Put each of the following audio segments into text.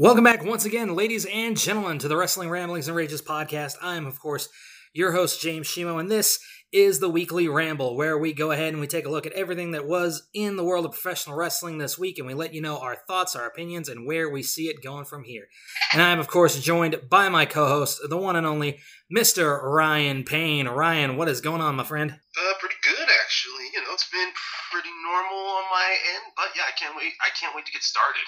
Welcome back once again, ladies and gentlemen, to the Wrestling Ramblings and Rages podcast. I'm, of course, your host, James Shimo, and this is the weekly ramble where we go ahead and we take a look at everything that was in the world of professional wrestling this week and we let you know our thoughts, our opinions, and where we see it going from here. And I'm, of course, joined by my co host, the one and only Mr. Ryan Payne. Ryan, what is going on, my friend? Uh, pretty good, actually. You know, it's been pretty normal on my end, but yeah, I can't wait. I can't wait to get started.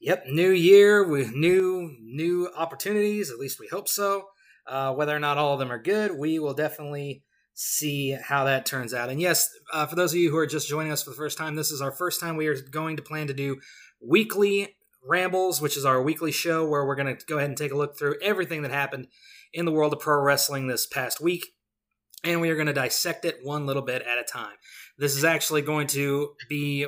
Yep, new year with new new opportunities. At least we hope so. Uh, whether or not all of them are good, we will definitely see how that turns out. And yes, uh, for those of you who are just joining us for the first time, this is our first time we are going to plan to do weekly rambles, which is our weekly show where we're going to go ahead and take a look through everything that happened in the world of pro wrestling this past week. And we are going to dissect it one little bit at a time. This is actually going to be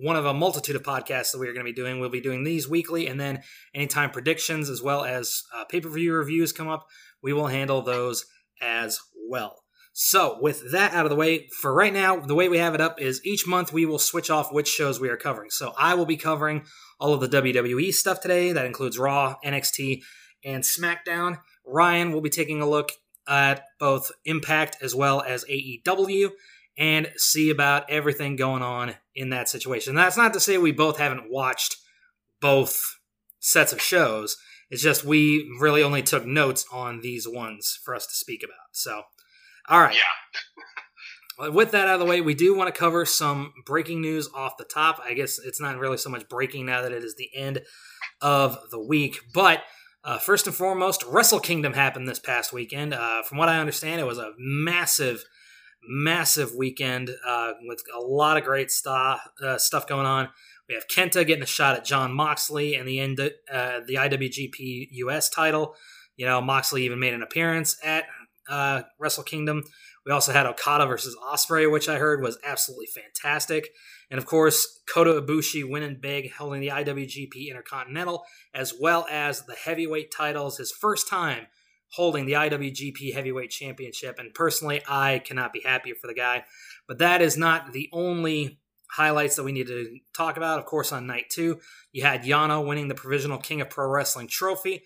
one of a multitude of podcasts that we are going to be doing. We'll be doing these weekly, and then anytime predictions as well as uh, pay per view reviews come up, we will handle those as well. So, with that out of the way, for right now, the way we have it up is each month we will switch off which shows we are covering. So, I will be covering all of the WWE stuff today. That includes Raw, NXT, and SmackDown. Ryan will be taking a look at both Impact as well as AEW and see about everything going on in that situation. That's not to say we both haven't watched both sets of shows. It's just we really only took notes on these ones for us to speak about. So, all right. Yeah. With that out of the way, we do want to cover some breaking news off the top. I guess it's not really so much breaking now that it is the end of the week. But uh, first and foremost, Wrestle Kingdom happened this past weekend. Uh, from what I understand, it was a massive massive weekend uh, with a lot of great stuff uh, stuff going on. We have Kenta getting a shot at Jon Moxley and the end uh, the IWGP US title. You know, Moxley even made an appearance at uh, Wrestle Kingdom. We also had Okada versus Ospreay, which I heard was absolutely fantastic. And of course, Kota Ibushi winning big, holding the IWGP Intercontinental as well as the heavyweight titles. His first time holding the IWGP Heavyweight Championship. And personally, I cannot be happier for the guy. But that is not the only highlights that we need to talk about. Of course, on night two, you had Yano winning the Provisional King of Pro Wrestling trophy.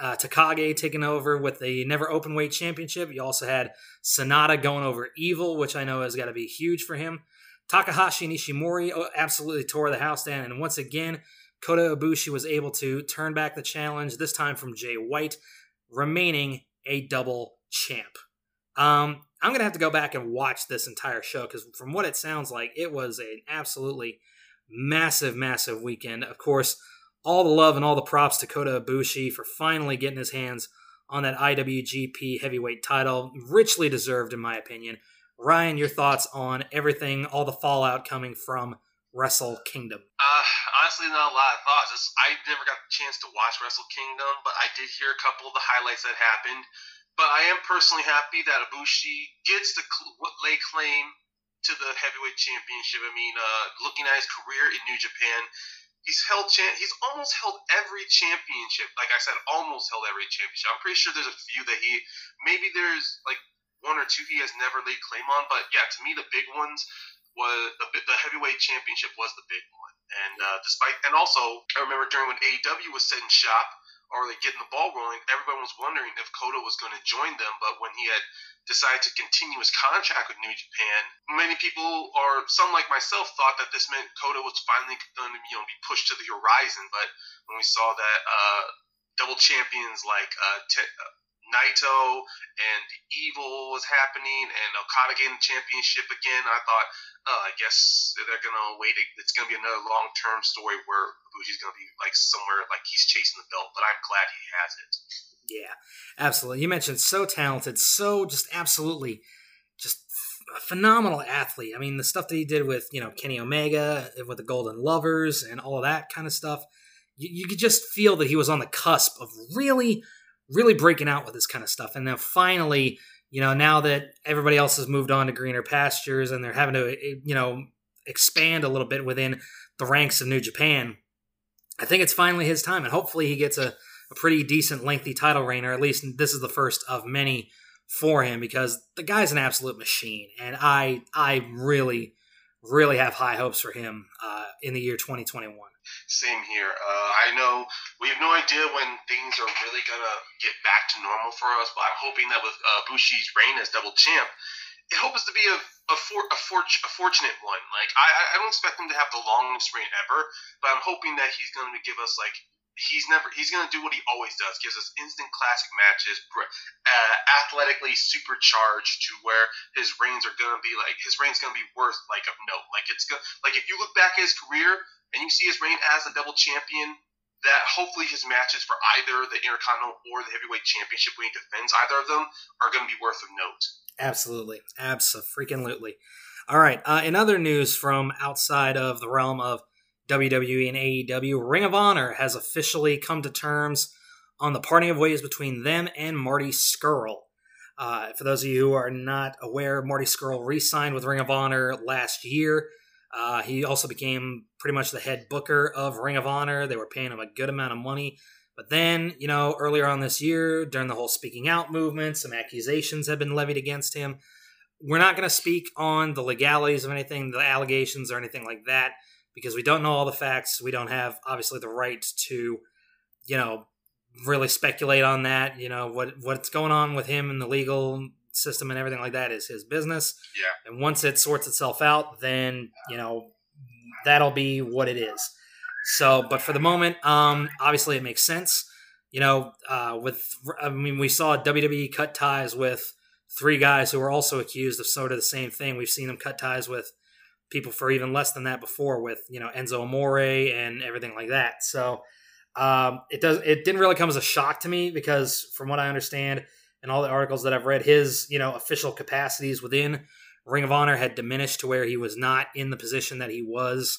Uh, Takagi taking over with the Never Open Weight Championship. You also had Sanada going over Evil, which I know has got to be huge for him. Takahashi and Ishimori oh, absolutely tore the house down. And once again, Kota Ibushi was able to turn back the challenge, this time from Jay White, remaining a double champ. Um, I'm gonna have to go back and watch this entire show because from what it sounds like, it was an absolutely massive, massive weekend. Of course, all the love and all the props to Kota Ibushi for finally getting his hands on that IWGP Heavyweight title, richly deserved in my opinion. Ryan, your thoughts on everything, all the fallout coming from Wrestle Kingdom? Uh, honestly, not a lot of thoughts. I never got the chance to watch Wrestle Kingdom, but I did hear a couple of the highlights that happened. But I am personally happy that Ibushi gets to cl- lay claim to the heavyweight championship. I mean, uh, looking at his career in New Japan, he's held cha- he's almost held every championship. Like I said, almost held every championship. I'm pretty sure there's a few that he maybe there's like one or two he has never laid claim on. But yeah, to me, the big ones was the, the heavyweight championship was the big one. And uh, despite and also I remember during when AEW was setting shop or like getting the ball rolling, everyone was wondering if Kota was going to join them. But when he had decided to continue his contract with New Japan, many people or some like myself thought that this meant Kota was finally going to you know be pushed to the horizon. But when we saw that uh, double champions like uh, uh, Naito and Evil was happening and Okada getting the championship again. I thought, oh, I guess they're gonna wait. It's gonna be another long term story where Ibushi's gonna be like somewhere like he's chasing the belt. But I'm glad he has it. Yeah, absolutely. You mentioned so talented, so just absolutely, just a phenomenal athlete. I mean, the stuff that he did with you know Kenny Omega uh, with the Golden Lovers and all that kind of stuff. You, you could just feel that he was on the cusp of really really breaking out with this kind of stuff. And now finally, you know, now that everybody else has moved on to greener pastures and they're having to, eh, you know, expand a little bit within the ranks of New Japan, I think it's finally his time. And hopefully he gets a, a pretty decent, lengthy title reign, or at least this is the first of many for him because the guy's an absolute machine. And I, I really, really have high hopes for him uh, in the year 2021. Same here. Uh, I know we have no idea when things are really gonna get back to normal for us, but I'm hoping that with uh, Bushi's reign as double champ, it hopes to be a a, for, a, for, a fortunate one. Like I, I don't expect him to have the longest reign ever, but I'm hoping that he's going to give us like he's never he's going to do what he always does gives us instant classic matches uh, athletically supercharged to where his reigns are going to be like his reign's going to be worth like of note. Like it's go, like if you look back at his career and you see his reign as a double champion that hopefully his matches for either the intercontinental or the heavyweight championship when he defends either of them are going to be worth of note. Absolutely. Absolutely. All right. Uh, in other news from outside of the realm of WWE and AEW, Ring of Honor has officially come to terms on the parting of ways between them and Marty Scurll. Uh, for those of you who are not aware, Marty Scurll re signed with Ring of Honor last year. Uh, he also became pretty much the head booker of Ring of Honor. They were paying him a good amount of money. But then, you know, earlier on this year, during the whole speaking out movement, some accusations have been levied against him. We're not going to speak on the legalities of anything, the allegations, or anything like that because we don't know all the facts. We don't have obviously the right to, you know, really speculate on that. You know what what's going on with him and the legal system and everything like that is his business. Yeah. And once it sorts itself out, then you know that'll be what it is. So, but for the moment, um, obviously it makes sense. You know, uh, with I mean, we saw WWE cut ties with three guys who were also accused of sort of the same thing. We've seen them cut ties with people for even less than that before with you know Enzo Amore and everything like that. So um, it does it didn't really come as a shock to me because from what I understand and all the articles that I've read, his you know official capacities within Ring of Honor had diminished to where he was not in the position that he was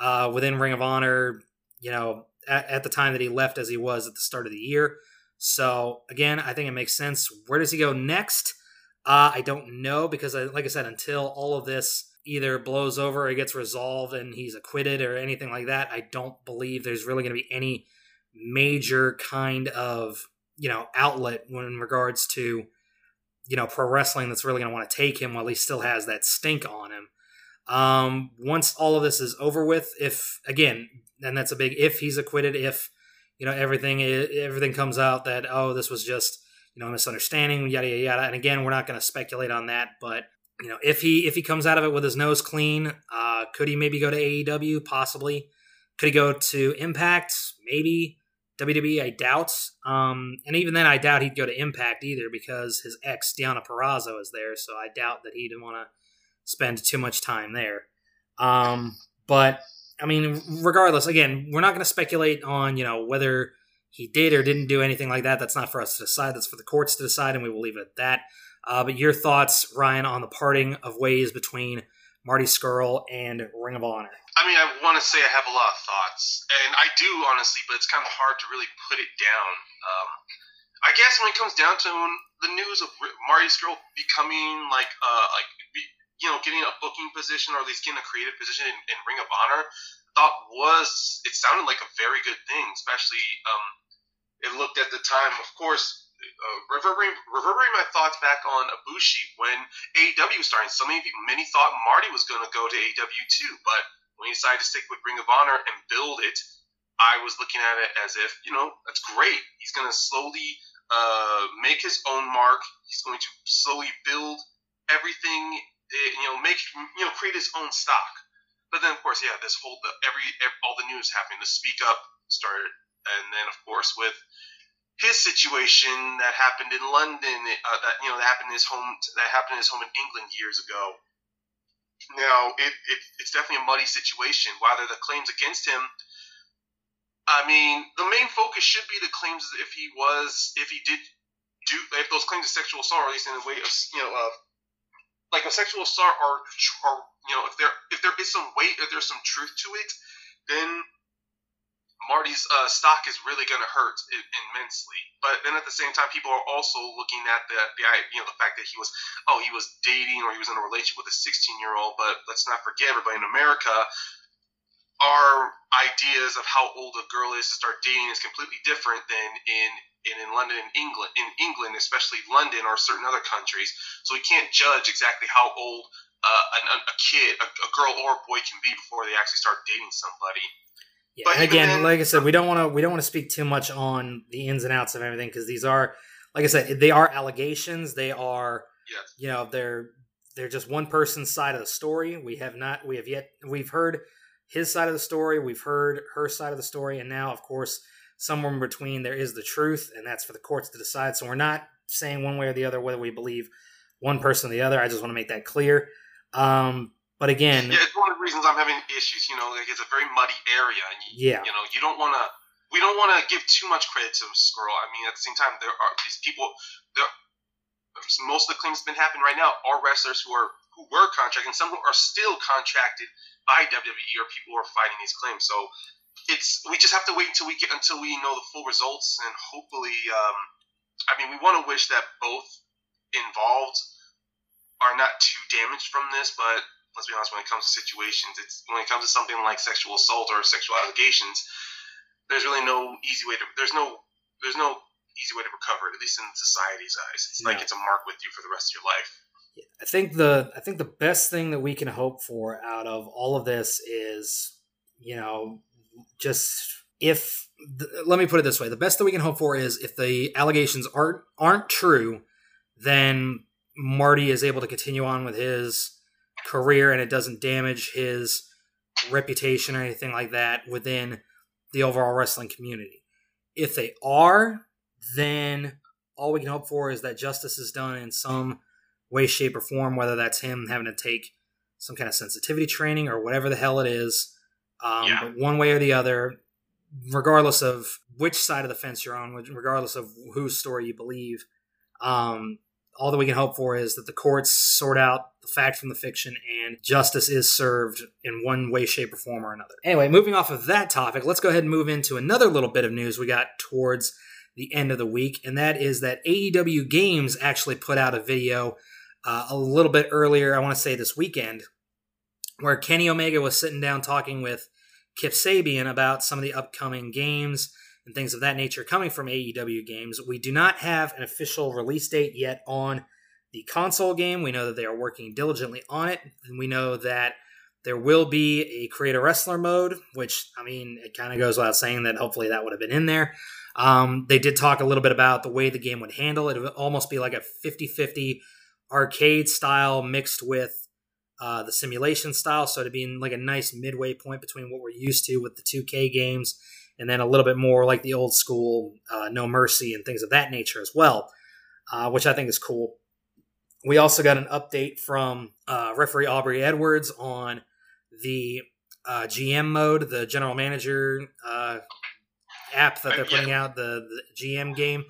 uh, within Ring of Honor. You know at, at the time that he left as he was at the start of the year. So again, I think it makes sense. Where does he go next? Uh, I don't know because, I, like I said, until all of this either blows over or gets resolved and he's acquitted or anything like that, I don't believe there's really going to be any major kind of you know outlet when in regards to you know pro wrestling that's really going to want to take him while he still has that stink on him. Um, once all of this is over with, if again, and that's a big if he's acquitted, if you know everything everything comes out that oh this was just you know misunderstanding yada yada yada, and again we're not going to speculate on that, but you know, if he if he comes out of it with his nose clean, uh, could he maybe go to AEW? Possibly. Could he go to Impact? Maybe. WWE, I doubt. Um, and even then, I doubt he'd go to Impact either because his ex Deonna Purrazzo is there, so I doubt that he didn't want to spend too much time there. Um, but I mean, regardless, again, we're not going to speculate on you know whether he did or didn't do anything like that. That's not for us to decide. That's for the courts to decide, and we will leave it at that. Uh, but your thoughts, Ryan, on the parting of ways between Marty Scurll and Ring of Honor? I mean, I want to say I have a lot of thoughts, and I do honestly, but it's kind of hard to really put it down. Um, I guess when it comes down to the news of Marty Scurll becoming like, uh, like you know, getting a booking position or at least getting a creative position in, in Ring of Honor, thought was it sounded like a very good thing, especially um, it looked at the time, of course uh, reverberating, reverberating my thoughts back on Ibushi when AEW was starting. So many people, many thought Marty was going to go to AEW too, but when he decided to stick with Ring of Honor and build it, I was looking at it as if you know that's great. He's going to slowly uh, make his own mark. He's going to slowly build everything. Eh, you know, make you know create his own stock. But then, of course, yeah, this whole the, every, every all the news happening. The Speak Up started, and then of course with his situation that happened in London, uh, that you know that happened in his home, that happened in his home in England years ago. Now it, it it's definitely a muddy situation. Whether the claims against him, I mean, the main focus should be the claims if he was, if he did do, if those claims of sexual assault, or at least in a way of you know of like a sexual assault, or or you know if there if there is some weight, if there's some truth to it, then Marty's uh, stock is really going to hurt immensely. But then at the same time, people are also looking at the, the you know the fact that he was oh he was dating or he was in a relationship with a 16 year old. But let's not forget, everybody in America, our ideas of how old a girl is to start dating is completely different than in in, London and England in England, especially London or certain other countries. So we can't judge exactly how old uh, a, a kid, a, a girl or a boy can be before they actually start dating somebody. Yeah, and again, then, like I said, we don't want to we don't want to speak too much on the ins and outs of everything because these are, like I said, they are allegations. They are, yes. you know, they're they're just one person's side of the story. We have not, we have yet, we've heard his side of the story, we've heard her side of the story, and now, of course, somewhere in between there is the truth, and that's for the courts to decide. So we're not saying one way or the other whether we believe one person or the other. I just want to make that clear. Um, but again, yeah, it's one of the reasons I'm having issues. You know, like it's a very muddy area, and you, yeah, you know, you don't want to. We don't want to give too much credit to Scurll. I mean, at the same time, there are these people. There, most of the claims been happening right now are wrestlers who are who were contracted, and some who are still contracted by WWE, or people who are fighting these claims. So it's we just have to wait until we get until we know the full results, and hopefully, um, I mean, we want to wish that both involved are not too damaged from this, but let's be honest, when it comes to situations, it's when it comes to something like sexual assault or sexual allegations, there's really no easy way to there's no there's no easy way to recover it, at least in society's eyes. It's yeah. like it's a mark with you for the rest of your life. I think the I think the best thing that we can hope for out of all of this is, you know, just if let me put it this way, the best that we can hope for is if the allegations aren't aren't true, then Marty is able to continue on with his career and it doesn't damage his reputation or anything like that within the overall wrestling community. If they are, then all we can hope for is that justice is done in some way, shape, or form, whether that's him having to take some kind of sensitivity training or whatever the hell it is. Um, yeah. But one way or the other, regardless of which side of the fence you're on, regardless of whose story you believe, um, all that we can hope for is that the courts sort out the fact from the fiction and justice is served in one way, shape, or form or another. Anyway, moving off of that topic, let's go ahead and move into another little bit of news we got towards the end of the week, and that is that AEW Games actually put out a video uh, a little bit earlier, I want to say this weekend, where Kenny Omega was sitting down talking with Kip Sabian about some of the upcoming games and things of that nature coming from AEW games. We do not have an official release date yet on the console game. We know that they are working diligently on it, and we know that there will be a creator wrestler mode, which I mean, it kind of goes without saying that hopefully that would have been in there. Um, they did talk a little bit about the way the game would handle it. It would almost be like a 50 50 arcade style mixed with uh, the simulation style. So to be in like a nice midway point between what we're used to with the 2K games and then a little bit more like the old school uh, No Mercy and things of that nature as well, uh, which I think is cool. We also got an update from uh, referee Aubrey Edwards on the uh, GM mode, the general manager uh, app that they're putting out, the, the GM game.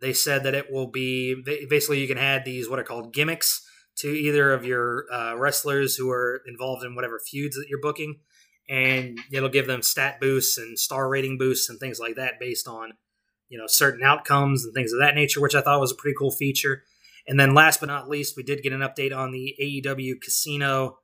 They said that it will be basically you can add these what are called gimmicks to either of your uh, wrestlers who are involved in whatever feuds that you're booking and it'll give them stat boosts and star rating boosts and things like that based on you know certain outcomes and things of that nature, which I thought was a pretty cool feature. And then last but not least, we did get an update on the AEW Casino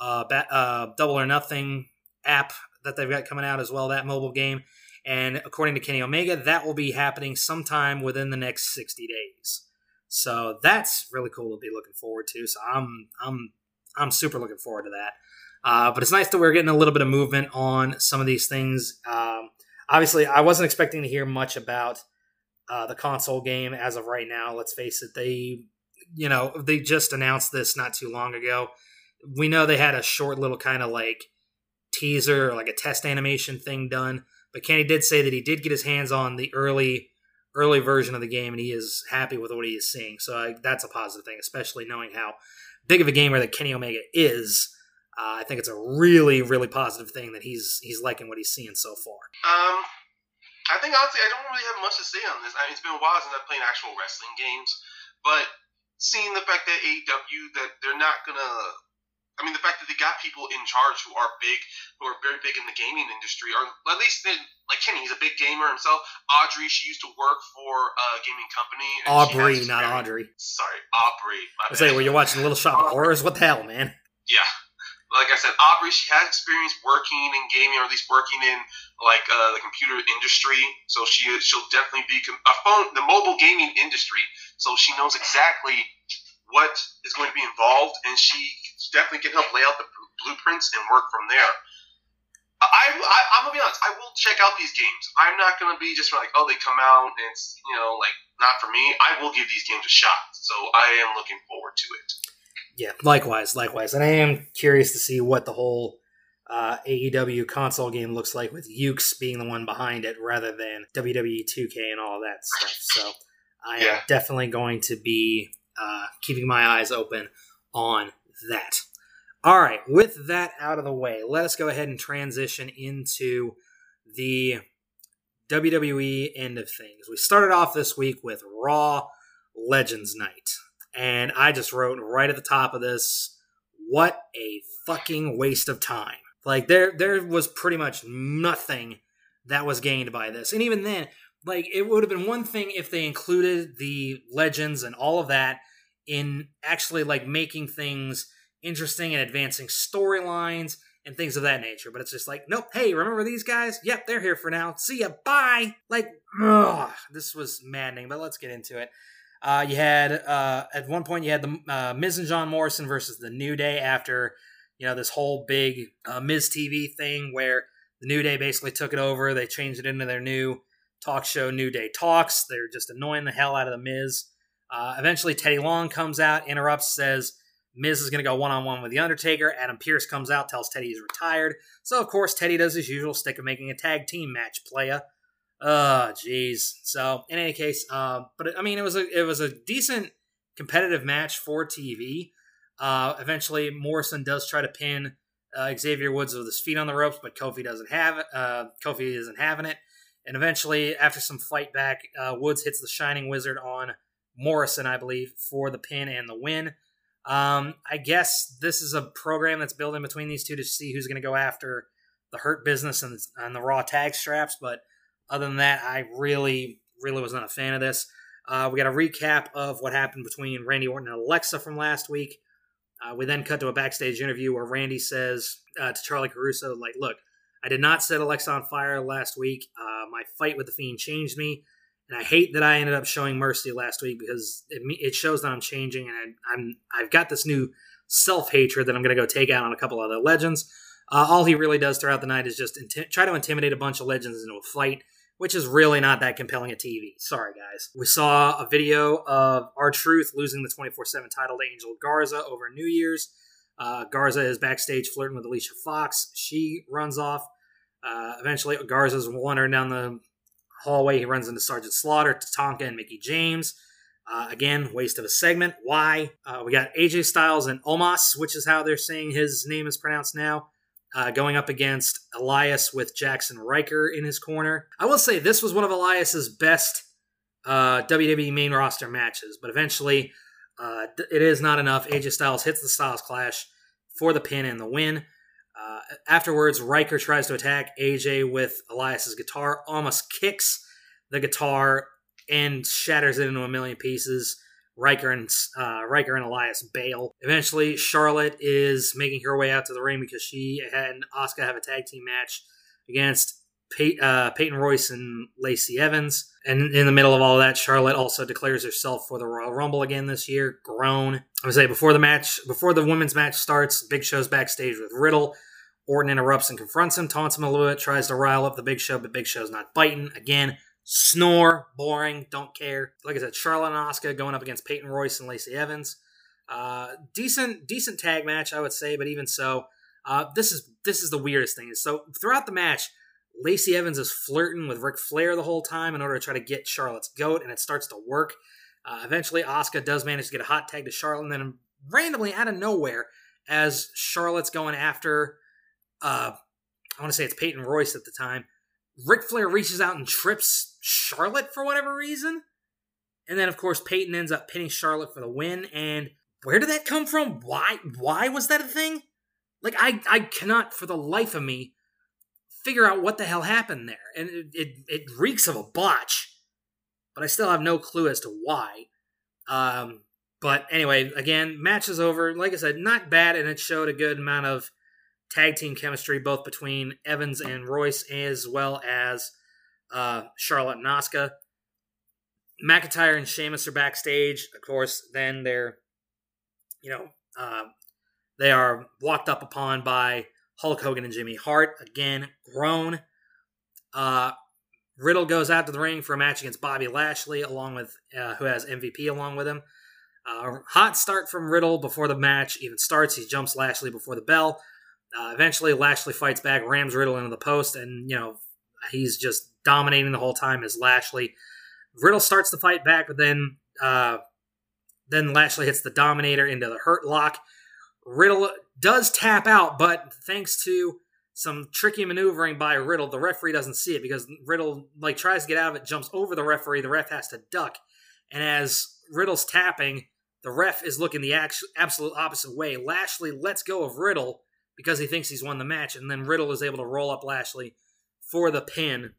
uh, ba- uh, Double or Nothing app that they've got coming out as well, that mobile game. And according to Kenny Omega, that will be happening sometime within the next 60 days. So that's really cool to be looking forward to. So I'm I'm I'm super looking forward to that. Uh, but it's nice that we're getting a little bit of movement on some of these things. Um, obviously, I wasn't expecting to hear much about uh, the console game as of right now. Let's face it, they, you know, they just announced this not too long ago. We know they had a short little kind of like teaser or like a test animation thing done, but Kenny did say that he did get his hands on the early early version of the game and he is happy with what he is seeing. So I, that's a positive thing, especially knowing how big of a gamer that Kenny Omega is. Uh, I think it's a really, really positive thing that he's he's liking what he's seeing so far. Um, I think honestly, I don't really have much to say on this. I mean, it's been a while since I've played actual wrestling games, but seeing the fact that AEW that they're not gonna, I mean, the fact that they got people in charge who are big, who are very big in the gaming industry, or at least they, like Kenny, he's a big gamer himself. Audrey, she used to work for a gaming company. Aubrey, not Audrey. Sorry, Aubrey. I say, were you watching Little Shop of Horrors? What the hell, man? Yeah like I said, Aubrey, she has experience working in gaming, or at least working in like uh, the computer industry. So she she'll definitely be a phone, the mobile gaming industry. So she knows exactly what is going to be involved, and she definitely can help lay out the blueprints and work from there. I, I I'm gonna be honest. I will check out these games. I'm not gonna be just like, oh, they come out and it's you know like not for me. I will give these games a shot. So I am looking forward to it. Yeah, likewise, likewise, and I am curious to see what the whole uh, AEW console game looks like with Yuke's being the one behind it rather than WWE 2K and all that stuff. So I Yeah. am definitely going to be uh, keeping my eyes open on that. All right, with that out of the way, let us go ahead and transition into the WWE end of things. We started off this week with Raw Legends Night, and I just wrote right at the top of this, what a fucking waste of time. Like there there was pretty much nothing that was gained by this. And even then, like it would have been one thing if they included the legends and all of that in actually like making things interesting and advancing storylines and things of that nature. But it's just like, nope, hey, remember these guys? Yep, they're here for now. See ya, bye. Like, ugh, this was maddening, but let's get into it. Uh, you had uh, at one point you had the uh, Miz and John Morrison versus the New Day after you know this whole big uh, Miz TV thing where the New Day basically took it over. They changed it into their new talk show, New Day Talks. They're just annoying the hell out of the Miz. Uh, eventually, Teddy Long comes out, interrupts, says Miz is going to go one on one with The Undertaker. Adam Pearce comes out, tells Teddy he's retired. So, of course, Teddy does his usual stick of making a tag team match playa. Oh, jeez. So, in any case, uh, but I mean, it was a it was a decent competitive match for TV. Uh, eventually, Morrison does try to pin uh, Xavier Woods with his feet on the ropes, but Kofi doesn't have it. Uh, Kofi isn't having it. And eventually, after some fight back, uh, Woods hits the Shining Wizard on Morrison, I believe, for the pin and the win. Um, I guess this is a program that's building between these two to see who's going to go after the Hurt Business and, and the Raw tag straps. But other than that, I really, really was not a fan of this. Uh, we got a recap of what happened between Randy Orton and Alexa from last week. Uh, we then cut to a backstage interview where Randy says uh, to Charly Caruso, like, look, I did not set Alexa on fire last week. Uh, my fight with the Fiend changed me. And I hate that I ended up showing mercy last week because it, it shows that I'm changing and I, I'm I've got this new self hatred that I'm going to go take out on a couple other legends. Uh, all he really does throughout the night is just inti- try to intimidate a bunch of legends into a fight, which is really not that compelling a TV. Sorry, guys. We saw a video of R-Truth losing the 24 7 title to Angel Garza over New Year's. Uh, Garza is backstage flirting with Alicia Fox. She runs off. Uh, eventually, Garza's wandering down the hallway. He runs into Sergeant Slaughter, Tatanka, and Mickie James. Uh, again, waste of a segment. Why? Uh, we got AJ Styles and Omos, which is how they're saying his name is pronounced now, uh, going up against Elias with Jaxson Ryker in his corner. I will say this was one of Elias's best uh, WWE main roster matches, but eventually uh, it is not enough. AJ Styles hits the Styles Clash for the pin and the win. Uh, afterwards, Riker tries to attack AJ with Elias's guitar, Omos kicks the guitar and shatters it into a million pieces. Ryker and uh, Ryker and Elias bail. Eventually, Charlotte is making her way out to the ring because she and Asuka have a tag team match against Pey- uh, Peyton Royce and Lacey Evans. And in the middle of all that, Charlotte also declares herself for the Royal Rumble again this year. Grown. I would say before the match, before the women's match starts, Big Show's backstage with Riddle. Orton interrupts and confronts him, taunts him a little bit, tries to rile up the Big Show, but Big Show's not biting. Again, snore, boring, don't care. Like I said, Charlotte and Asuka going up against Peyton Royce and Lacey Evans. Uh, decent, decent tag match, I would say, but even so, uh, this is this is the weirdest thing. So throughout the match, Lacey Evans is flirting with Ric Flair the whole time in order to try to get Charlotte's goat, and it starts to work. Uh, eventually, Asuka does manage to get a hot tag to Charlotte, and then randomly out of nowhere, as Charlotte's going after, uh, I want to say it's Peyton Royce at the time. Ric Flair reaches out and trips Charlotte for whatever reason, and then of course Peyton ends up pinning Charlotte for the win. And where did that come from? Why? Why was that a thing? Like I, I cannot for the life of me figure out what the hell happened there, and it, it, it reeks of a botch. But I still have no clue as to why. Um, but anyway, again, match is over. Like I said, not bad, and it showed a good amount of tag team chemistry both between Evans and Royce, as well as uh, Charlotte and Asuka. McIntyre and Sheamus are backstage. Of course, then they're, you know, uh, they are walked up upon by Hulk Hogan and Jimmy Hart again groan. Uh, Riddle goes out to the ring for a match against Bobby Lashley, along with uh, who has MVP along with him. Uh, hot start from Riddle before the match even starts. He jumps Lashley before the bell. Uh, eventually, Lashley fights back, rams Riddle into the post, and you know he's just dominating the whole time as Lashley. Riddle starts to fight back, but then uh, then Lashley hits the Dominator into the Hurt Lock. Riddle does tap out, but thanks to some tricky maneuvering by Riddle, the referee doesn't see it because Riddle like tries to get out of it, jumps over the referee. The ref has to duck, and as Riddle's tapping, the ref is looking the absolute opposite way. Lashley lets go of Riddle because he thinks he's won the match, and then Riddle is able to roll up Lashley for the pin.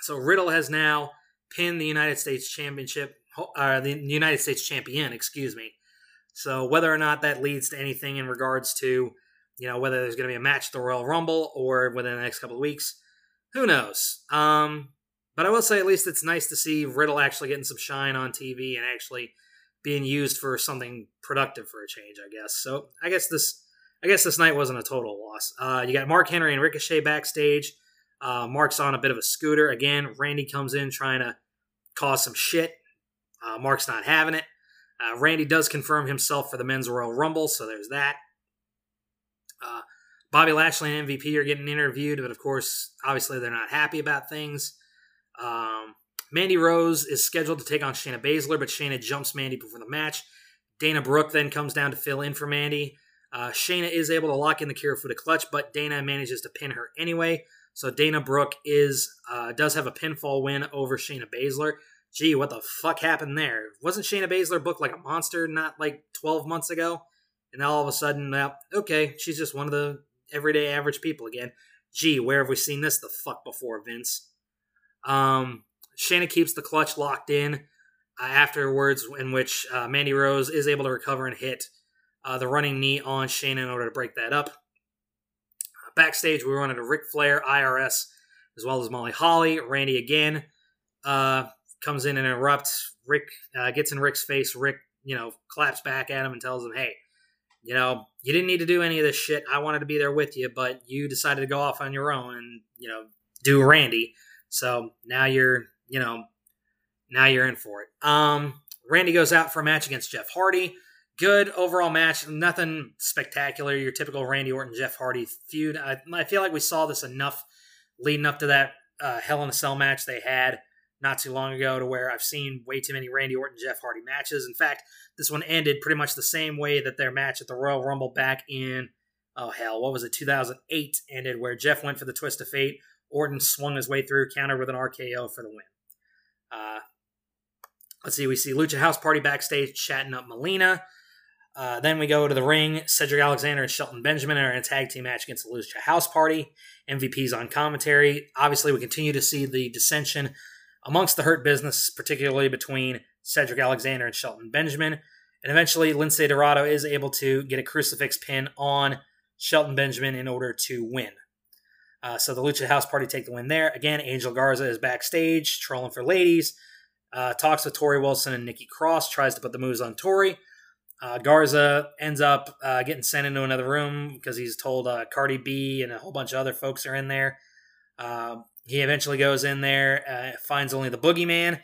So Riddle has now pinned the United States Championship, uh, the United States Champion, excuse me. So whether or not that leads to anything in regards to, you know, whether there's going to be a match at the Royal Rumble or within the next couple of weeks, who knows? Um, but I will say at least it's nice to see Riddle actually getting some shine on TV and actually being used for something productive for a change, I guess. So I guess this I guess this night wasn't a total loss. Uh, you got Mark Henry and Ricochet backstage. Uh, Mark's on a bit of a scooter. Again, Randy comes in trying to cause some shit. Uh, Mark's not having it. Uh, Randy does confirm himself for the Men's Royal Rumble, so there's that. Uh, Bobby Lashley and MVP are getting interviewed, but of course, obviously, they're not happy about things. Um, Mandy Rose is scheduled to take on Shayna Baszler, but Shayna jumps Mandy before the match. Dana Brooke then comes down to fill in for Mandy. Uh, Shayna is able to lock in the Kirifuda clutch, but Dana manages to pin her anyway. So Dana Brooke is uh, does have a pinfall win over Shayna Baszler. Gee, what the fuck happened there? Wasn't Shayna Baszler booked like a monster not like 12 months ago? And all of a sudden, well, okay, she's just one of the everyday average people again. Gee, where have we seen this the fuck before, Vince? Um, Shayna keeps the clutch locked in uh, afterwards, in which uh, Mandy Rose is able to recover and hit uh, the running knee on Shane in order to break that up. Uh, backstage, we run into Ric Flair, IRS, as well as Molly Holly. Randy again uh, comes in and interrupts. Rick uh, gets in Rick's face. Rick, you know, claps back at him and tells him, hey, you know, you didn't need to do any of this shit. I wanted to be there with you, but you decided to go off on your own and, you know, do Randy. So now you're, you know, now you're in for it. Um, Randy goes out for a match against Jeff Hardy good overall match. Nothing spectacular. Your typical Randy Orton Jeff Hardy feud. I, I feel like we saw this enough leading up to that uh, Hell in a Cell match they had not too long ago to where I've seen way too many Randy Orton Jeff Hardy matches. In fact, this one ended pretty much the same way that their match at the Royal Rumble back in oh hell, what was it, 2008 ended where Jeff went for the twist of fate. Orton swung his way through, countered with an RKO for the win. Uh, let's see, we see Lucha House Party backstage chatting up Melina. Uh, then we go to the ring. Cedric Alexander and Shelton Benjamin are in a tag team match against the Lucha House Party. MVP's on commentary. Obviously, we continue to see the dissension amongst the Hurt Business, particularly between Cedric Alexander and Shelton Benjamin. And eventually, Lince Dorado is able to get a crucifix pin on Shelton Benjamin in order to win. Uh, so the Lucha House Party take the win there. Again, Angel Garza is backstage, trolling for ladies. Uh, talks with Torrie Wilson and Nikki Cross, tries to put the moves on Torrie. Uh, Garza ends up uh, getting sent into another room because he's told uh, Cardi B and a whole bunch of other folks are in there. Uh, he eventually goes in there, uh, finds only the boogeyman,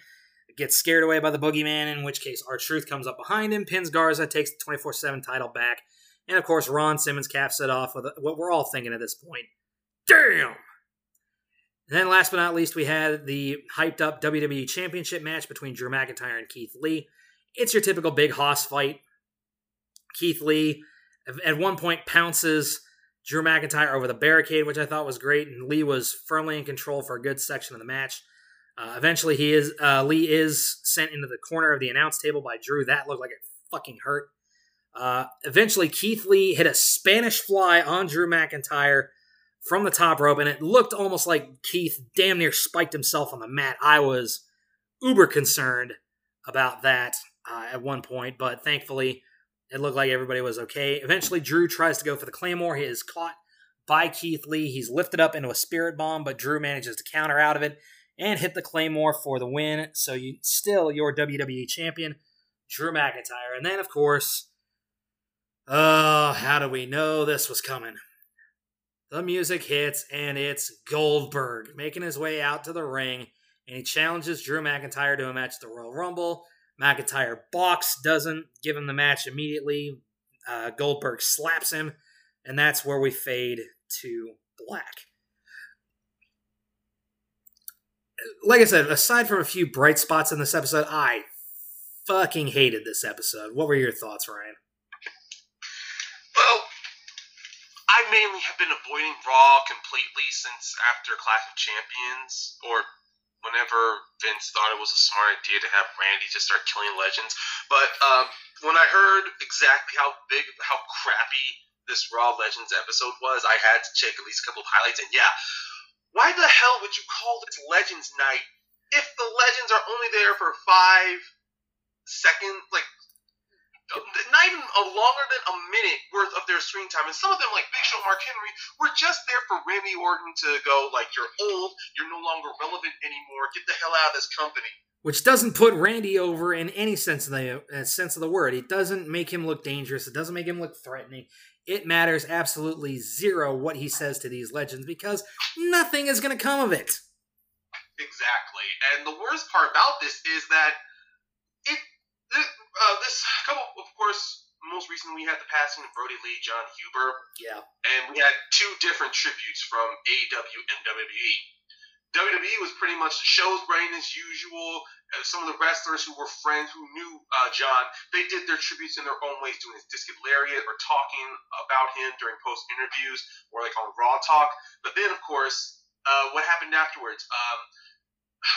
gets scared away by the boogeyman, in which case R-Truth comes up behind him, pins Garza, takes the 24 7 title back. And of course, Ron Simmons caps it off with what we're all thinking at this point. Damn! And then last but not least, we had the hyped up WWE Championship match between Drew McIntyre and Keith Lee. It's your typical big hoss fight Keith Lee at one point pounces Drew McIntyre over the barricade, which I thought was great, and Lee was firmly in control for a good section of the match. Uh, eventually, he is uh, Lee is sent into the corner of the announce table by Drew. That looked like it fucking hurt. Uh, eventually, Keith Lee hit a Spanish fly on Drew McIntyre from the top rope, and it looked almost like Keith damn near spiked himself on the mat. I was uber concerned about that uh, at one point, but thankfully, it looked like everybody was okay. Eventually, Drew tries to go for the Claymore. He is caught by Keith Lee. He's lifted up into a spirit bomb, but Drew manages to counter out of it and hit the Claymore for the win. So you still your WWE champion, Drew McIntyre. And then, of course, oh, how do we know this was coming? the music hits, and it's Goldberg making his way out to the ring, and he challenges Drew McIntyre to a match at the Royal Rumble. McIntyre balks, doesn't give him the match immediately. Uh, Goldberg slaps him, and that's where we fade to black. Like I said, aside from a few bright spots in this episode, I fucking hated this episode. What were your thoughts, Ryan? Well, I mainly have been avoiding Raw completely since after Clash of Champions, or whenever Vince thought it was a smart idea to have Randy just start killing legends. But um, when I heard exactly how big, how crappy this Raw Legends episode was, I had to check at least a couple of highlights. And yeah, why the hell would you call this Legends Night if the legends are only there for five seconds, like not even a longer than a minute worth of their screen time. And some of them, like Big Show, Mark Henry, were just there for Randy Orton to go, like, you're old, you're no longer relevant anymore, get the hell out of this company. Which doesn't put Randy over in any sense of the uh, sense of the word. It doesn't make him look dangerous. It doesn't make him look threatening. It matters absolutely zero what he says to these legends because nothing is going to come of it. Exactly. And the worst part about this is that uh, this couple, of course, most recently we had the passing of Brodie Lee, Jon Huber. Yeah. And we had two different tributes from AEW and WWE. WWE was pretty much the show's brain as usual. Uh, some of the wrestlers who were friends who knew uh, John, they did their tributes in their own ways, doing his discus lariat or talking about him during post interviews or like on Raw Talk. But then, of course, uh, what happened afterwards? Um,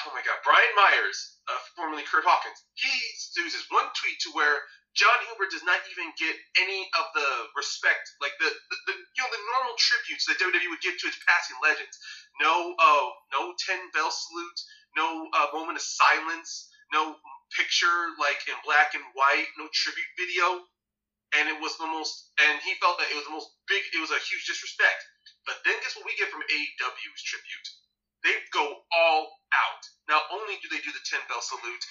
oh my God, Brian Myers, uh, formerly Kurt Hawkins, he uses one tweet to where Jon Huber does not even get any of the respect, like the, the, the you know the normal tributes that WWE would give to its passing legends. No, uh, no ten bell salute, no uh, moment of silence, no picture like in black and white, no tribute video, and it was the most. And he felt that it was the most big. It was a huge disrespect. But then guess what we get from AEW's tribute? They go all out. Not only do they do the 10 bell salute,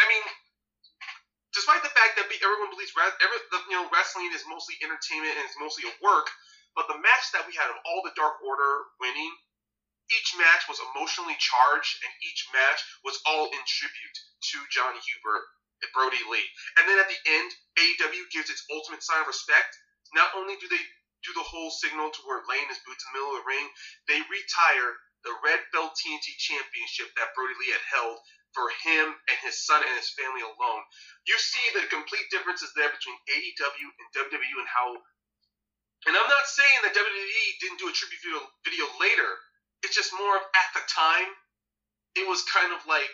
I mean, despite the fact that everyone believes you know wrestling is mostly entertainment and it's mostly a work, but the match that we had of all the Dark Order winning, each match was emotionally charged, and each match was all in tribute to Jon Huber and Brodie Lee. And then at the end, AEW gives its ultimate sign of respect. Not only do they do the whole signal to where laying his boots in the middle of the ring, they retire the Red Belt TNT Championship that Brodie Lee had held for him and his son and his family alone. You see the complete differences there between AEW and WWE and how. And I'm not saying that WWE didn't do a tribute video, video later. It's just more of at the time, it was kind of like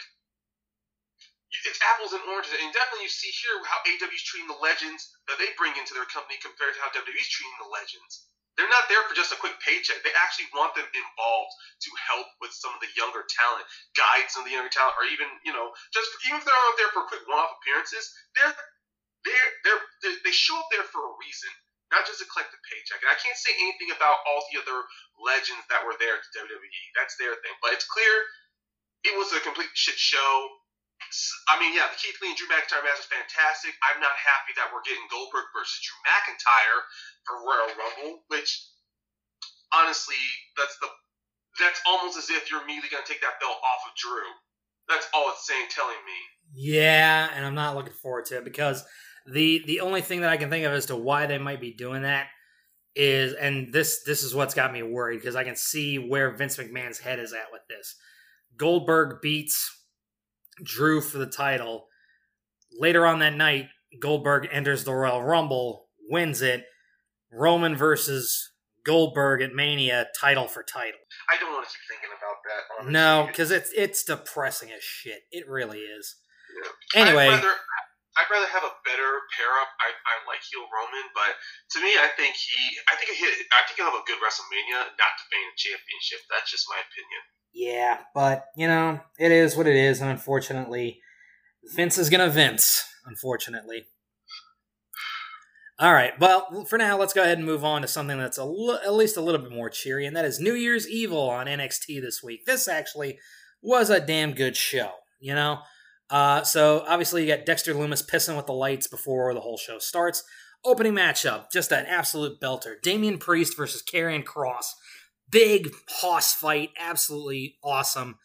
it's apples and oranges. And definitely you see here how AEW's treating the legends that they bring into their company compared to how WWE's treating the legends. They're not there for just a quick paycheck. They actually want them involved to help with some of the younger talent, guide some of the younger talent, or even you know just even if they're not there for quick one-off appearances, they're they're they're they show up there for a reason, not just to collect the paycheck. And I can't say anything about all the other legends that were there at WWE. That's their thing, but it's clear it was a complete shit show. I mean, yeah, the Keith Lee and Drew McIntyre match is fantastic. I'm not happy that we're getting Goldberg versus Drew McIntyre for Royal Rumble, which honestly, that's the that's almost as if you're immediately going to take that belt off of Drew. That's all it's saying, telling me. Yeah, and I'm not looking forward to it because the the only thing that I can think of as to why they might be doing that is, and this this is what's got me worried because I can see where Vince McMahon's head is at with this. Goldberg beats Drew for the title. Later on that night, Goldberg enters the Royal Rumble, wins it. Roman versus Goldberg at Mania, title for title. I don't want to keep thinking about that. Honestly. No, because it's it's depressing as shit. It really is. Yeah. Anyway, I'd rather, I'd rather, have a better pair up. I, I like heel Roman, but to me, I think he, I think he, I think he'll have a good WrestleMania, not defending the championship. That's just my opinion. Yeah, but you know, it is what it is, and unfortunately, Vince is gonna Vince. Unfortunately. All right. Well, for now, let's go ahead and move on to something that's a l- at least a little bit more cheery, and that is New Year's Evil on NXT this week. This actually was a damn good show, you know. Uh, so obviously, you got Dexter Lumis pissing with the lights before the whole show starts. Opening matchup, just an absolute belter. Damian Priest versus Karrion Kross. Big hoss fight, absolutely awesome.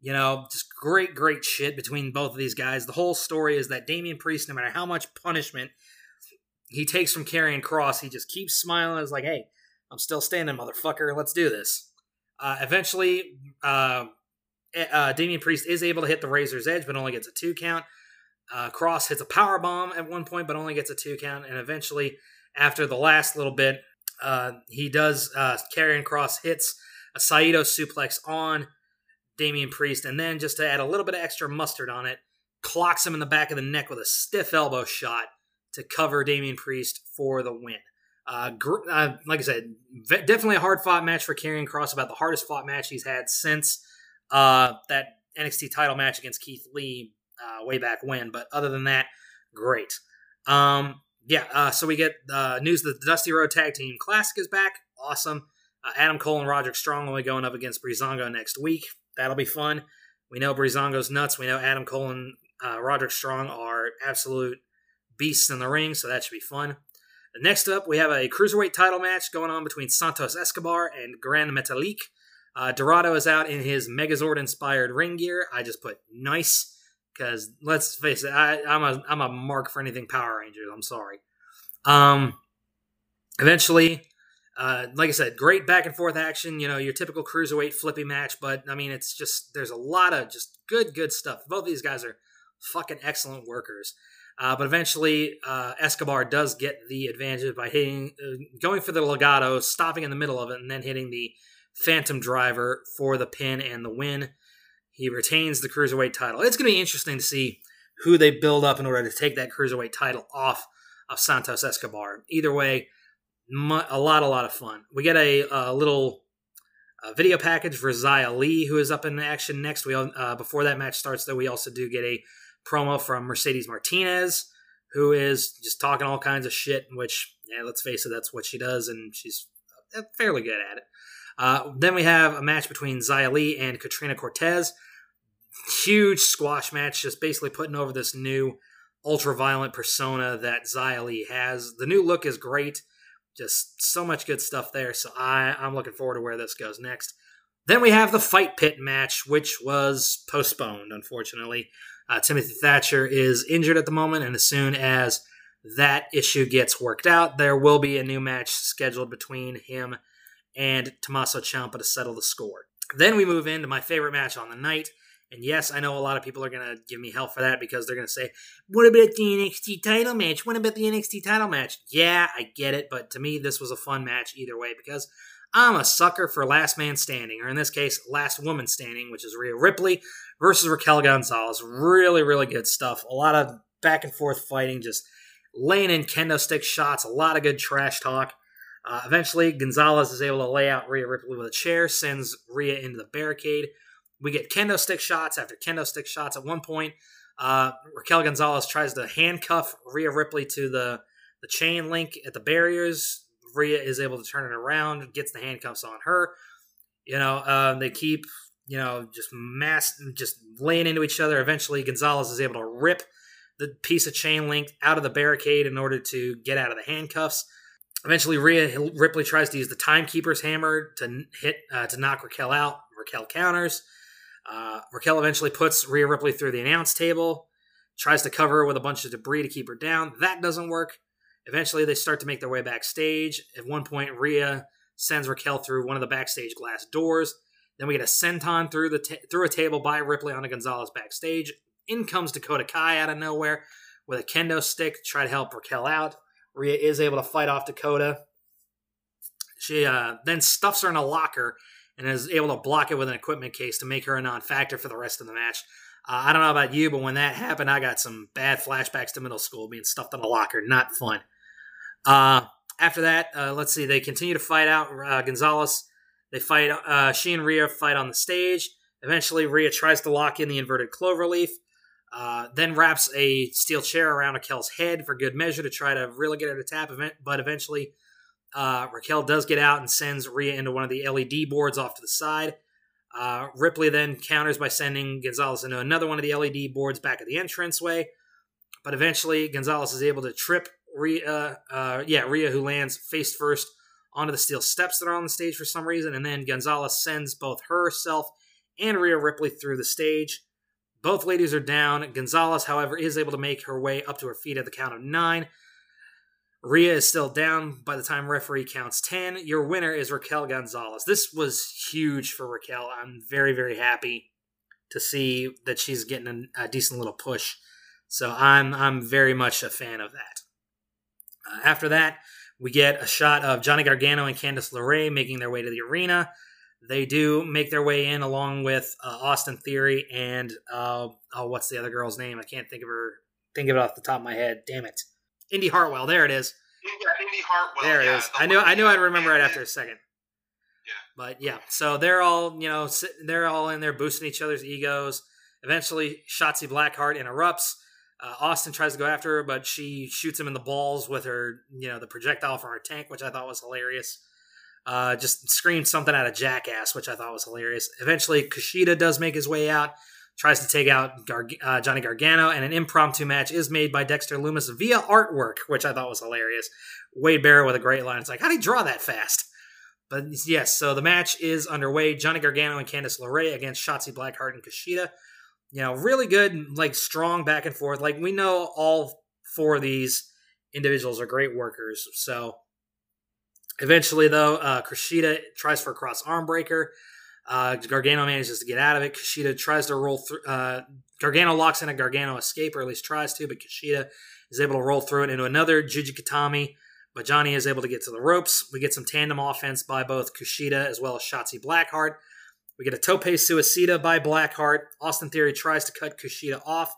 You know, just great, great shit between both of these guys. The whole story is that Damian Priest, no matter how much punishment he takes from Karrion Kross, he just keeps smiling. It's like, hey, I'm still standing, motherfucker. Let's do this. Uh, eventually, uh, uh, Damian Priest is able to hit the Razor's Edge, but only gets a two count. Uh, Kross hits a power bomb at one point, but only gets a two count. And eventually, after the last little bit, uh, he does. Uh, Kross hits a Saito suplex on Damian Priest, and then just to add a little bit of extra mustard on it, clocks him in the back of the neck with a stiff elbow shot to cover Damian Priest for the win. Uh, gr- uh, like I said, definitely a hard fought match for Karrion Kross, about the hardest fought match he's had since uh, that NXT title match against Keith Lee uh, way back when. But other than that, great. Um, yeah, uh, so we get uh, news that the Dusty Rhodes Tag Team Classic is back. Awesome. Adam Cole and Roderick Strong will be going up against Breezango next week. That'll be fun. We know Breezango's nuts. We know Adam Cole and Roderick Strong are absolute beasts in the ring, so that should be fun. Next up, we have a cruiserweight title match going on between Santos Escobar and Gran Metalik. Uh, Dorado is out in his Megazord inspired ring gear. I just put nice because let's face it, I, am a I'm a mark for anything Power Rangers. I'm sorry. Um, eventually, uh, like I said, great back and forth action. You know, your typical cruiserweight flippy match, but I mean, it's just there's a lot of just good good stuff. Both these guys are fucking excellent workers. Uh, but eventually, uh, Escobar does get the advantage by hitting, uh, going for the legato, stopping in the middle of it, and then hitting the Phantom Driver for the pin and the win. He retains the cruiserweight title. It's going to be interesting to see who they build up in order to take that cruiserweight title off of Santos Escobar. Either way, a lot, a lot of fun. We get a, a little uh, video package for Xia Li, who is up in action next. We uh, before that match starts, though, we also do get a promo from Mercedes Martinez, who is just talking all kinds of shit, which, yeah, let's face it, that's what she does, and she's uh, fairly good at it. Uh, then we have a match between Xia and Katrina Cortez. Huge squash match, just basically putting over this new ultra violent persona that Xia has. The new look is great. Just so much good stuff there. So I, I'm looking forward to where this goes next. Then we have the Fight Pit match, which was postponed, unfortunately. Uh, Timothy Thatcher is injured at the moment, and as soon as that issue gets worked out, there will be a new match scheduled between him and Tommaso Ciampa to settle the score. Then we move into my favorite match on the night. And yes, I know a lot of people are going to give me hell for that because they're going to say, What about the NXT title match? What about the NXT title match? Yeah, I get it, but to me, this was a fun match either way because I'm a sucker for last man standing, or in this case, last woman standing, which is Rhea Ripley versus Raquel Gonzalez. Really, really good stuff. A lot of back and forth fighting, just laying in kendo stick shots, a lot of good trash talk. Uh, eventually, Gonzalez is able to lay out Rhea Ripley with a chair, sends Rhea into the barricade. We get kendo stick shots after kendo stick shots. At one point, uh, Raquel Gonzalez tries to handcuff Rhea Ripley to the, the chain link at the barriers. Rhea is able to turn it around, gets the handcuffs on her. You know, uh, they keep, you know, just mass, just laying into each other. Eventually, Gonzalez is able to rip the piece of chain link out of the barricade in order to get out of the handcuffs. Eventually, Rhea Ripley tries to use the Timekeeper's hammer to hit uh, to knock Raquel out. Raquel counters. Uh, Raquel eventually puts Rhea Ripley through the announce table, tries to cover her with a bunch of debris to keep her down. That doesn't work. Eventually, they start to make their way backstage. At one point, Rhea sends Raquel through one of the backstage glass doors. Then we get a senton through the through a table by Ripley onto Gonzalez backstage. In comes Dakota Kai out of nowhere with a kendo stick to try to help Raquel out. Rhea is able to fight off Dakota. She uh, then stuffs her in a locker and is able to block it with an equipment case to make her a non-factor for the rest of the match. Uh, I don't know about you, but when that happened, I got some bad flashbacks to middle school being stuffed in a locker. Not fun. Uh, after that, uh, let's see. They continue to fight out uh, Gonzalez. They fight. Uh, she and Rhea fight on the stage. Eventually, Rhea tries to lock in the inverted cloverleaf. Uh, then wraps a steel chair around Raquel's head for good measure to try to really get her to tap. Event, but eventually, uh, Raquel does get out and sends Rhea into one of the LED boards off to the side. Uh, Ripley then counters by sending Gonzalez into another one of the LED boards back at the entranceway. But eventually, Gonzalez is able to trip Rhea, uh, yeah, Rhea who lands face first onto the steel steps that are on the stage for some reason, and then Gonzalez sends both herself and Rhea Ripley through the stage. Both ladies are down. Gonzalez, however, is able to make her way up to her feet at the count of nine. Rhea is still down by the time referee counts 10. Your winner is Raquel Gonzalez. This was huge for Raquel. I'm very, very happy to see that she's getting a, a decent little push. So I'm I'm very much a fan of that. Uh, after that, we get a shot of Johnny Gargano and Candice LeRae making their way to the arena. They do make their way in along with uh, Austin Theory and uh, oh, what's the other girl's name? I can't think of her. Think of it off the top of my head. Damn it, Indi Hartwell. There it is. Yeah, Indi Hartwell. There it yeah, is. the I knew. I knew I'd remember it yeah. after a second. Yeah. But yeah, so they're all you know they're all in there boosting each other's egos. Eventually, Shotzi Blackheart interrupts. Uh, Austin tries to go after her, but she shoots him in the balls with her, you know, the projectile from her tank, which I thought was hilarious. Uh, just screamed something out of Jackass, which I thought was hilarious. Eventually, Kushida does make his way out, tries to take out Gar- uh, Johnny Gargano, and an impromptu match is made by Dexter Lumis via artwork, which I thought was hilarious. Wade Barrett with a great line. It's like, how do you draw that fast? But yes, so the match is underway. Johnny Gargano and Candice LeRae against Shotzi Blackheart and Kushida. You know, really good, like strong back and forth. Like we know all four of these individuals are great workers. So eventually, though, uh, Kushida tries for a cross arm breaker. Uh, Gargano manages to get out of it. Kushida tries to roll through. Uh, Gargano locks in a Gargano escape, or at least tries to, but Kushida is able to roll through it into another Juji Gatame. But Johnny is able to get to the ropes. We get some tandem offense by both Kushida as well as Shotzi Blackheart. We get a tope suicida by Blackheart. Austin Theory tries to cut Kushida off,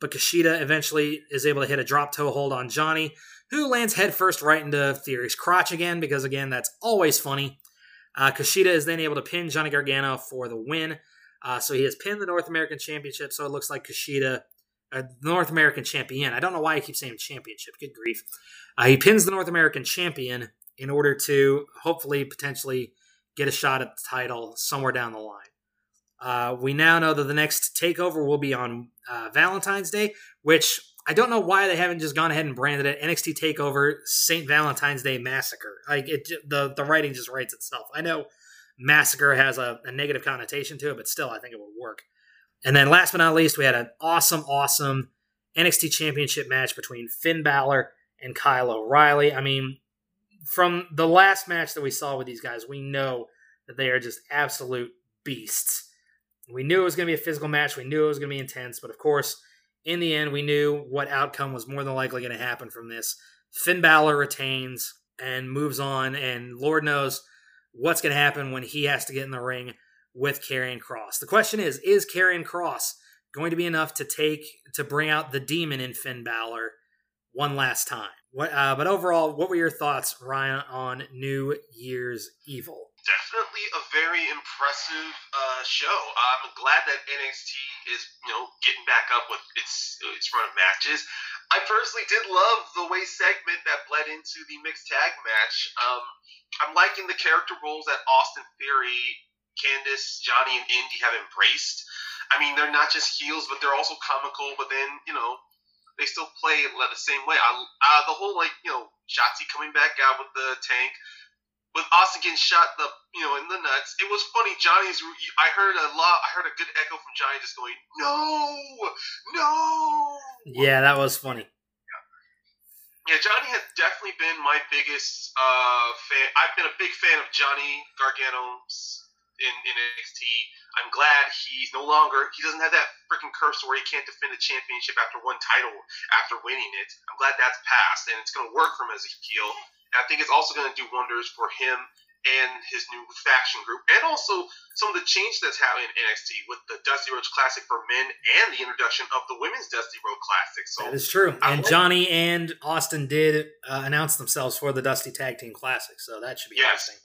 but Kushida eventually is able to hit a drop toe hold on Johnny, who lands headfirst right into Theory's crotch again, because again, that's always funny. Uh, Kushida is then able to pin Johnny Gargano for the win. Uh, so he has pinned the North American Championship, so it looks like Kushida, uh, North American Champion. I don't know why I keep saying championship. Good grief. Uh, he pins the North American Champion in order to hopefully, potentially get a shot at the title somewhere down the line. Uh, we now know that the next takeover will be on uh, Valentine's Day, which I don't know why they haven't just gone ahead and branded it NXT Takeover St. Valentine's Day Massacre. Like it, the the writing just writes itself. I know massacre has a, a negative connotation to it, but still, I think it would work. And then, last but not least, we had an awesome, awesome NXT Championship match between Finn Balor and Kyle O'Reilly. I mean, from the last match that we saw with these guys, we know that they are just absolute beasts. We knew it was going to be a physical match. We knew it was going to be intense. But of course, in the end, we knew what outcome was more than likely going to happen from this. Finn Balor retains and moves on, and Lord knows what's going to happen when he has to get in the ring with Karrion Kross. The question is: Is Karrion Kross going to be enough to take to bring out the demon in Finn Balor one last time? What? Uh, but overall, what were your thoughts, Ryan, on New Year's Evil? Definitely a very impressive uh, show. I'm glad that NXT is, you know, getting back up with its its run of matches. I personally did love the way segment that bled into the mixed tag match. Um, I'm liking the character roles that Austin Theory, Candice, Johnny, and Indi have embraced. I mean, they're not just heels, but they're also comical. But then, you know, they still play the same way. I, uh, the whole like, you know, Shotzi coming back out with the tank with Austin getting shot the you know in the nuts. It was funny. Johnny's. I heard a lot. I heard a good echo from Johnny just going, "No, no." Yeah, that was funny. Yeah, Johnny has definitely been my biggest uh, fan. I've been a big fan of Johnny Gargano's in, in NXT. I'm glad he's no longer. He doesn't have that freaking curse where he can't defend the championship after one title after winning it. I'm glad that's passed, and it's going to work for him as a heel. I think it's also going to do wonders for him and his new faction group, and also some of the change that's happening in NXT with the Dusty Rhodes Classic for men and the introduction of the Women's Dusty Rhodes Classic. So That is true. I And like- Johnny and Austin did uh, announce themselves for the Dusty Tag Team Classic, so that should be Yes. interesting.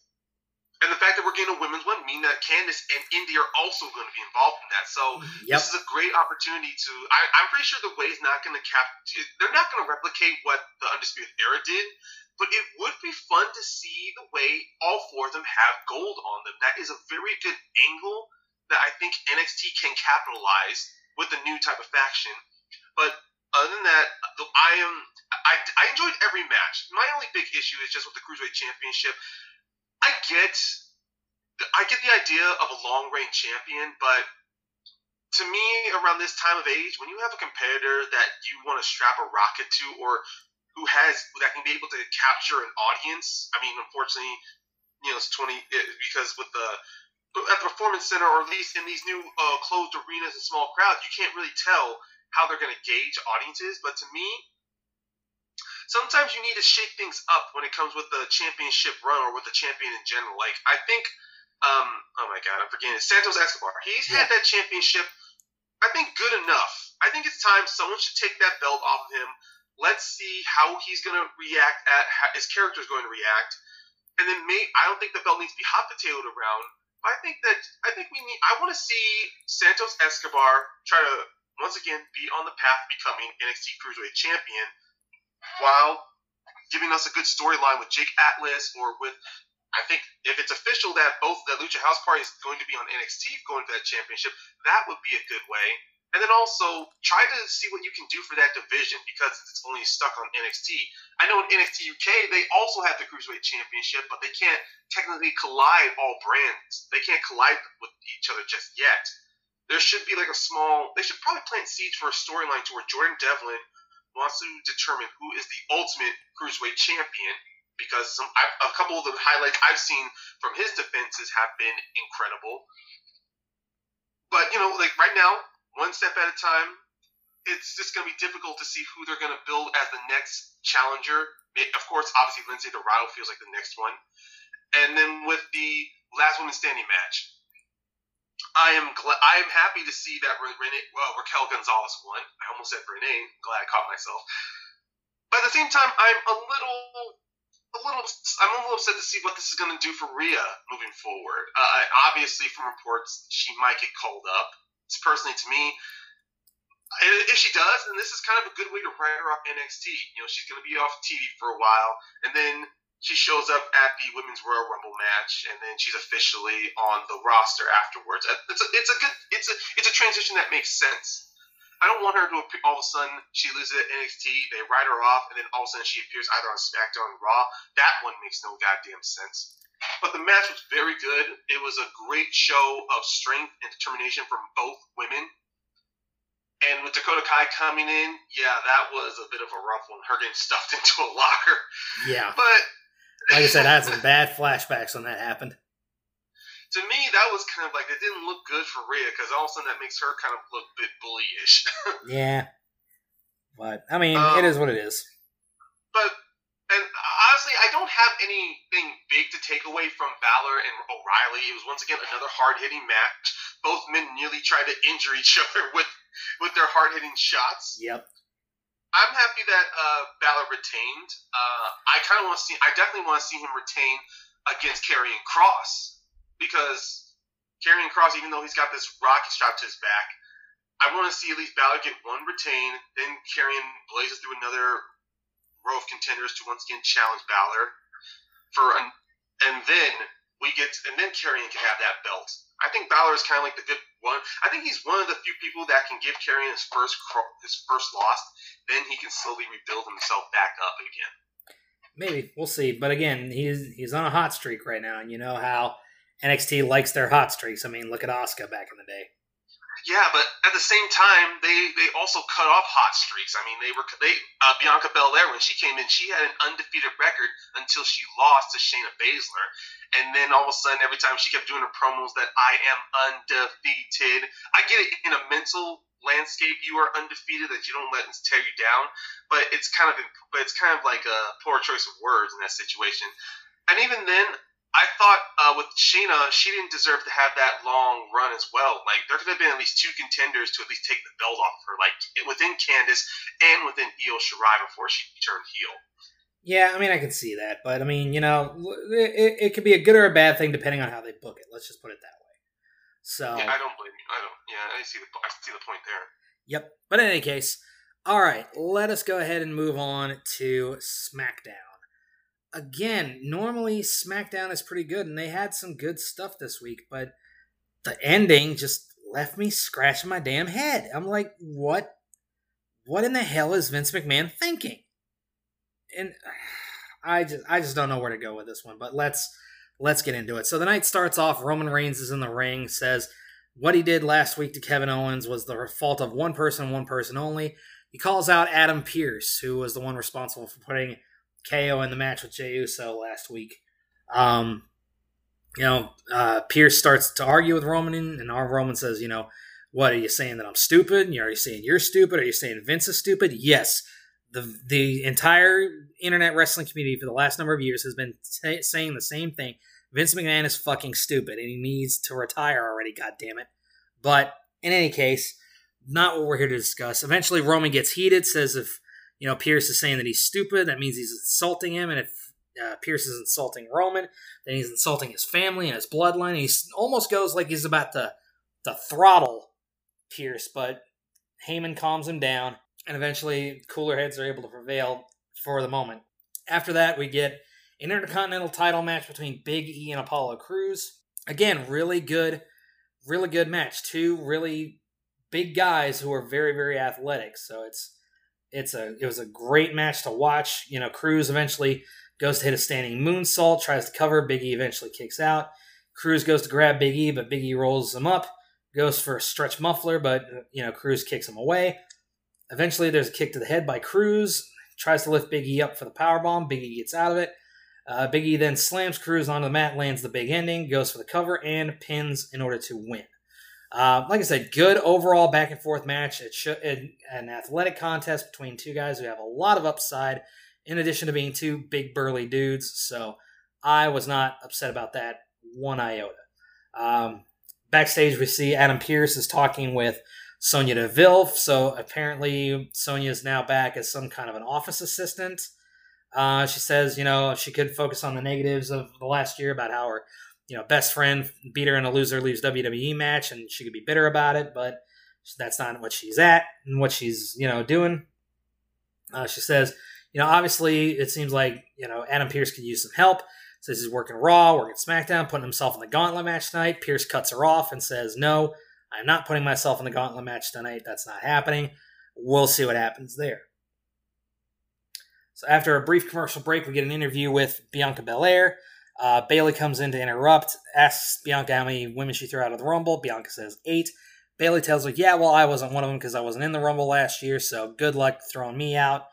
And the fact that we're getting a women's one mean that Candice and Indi are also going to be involved in that. So Yep. this is a great opportunity to. I, I'm pretty sure the way's not going to cap. They're not going to replicate what the Undisputed Era did, but it would be fun to see the way all four of them have gold on them. That is a very good angle that I think NXT can capitalize with a new type of faction. But other than that, I am I, I enjoyed every match. My only big issue is just with the cruiserweight championship. I get I get the idea of a long reign champion, but to me, around this time of age, when you have a competitor that you want to strap a rocket to, or who has that can be able to capture an audience, I mean, unfortunately, you know, it's twenty because with the at the performance center, or at least in these new uh, closed arenas and small crowds, you can't really tell how they're going to gauge audiences. But to me, sometimes you need to shake things up when it comes with the championship run or with the champion in general. Like I think, um, oh my god, I'm forgetting it. Santos Escobar. He's yeah. had that championship. I think good enough. I think it's time someone should take that belt off of him. Let's see how he's going to react at how his character is going to react, and then may I don't think the belt needs to be hot potatoed around. But I think that I think we need. I want to see Santos Escobar try to once again be on the path to becoming NXT Cruiserweight Champion while giving us a good storyline with Jake Atlas or with I think if it's official that both the Lucha House Party is going to be on NXT going for that championship, that would be a good way. And then also try to see what you can do for that division because it's only stuck on NXT. I know in NXT UK they also have the Cruiserweight Championship, but they can't technically collide all brands. They can't collide with each other just yet. There should be like a small. They should probably plant seeds for a storyline to where Jordan Devlin wants to determine who is the ultimate cruiserweight champion because some a couple of the highlights I've seen from his defenses have been incredible. But you know, like right now, one step at a time. It's just going to be difficult to see who they're going to build as the next challenger. Of course, obviously Lince Dorado feels like the next one, and then with the last woman standing match, I am glad. I am happy to see that Renee, well, Raquel Gonzalez won. I almost said Renee. Glad I caught myself. But at the same time, I'm a little, a little, I'm a little upset to see what this is going to do for Rhea moving forward. Uh, obviously, from reports, she might get called up. Personally to me, if she does, then this is kind of a good way to write her off NXT. You know, she's going to be off TV for a while, and then she shows up at the Women's Royal Rumble match, and then she's officially on the roster afterwards. Uh, it's a, it's a good it's a it's a transition that makes sense. I don't want her to all of a sudden she loses at NXT, they write her off, and then all of a sudden she appears either on SmackDown or Raw. That one makes no goddamn sense. But the match was very good. It was a great show of strength and determination from both women. And with Dakota Kai coming in, yeah, that was a bit of a rough one. Her getting stuffed into a locker. Yeah. But like I said, I had some bad flashbacks when that happened. To me, that was kind of like it didn't look good for Rhea because all of a sudden that makes her kind of look a bit bullyish. yeah, but I mean, um, it is what it is. But and honestly, I don't have anything big to take away from Balor and O'Reilly. It was once again another hard hitting match. Both men nearly tried to injure each other with with their hard hitting shots. Yep. I'm happy that uh, Balor retained. Uh, I kind of want to see. I definitely want to see him retain against Karrion Kross because Karrion Kross, even though he's got this rocket strapped to his back, I want to see at least Balor get one retain. Then Karrion blazes through another row of contenders to once again challenge Balor for an, and then we get and then Karrion can have that belt. I think Balor is kind of like the good one. I think he's one of the few people that can give Karrion his first his first loss, then he can slowly rebuild himself back up again. Maybe we'll see, but again, he's he's on a hot streak right now, and you know how NXT likes their hot streaks. I mean, look at Asuka back in the day. Yeah, but at the same time, they they also cut off hot streaks. I mean, they were they uh, Bianca Belair when she came in, she had an undefeated record until she lost to Shayna Baszler, and then all of a sudden, every time she kept doing her promos that I am undefeated. I get it in a mental landscape, you are undefeated that you don't let it tear you down, but it's kind of but it's kind of like a poor choice of words in that situation. And even then, I thought uh, with Shayna, she didn't deserve to have that long run as well. Like there could have been at least two contenders to at least take the belt off her, like within Candice and within Io Shirai before she turned heel. Yeah, I mean, I can see that, but I mean, you know, it, it could be a good or a bad thing depending on how they book it. Let's just put it that way. So yeah, I don't blame you. I don't. Yeah, I see the I see the point there. Yep. But in any case, all right, let us go ahead and move on to SmackDown again, normally SmackDown is pretty good, and they had some good stuff this week, but the ending just left me scratching my damn head. I'm like, what? what in the hell is Vince McMahon thinking? And I just I just don't know where to go with this one, but let's let's get into it. So the night starts off Roman Reigns is in the ring, says what he did last week to Kevin Owens was the fault of one person, one person only. He calls out Adam Pearce, who was the one responsible for putting KO in the match with Jey Uso last week. Um, you know, uh, Pearce starts to argue with Roman, and Roman says, you know, what are you saying that I'm stupid? And are you saying you're stupid? Are you saying Vince is stupid? Yes. The the entire internet wrestling community for the last number of years has been t- saying the same thing. Vince McMahon is fucking stupid and he needs to retire already, god damn it. But in any case, not what we're here to discuss. Eventually Roman gets heated, says if you know Pearce is saying that he's stupid, that means he's insulting him, and if uh, Pearce is insulting Roman, then he's insulting his family and his bloodline. He almost goes like he's about to to throttle Pearce, but Heyman calms him down, and eventually cooler heads are able to prevail for the moment. After that, we get an intercontinental title match between Big E and Apollo Crews. Again, really good, really good match. Two really big guys who are very, very athletic. So it's it's a it was a great match to watch. You know, Crews eventually goes to hit a standing moonsault, tries to cover. Big E eventually kicks out. Crews goes to grab Big E, but Big E rolls him up goes for a stretch muffler, but you know Crews kicks him away. Eventually, there's a kick to the head by Crews. Tries to lift Big E up for the power bomb. Big E gets out of it. Uh, Big E then slams Crews onto the mat, lands the big ending, goes for the cover, and pins in order to win. Uh, like I said, good overall back and forth match. It should an athletic contest between two guys who have a lot of upside, in addition to being two big burly dudes. So I was not upset about that one iota. Um, Backstage, we see Adam Pearce is talking with Sonya Deville. So apparently, Sonya is now back as some kind of an office assistant. Uh, she says, you know, she could focus on the negatives of the last year about how her, you know, best friend beat her in a loser leaves WWE match, and she could be bitter about it, but that's not what she's at and what she's, you know, doing. Uh, she says, you know, obviously it seems like you know Adam Pearce could use some help. Says he's working Raw, working SmackDown, putting himself in the gauntlet match tonight. Pearce cuts her off and says, No, I'm not putting myself in the gauntlet match tonight. That's not happening. We'll see what happens there. So after a brief commercial break, we get an interview with Bianca Belair. Uh, Bayley comes in to interrupt, asks Bianca how many women she threw out of the Rumble. Bianca says eight. Bayley tells her, Yeah, well, I wasn't one of them because I wasn't in the Rumble last year, so good luck throwing me out.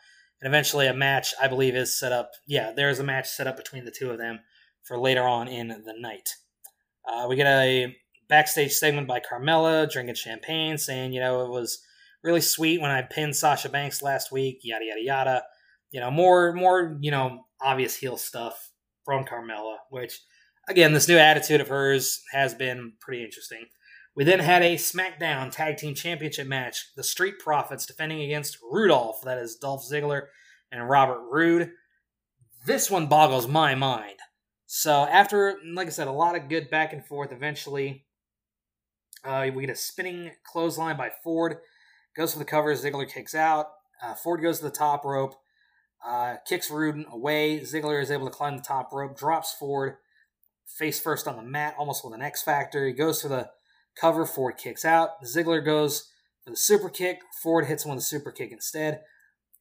And eventually, a match, I believe, is set up. Yeah, there's a match set up between the two of them for later on in the night. Uh, we get a backstage segment by Carmella drinking champagne, saying, you know, it was really sweet when I pinned Sasha Banks last week, yada, yada, yada. You know, more, more, you know, obvious heel stuff from Carmella, which, again, this new attitude of hers has been pretty interesting. We then had a SmackDown Tag Team Championship match. The Street Profits defending against Rudolph, that is Dolph Ziggler and Robert Roode. This one boggles my mind. So after, like I said, a lot of good back and forth, eventually uh, we get a spinning clothesline by Ford. Goes for the cover. Ziggler kicks out. Uh, Ford goes to the top rope. Uh, kicks Roode away. Ziggler is able to climb the top rope. Drops Ford face first on the mat, almost with an X Factor. He goes for the cover. Ford kicks out. Ziggler goes for the super kick. Ford hits him with a super kick instead.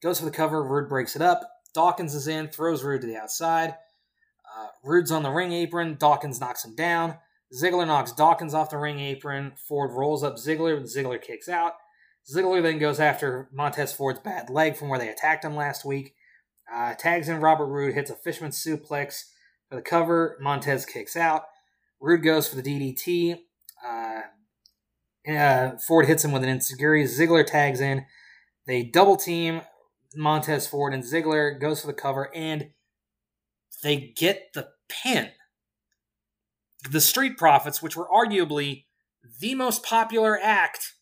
Goes for the cover. Roode breaks it up. Dawkins is in, throws Roode to the outside. Uh, Roode's on the ring apron. Dawkins knocks him down. Ziggler knocks Dawkins off the ring apron. Ford rolls up Ziggler. Ziggler kicks out. Ziggler then goes after Montez Ford's bad leg from where they attacked him last week. Uh, tags in Robert Roode, hits a fisherman suplex for the cover. Montez kicks out. Roode goes for the DDT. Uh, uh, Ford hits him with an enzuigiri. Ziggler tags in. They double team Montez Ford and Ziggler goes for the cover and they get the pin. The Street Profits, which were arguably the most popular act,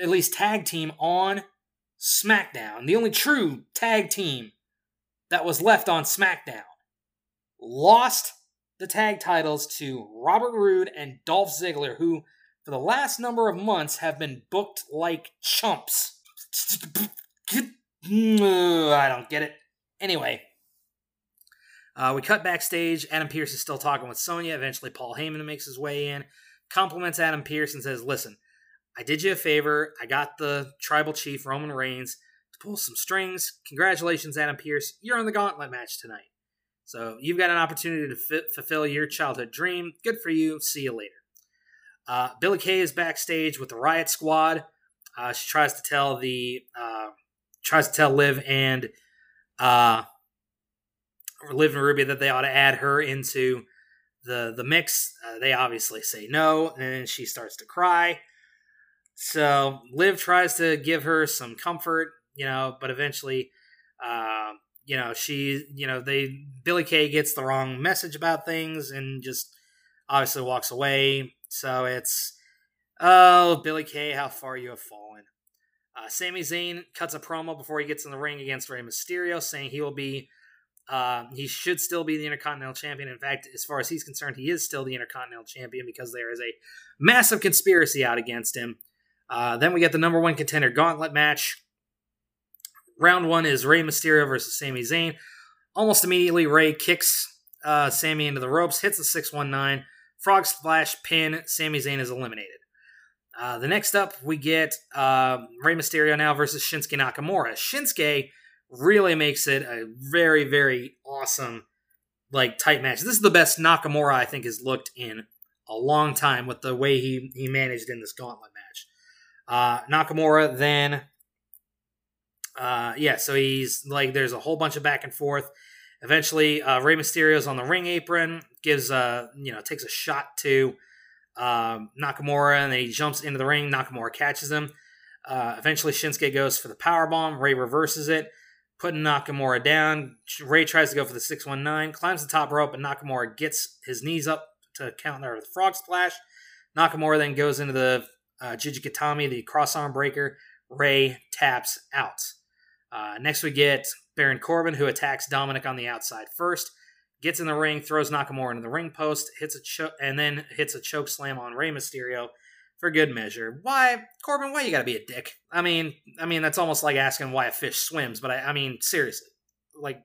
at least tag team on SmackDown, the only true tag team that was left on SmackDown, lost the tag titles to Robert Roode and Dolph Ziggler, who for the last number of months have been booked like chumps. I don't get it. Anyway, uh, we cut backstage. Adam Pearce is still talking with Sonya. Eventually, Paul Heyman makes his way in, compliments Adam Pearce, and says, Listen, I did you a favor. I got the tribal chief, Roman Reigns, pull some strings. Congratulations, Adam Pearce. You're on the gauntlet match tonight. So you've got an opportunity to fit, fulfill your childhood dream. Good for you. See you later. Uh, Billie Kay is backstage with the Riot Squad. Uh, she tries to tell the uh, tries to tell Liv and uh, Liv and Ruby that they ought to add her into the the mix. Uh, they obviously say no, and she starts to cry. So Liv tries to give her some comfort, you know, but eventually, uh, you know, she, you know, they Billie Kay gets the wrong message about things and just obviously walks away. So it's oh Billie Kay, how far you have fallen. Uh, Sami Zayn cuts a promo before he gets in the ring against Rey Mysterio, saying he will be, uh, he should still be the Intercontinental Champion. In fact, as far as he's concerned, he is still the Intercontinental Champion because there is a massive conspiracy out against him. Uh, then we get the number one contender gauntlet match. Round one is Rey Mysterio versus Sami Zayn. Almost immediately, Rey kicks uh, Sami into the ropes, hits the 619, frog splash pin. Sami Zayn is eliminated. Uh, the next up, we get uh, Rey Mysterio now versus Shinsuke Nakamura. Shinsuke really makes it a very, very awesome, like tight match. This is the best Nakamura I think has looked in a long time with the way he he managed in this gauntlet match. Uh, Nakamura then uh, yeah, so he's like, there's a whole bunch of back and forth. Eventually, uh, Rey Mysterio's on the ring apron, gives a, you know, takes a shot to um, Nakamura, and then he jumps into the ring. Nakamura catches him. Uh, eventually, Shinsuke goes for the power bomb. Rey reverses it, putting Nakamura down. Rey tries to go for the 619, climbs the top rope, and Nakamura gets his knees up to counter the frog splash. Nakamura then goes into the uh, the cross arm breaker. Rey taps out. Uh, next, we get Baron Corbin, who attacks Dominic on the outside first, gets in the ring, throws Nakamura into the ring post, hits a choke, and then hits a choke slam on Rey Mysterio for good measure. Why, Corbin? Why you gotta be a dick? I mean, I mean that's almost like asking why a fish swims. But I, I mean, seriously, like,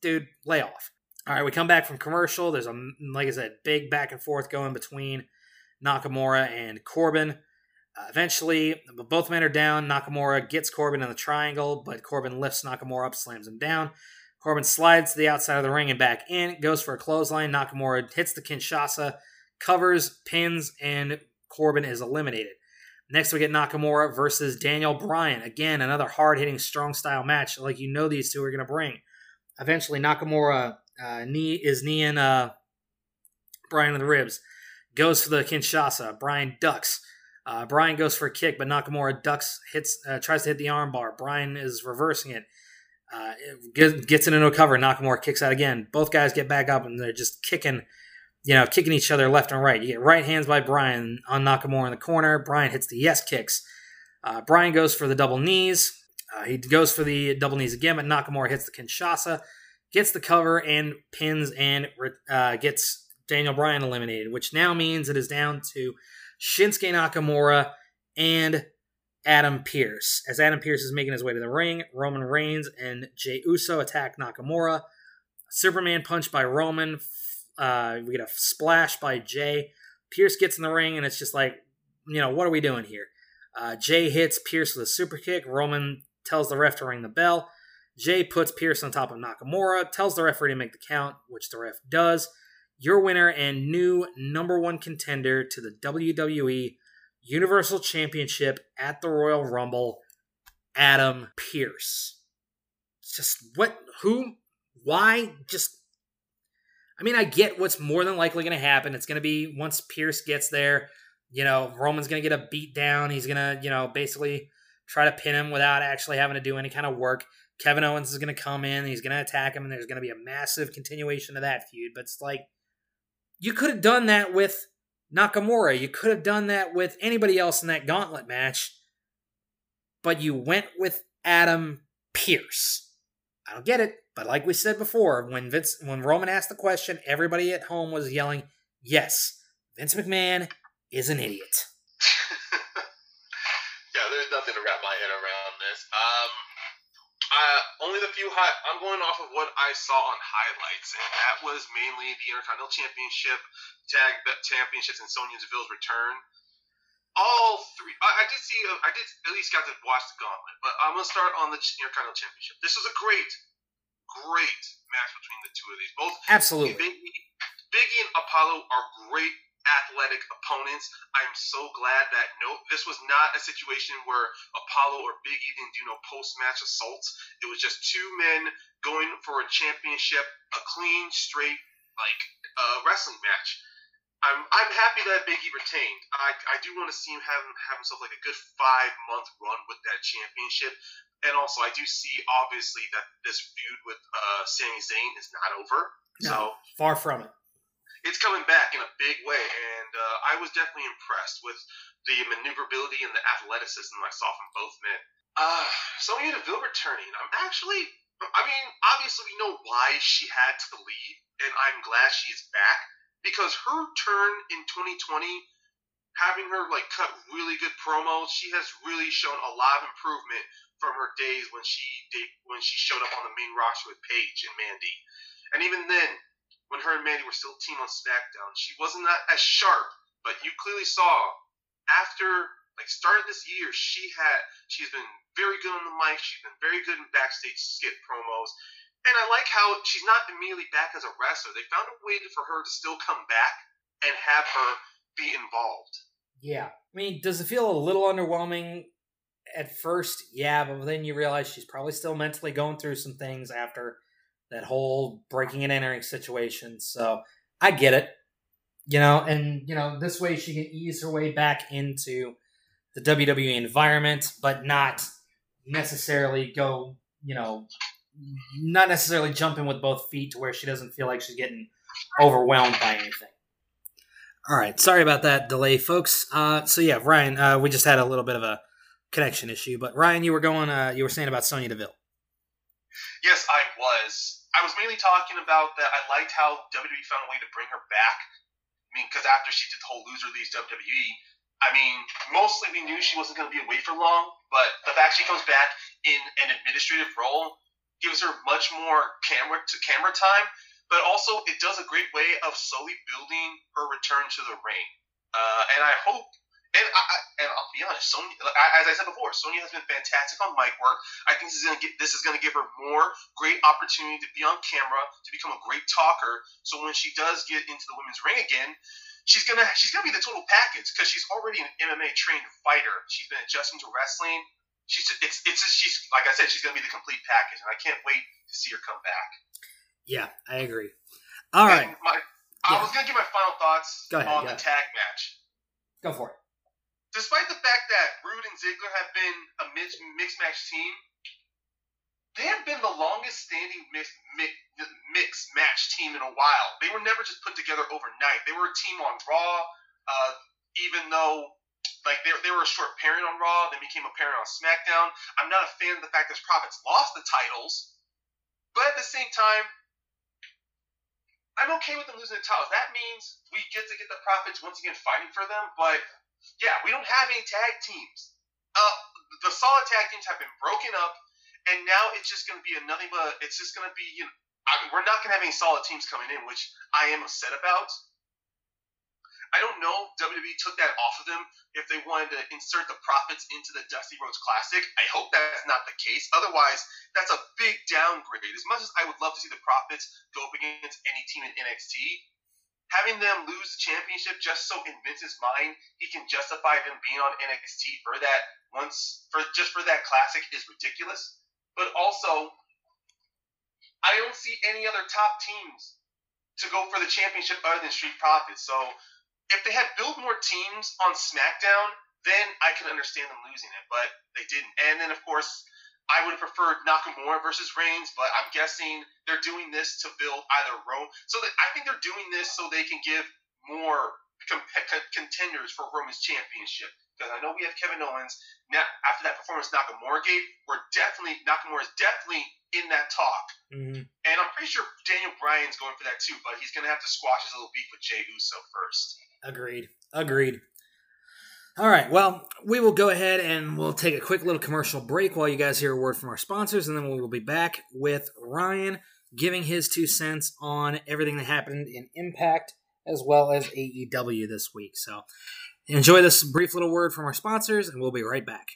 dude, lay off. All right, we come back from commercial. There's a like I said, big back and forth going between Nakamura and Corbin. Uh, eventually, both men are down. Nakamura gets Corbin in the triangle, but Corbin lifts Nakamura up, slams him down. Corbin slides to the outside of the ring and back in, goes for a clothesline. Nakamura hits the Kinshasa, covers, pins, and Corbin is eliminated. Next, we get Nakamura versus Daniel Bryan. Again, another hard hitting, strong style match like you know these two are going to bring. Eventually, Nakamura uh, knee is kneeing uh, Bryan in the ribs, goes for the Kinshasa. Bryan ducks. Uh, Bryan goes for a kick, but Nakamura ducks, hits, uh, tries to hit the armbar. Bryan is reversing it. Uh, it gets into a cover. Nakamura kicks out again. Both guys get back up and they're just kicking, you know, kicking each other left and right. You get right hands by Bryan on Nakamura in the corner. Bryan hits the yes kicks. Uh, Bryan goes for the double knees. Uh, he goes for the double knees again, but Nakamura hits the Kinshasa, gets the cover and pins and uh, gets Daniel Bryan eliminated, which now means it is down to Shinsuke Nakamura, and Adam Pearce. As Adam Pearce is making his way to the ring, Roman Reigns and Jey Uso attack Nakamura. Superman punch by Roman. Uh, we get a splash by Jey. Pearce gets in the ring, and it's just like, you know, what are we doing here? Uh, Jey hits Pearce with a super kick. Roman tells the ref to ring the bell. Jey puts Pearce on top of Nakamura, tells the referee to make the count, which the ref does your winner and new number one contender to the WWE Universal Championship at the Royal Rumble, Adam Pearce. Just what, who, why? Just, I mean, I get what's more than likely going to happen. It's going to be once Pearce gets there, you know, Roman's going to get a beat down. He's going to, you know, basically try to pin him without actually having to do any kind of work. Kevin Owens is going to come in, he's going to attack him, and there's going to be a massive continuation of that feud. But it's like, you could have done that with Nakamura. You could have done that with anybody else in that gauntlet match. But you went with Adam Pearce. I don't get it, but like we said before, when Vince when Roman asked the question, everybody at home was yelling, "Yes, Vince McMahon is an idiot." Only the few high. I'm going off of what I saw on highlights, and that was mainly the Intercontinental Championship, Tag Championships, and Sonya Deville's return. all three. I, I did see. I did at least got to watch the gauntlet. But I'm gonna start on the Intercontinental Championship. This was a great, great match between the two of these. Both absolutely. Biggie, Biggie and Apollo are great athletic opponents. I'm so glad that no, this was not a situation where Apollo or Biggie didn't do no post match assaults. It was just two men going for a championship, a clean, straight, like uh, wrestling match. I'm I'm happy that Biggie retained. I, I do want to see him have have himself like a good five month run with that championship. And also, I do see obviously that this feud with uh, Sami Zayn is not over. No, so far from it it's coming back in a big way, and uh, I was definitely impressed with the maneuverability and the athleticism I saw from both men. Uh, Sonya Deville returning. I'm actually, I mean, obviously we know why she had to leave, and I'm glad she's back because her turn in 2020, having her like cut really good promos, she has really shown a lot of improvement from her days when she did, when she showed up on the main roster with Paige and Mandy, and even then when her and Mandy were still a team on SmackDown. She wasn't that as sharp, but you clearly saw after like started this year, she had she's been very good on the mic. She's been very good in backstage skit promos. And I like how she's not immediately back as a wrestler. They found a way for her to still come back and have her be involved. Yeah. I mean, does it feel a little underwhelming at first? Yeah, but then you realize she's probably still mentally going through some things after that whole breaking and entering situation. So I get it, you know, and you know this way she can ease her way back into the WWE environment, but not necessarily go, you know, not necessarily jumping with both feet to where she doesn't feel like she's getting overwhelmed by anything. All right, sorry about that delay, folks. Uh, so yeah, Ryan, uh, we just had a little bit of a connection issue, but Ryan, you were going, uh, you were saying about Sonya Deville. Yes, I was. I was mainly talking about that I liked how WWE found a way to bring her back. I mean, because after she did the whole loser leaves WWE, I mean, mostly we knew she wasn't going to be away for long, but the fact she comes back in an administrative role gives her much more camera to camera time, but also it does a great way of slowly building her return to the ring. Uh, and I hope and I, and I'll be honest, Sonya, as I said before, Sonya has been fantastic on mic work. I think this is gonna get this is gonna give her more great opportunity to be on camera, to become a great talker. So when she does get into the women's ring again, she's gonna she's gonna be the total package because she's already an MMA trained fighter. She's been adjusting to wrestling. She's it's it's just, she's like I said, she's gonna be the complete package, and I can't wait to see her come back. Yeah, I agree. All right, my, I was gonna give my final thoughts ahead, on the ahead. tag match. Go for it despite the fact that Roode and Ziggler have been a mixed, mixed match team, they have been the longest standing mixed, mixed match team in a while. They were never just put together overnight. They were a team on Raw, uh, even though like they, they were a short pairing on Raw, then became a pairing on SmackDown. I'm not a fan of the fact that Profits lost the titles, but at the same time, I'm okay with them losing the titles. That means we get to get the Profits once again fighting for them, but yeah, we don't have any tag teams. Uh, the solid tag teams have been broken up, and now it's just going to be a nothing but it's just going to be you know I we're not going to have any solid teams coming in, which I am upset about. I don't know WWE took that off of them if they wanted to insert the Profits into the Dusty Rhodes Classic. I hope that's not the case. Otherwise, that's a big downgrade. As much as I would love to see the Profits go up against any team in NXT, having them lose the championship just so in Vince's mind he can justify them being on NXT for that once for just for that classic is ridiculous. But also, I don't see any other top teams to go for the championship other than Street Profits. So if they had built more teams on SmackDown, then I could understand them losing it, but they didn't. And then of course I would have preferred Nakamura versus Reigns, but I'm guessing they're doing this to build either Rome. So that, I think they're doing this so they can give more comp- contenders for Roman's championship. Because I know we have Kevin Owens. Now, after that performance Nakamura gave, we're definitely Nakamura is definitely in that talk. Mm-hmm. And I'm pretty sure Daniel Bryan's going for that too, but he's going to have to squash his little beef with Jey Uso first. Agreed. Agreed. All right. Well, we will go ahead and we'll take a quick little commercial break while you guys hear a word from our sponsors, and then we will be back with Ryan giving his two cents on everything that happened in Impact as well as AEW this week. So Enjoy this brief little word from our sponsors, and we'll be right back.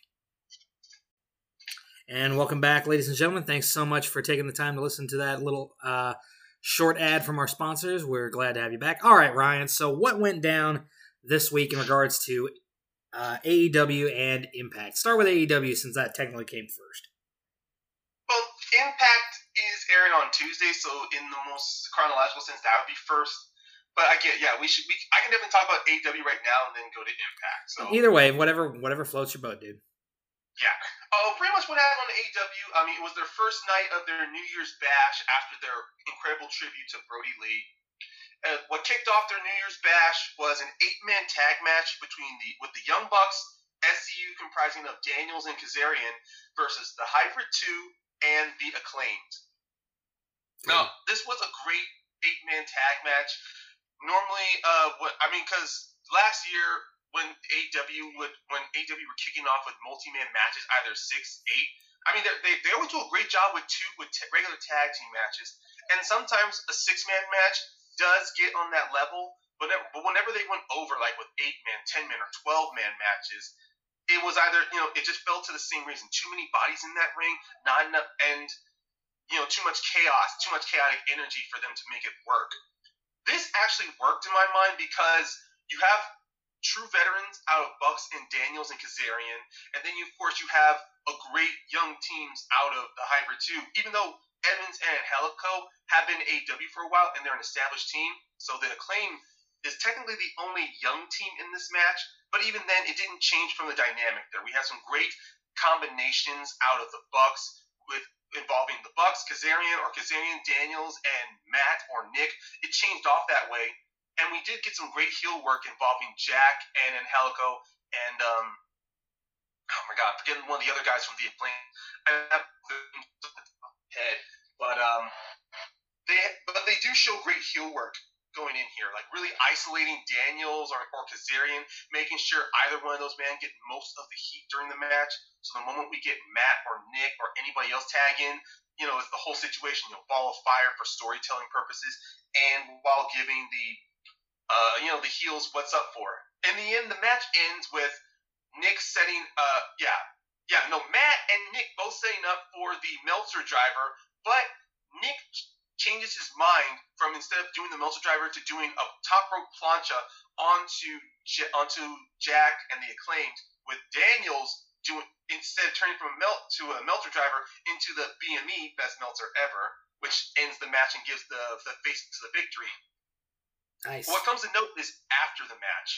And welcome back, ladies and gentlemen. Thanks so much for taking the time to listen to that little uh, short ad from our sponsors. We're glad to have you back. All right, Ryan. So, what went down this week in regards to uh, AEW and Impact? Start with AEW since that technically came first. Well, Impact is airing on Tuesday, so in the most chronological sense, that would be first. But I get, yeah, we should. We, I can definitely talk about AEW right now and then go to Impact. So either way, whatever, whatever floats your boat, dude. Yeah. Oh, pretty much what happened on AEW. I mean, it was their first night of their New Year's Bash after their incredible tribute to Brodie Lee. Uh, what kicked off their New Year's Bash was an eight-man tag match between the with the Young Bucks, SCU comprising of Daniels and Kazarian versus the Hybrid Two and the Acclaimed. Now, this was a great eight-man tag match. Normally, uh, what I mean, because last year when AW would when AW were kicking off with multi-man matches, either six, eight. I mean, they they always do a great job with two with t- regular tag team matches, and sometimes a six-man match does get on that level. But but whenever they went over, like with eight-man, ten-man, or twelve-man matches, it was either you know it just fell to the same reason: too many bodies in that ring, not enough, and you know too much chaos, too much chaotic energy for them to make it work. This actually worked in my mind because you have true veterans out of Bucks and Daniels and Kazarian, and then you, of course you have a great young teams out of the Hybrid Two. Even though Evans and Angelico have been AW for a while and they're an established team, so the Acclaim is technically the only young team in this match. But even then, it didn't change from the dynamic there. We have some great combinations out of the Bucks with involving the Bucks, Kazarian or Kazarian, Daniels, and Matt or Nick. It changed off that way and we did get some great heel work involving Jack and Angelico and um, oh my god, forgetting one of the other guys from the Acclaim. I have head, but um, they but they do show great heel work going in here, like really isolating Daniels or, or Kazarian, making sure either one of those men get most of the heat during the match. So the moment we get Matt or Nick or anybody else tag in, you know, it's the whole situation, you know, ball of fire for storytelling purposes, and while giving the uh, you know, the heels what's up for. In the end, the match ends with Nick setting, uh, yeah, yeah, no, Matt and Nick both setting up for the Meltzer driver, but Nick changes his mind from instead of doing the Meltzer driver to doing a top rope plancha onto onto Jack and the acclaimed, with Daniels doing instead of turning from a melt to a Meltzer driver into the BME best Meltzer ever, which ends the match and gives the the face to the victory. Nice. What comes to note is after the match.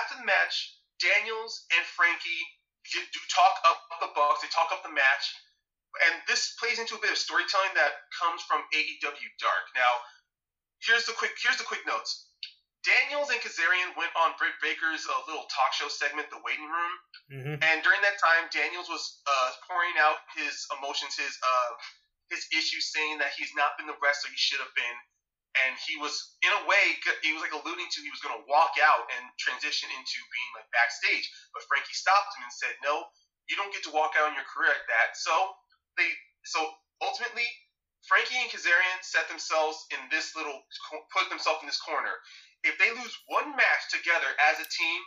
After the match, Daniels and Frankie do talk up the Bucks. They talk up the match, and this plays into a bit of storytelling that comes from AEW Dark. Now, here's the quick here's the quick notes. Daniels and Kazarian went on Britt Baker's uh, little talk show segment, The Waiting Room, mm-hmm. and during that time, Daniels was uh, pouring out his emotions, his uh, his issues, saying that he's not been the wrestler he should have been, and he was in a way he was like alluding to he was going to walk out and transition into being like backstage. But frankie stopped him and said no you don't get to walk out in your career like that. So they so ultimately frankie and kazarian set themselves in this little put themselves in this corner. If they lose one match together as a team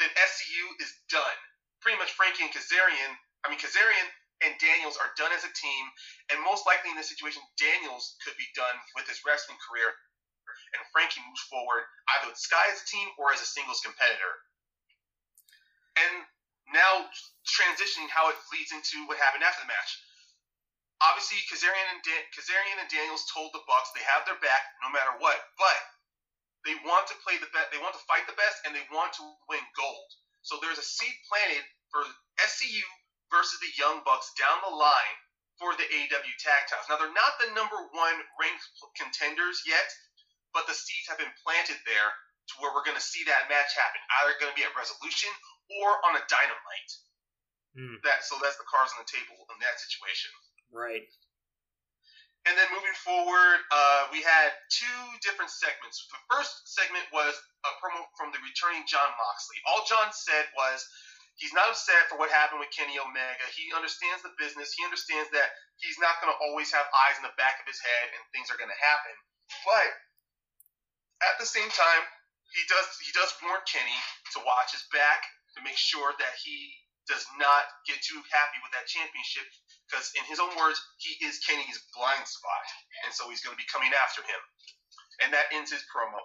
then scu is done. Pretty much frankie and kazarian i mean kazarian and Daniels are done as a team, and most likely in this situation, Daniels could be done with his wrestling career, and Frankie moves forward either with Sky as a team or as a singles competitor. And now transitioning how it leads into what happened after the match. Obviously, Kazarian and, da- Kazarian and Daniels told the Bucks they have their back no matter what, but they want to play the best, they want to fight the best, and they want to win gold. So there's a seed planted for SCU versus the Young Bucks down the line for the AEW tag titles. Now they're not the number one ranked contenders yet, but the seeds have been planted there to where we're going to see that match happen. Either going to be at Resolution or on a Dynamite. Mm. That so that's the cards on the table in that situation. Right. And then moving forward, uh, we had two different segments. The first segment was a promo from the returning Jon Moxley. All Jon said was He's not upset for what happened with Kenny Omega. He understands the business. He understands that he's not going to always have eyes in the back of his head and things are going to happen. But at the same time, he does he does warn Kenny to watch his back to make sure that he does not get too happy with that championship because in his own words he is Kenny's blind spot and so he's going to be coming after him and that ends his promo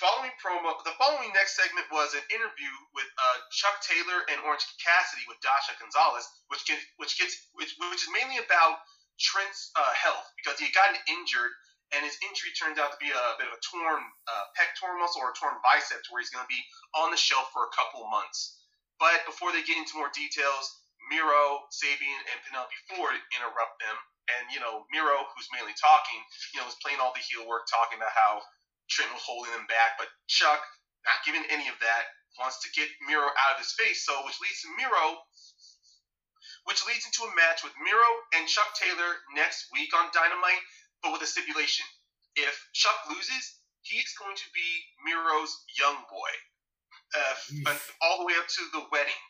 following promo the following next segment was an interview with uh, Chuck Taylor and Orange Cassidy with Dasha Gonzalez which gets which gets which, which is mainly about Trent's uh, health because he had gotten injured and his injury turned out to be a bit of a torn uh, pectoral muscle or a torn bicep, where he's going to be on the shelf for a couple months. But before they get into more details, Miro, Sabian, and Penelope Ford interrupt them, and you know Miro, who's mainly talking, you know, is playing all the heel work, talking about how Trent was holding them back, but Chuck, not giving any of that, wants to get Miro out of his face. So, which leads to Miro, which leads into a match with Miro and Chuck Taylor next week on Dynamite but with a stipulation. If Chuck loses, he's going to be Miro's young boy, uh, all the way up to the wedding.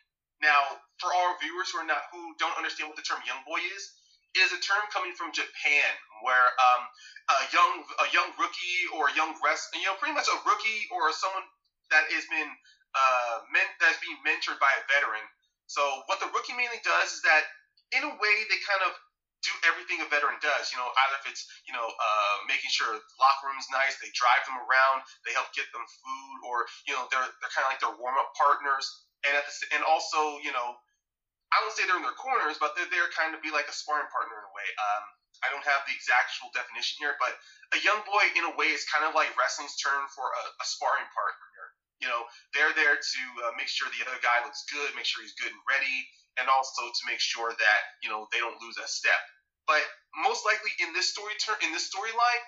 Now, for our viewers who are not who don't understand what the term young boy is, is a term coming from Japan, where um, a young a young rookie or a young wrestler, you know, pretty much a rookie or someone that has been uh, meant that's being mentored by a veteran. So what the rookie mainly does is that, in a way, they kind of do everything a veteran does. You know, either if it's you know uh, making sure the locker room's nice, they drive them around, they help get them food, or you know they're they're kind of like their warm up partners, and at the and also you know I wouldn't say they're in their corners, but they're there kind of be like a sparring partner in a way. Um, I don't have the exact definition here, but a young boy in a way is kind of like wrestling's term for a, a sparring partner. You know, they're there to uh, make sure the other guy looks good, make sure he's good and ready, and also to make sure that you know they don't lose a step. But most likely in this story turn in this storyline,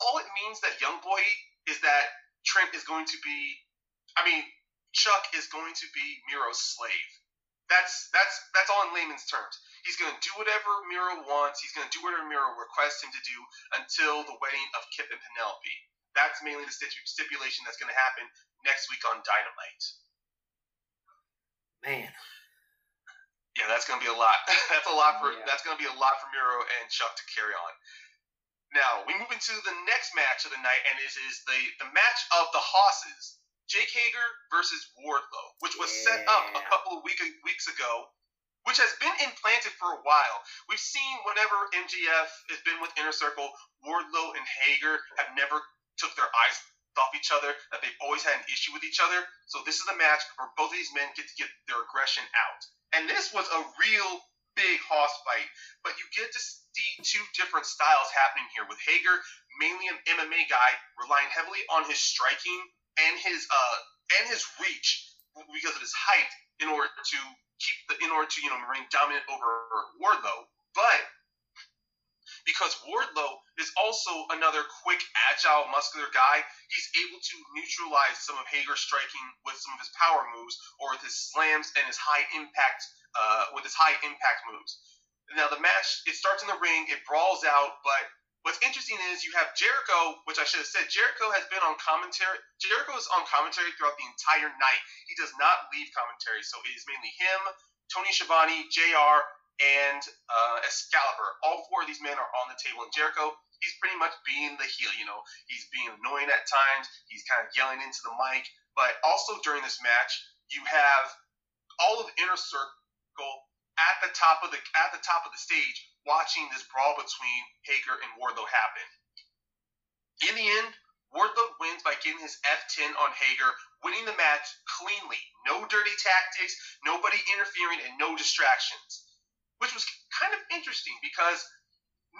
all it means that young boy is that Trent is going to be, I mean, Chuck is going to be Miro's slave. That's that's that's all in layman's terms. He's going to do whatever Miro wants. He's going to do whatever Miro requests him to do until the wedding of Kip and Penelope. That's mainly the stipulation that's going to happen next week on Dynamite. Man. Yeah, that's going to be a lot. that's a lot for yeah. that's going to be a lot for Miro and Chuck to carry on. Now we move into the next match of the night, and this is the the match of the Hosses. Jake Hager versus Wardlow, which was yeah. set up a couple of week, weeks ago, which has been implanted for a while. We've seen whenever MJF has been with Inner Circle, Wardlow and Hager have never took their eyes off each other, that they've always had an issue with each other. So this is a match where both of these men get to get their aggression out. And this was a real big hoss fight, but you get to see two different styles happening here with Hager, mainly an MMA guy, relying heavily on his striking and his uh and his reach because of his height in order to keep the in order to you know remain dominant over Wardlow. But because Wardlow is also another quick, agile, muscular guy. He's able to neutralize some of Hager's striking with some of his power moves or with his slams and his high impact uh, with his high impact moves. Now the match it starts in the ring, it brawls out, but what's interesting is you have Jericho, which I should have said, Jericho has been on commentary. Jericho is on commentary throughout the entire night. He does not leave commentary, so it is mainly him, Tony Schiavone, JR, and uh, Excalibur. All four of these men are on the table. And Jericho, he's pretty much being the heel. You know, he's being annoying at times. He's kind of yelling into the mic. But also during this match, you have all of Inner Circle at the top of the at the top of the stage, watching this brawl between Hager and Wardlow happen. In the end, Wardlow wins by getting his F10 on Hager, winning the match cleanly. No dirty tactics, nobody interfering, and no distractions which was kind of interesting because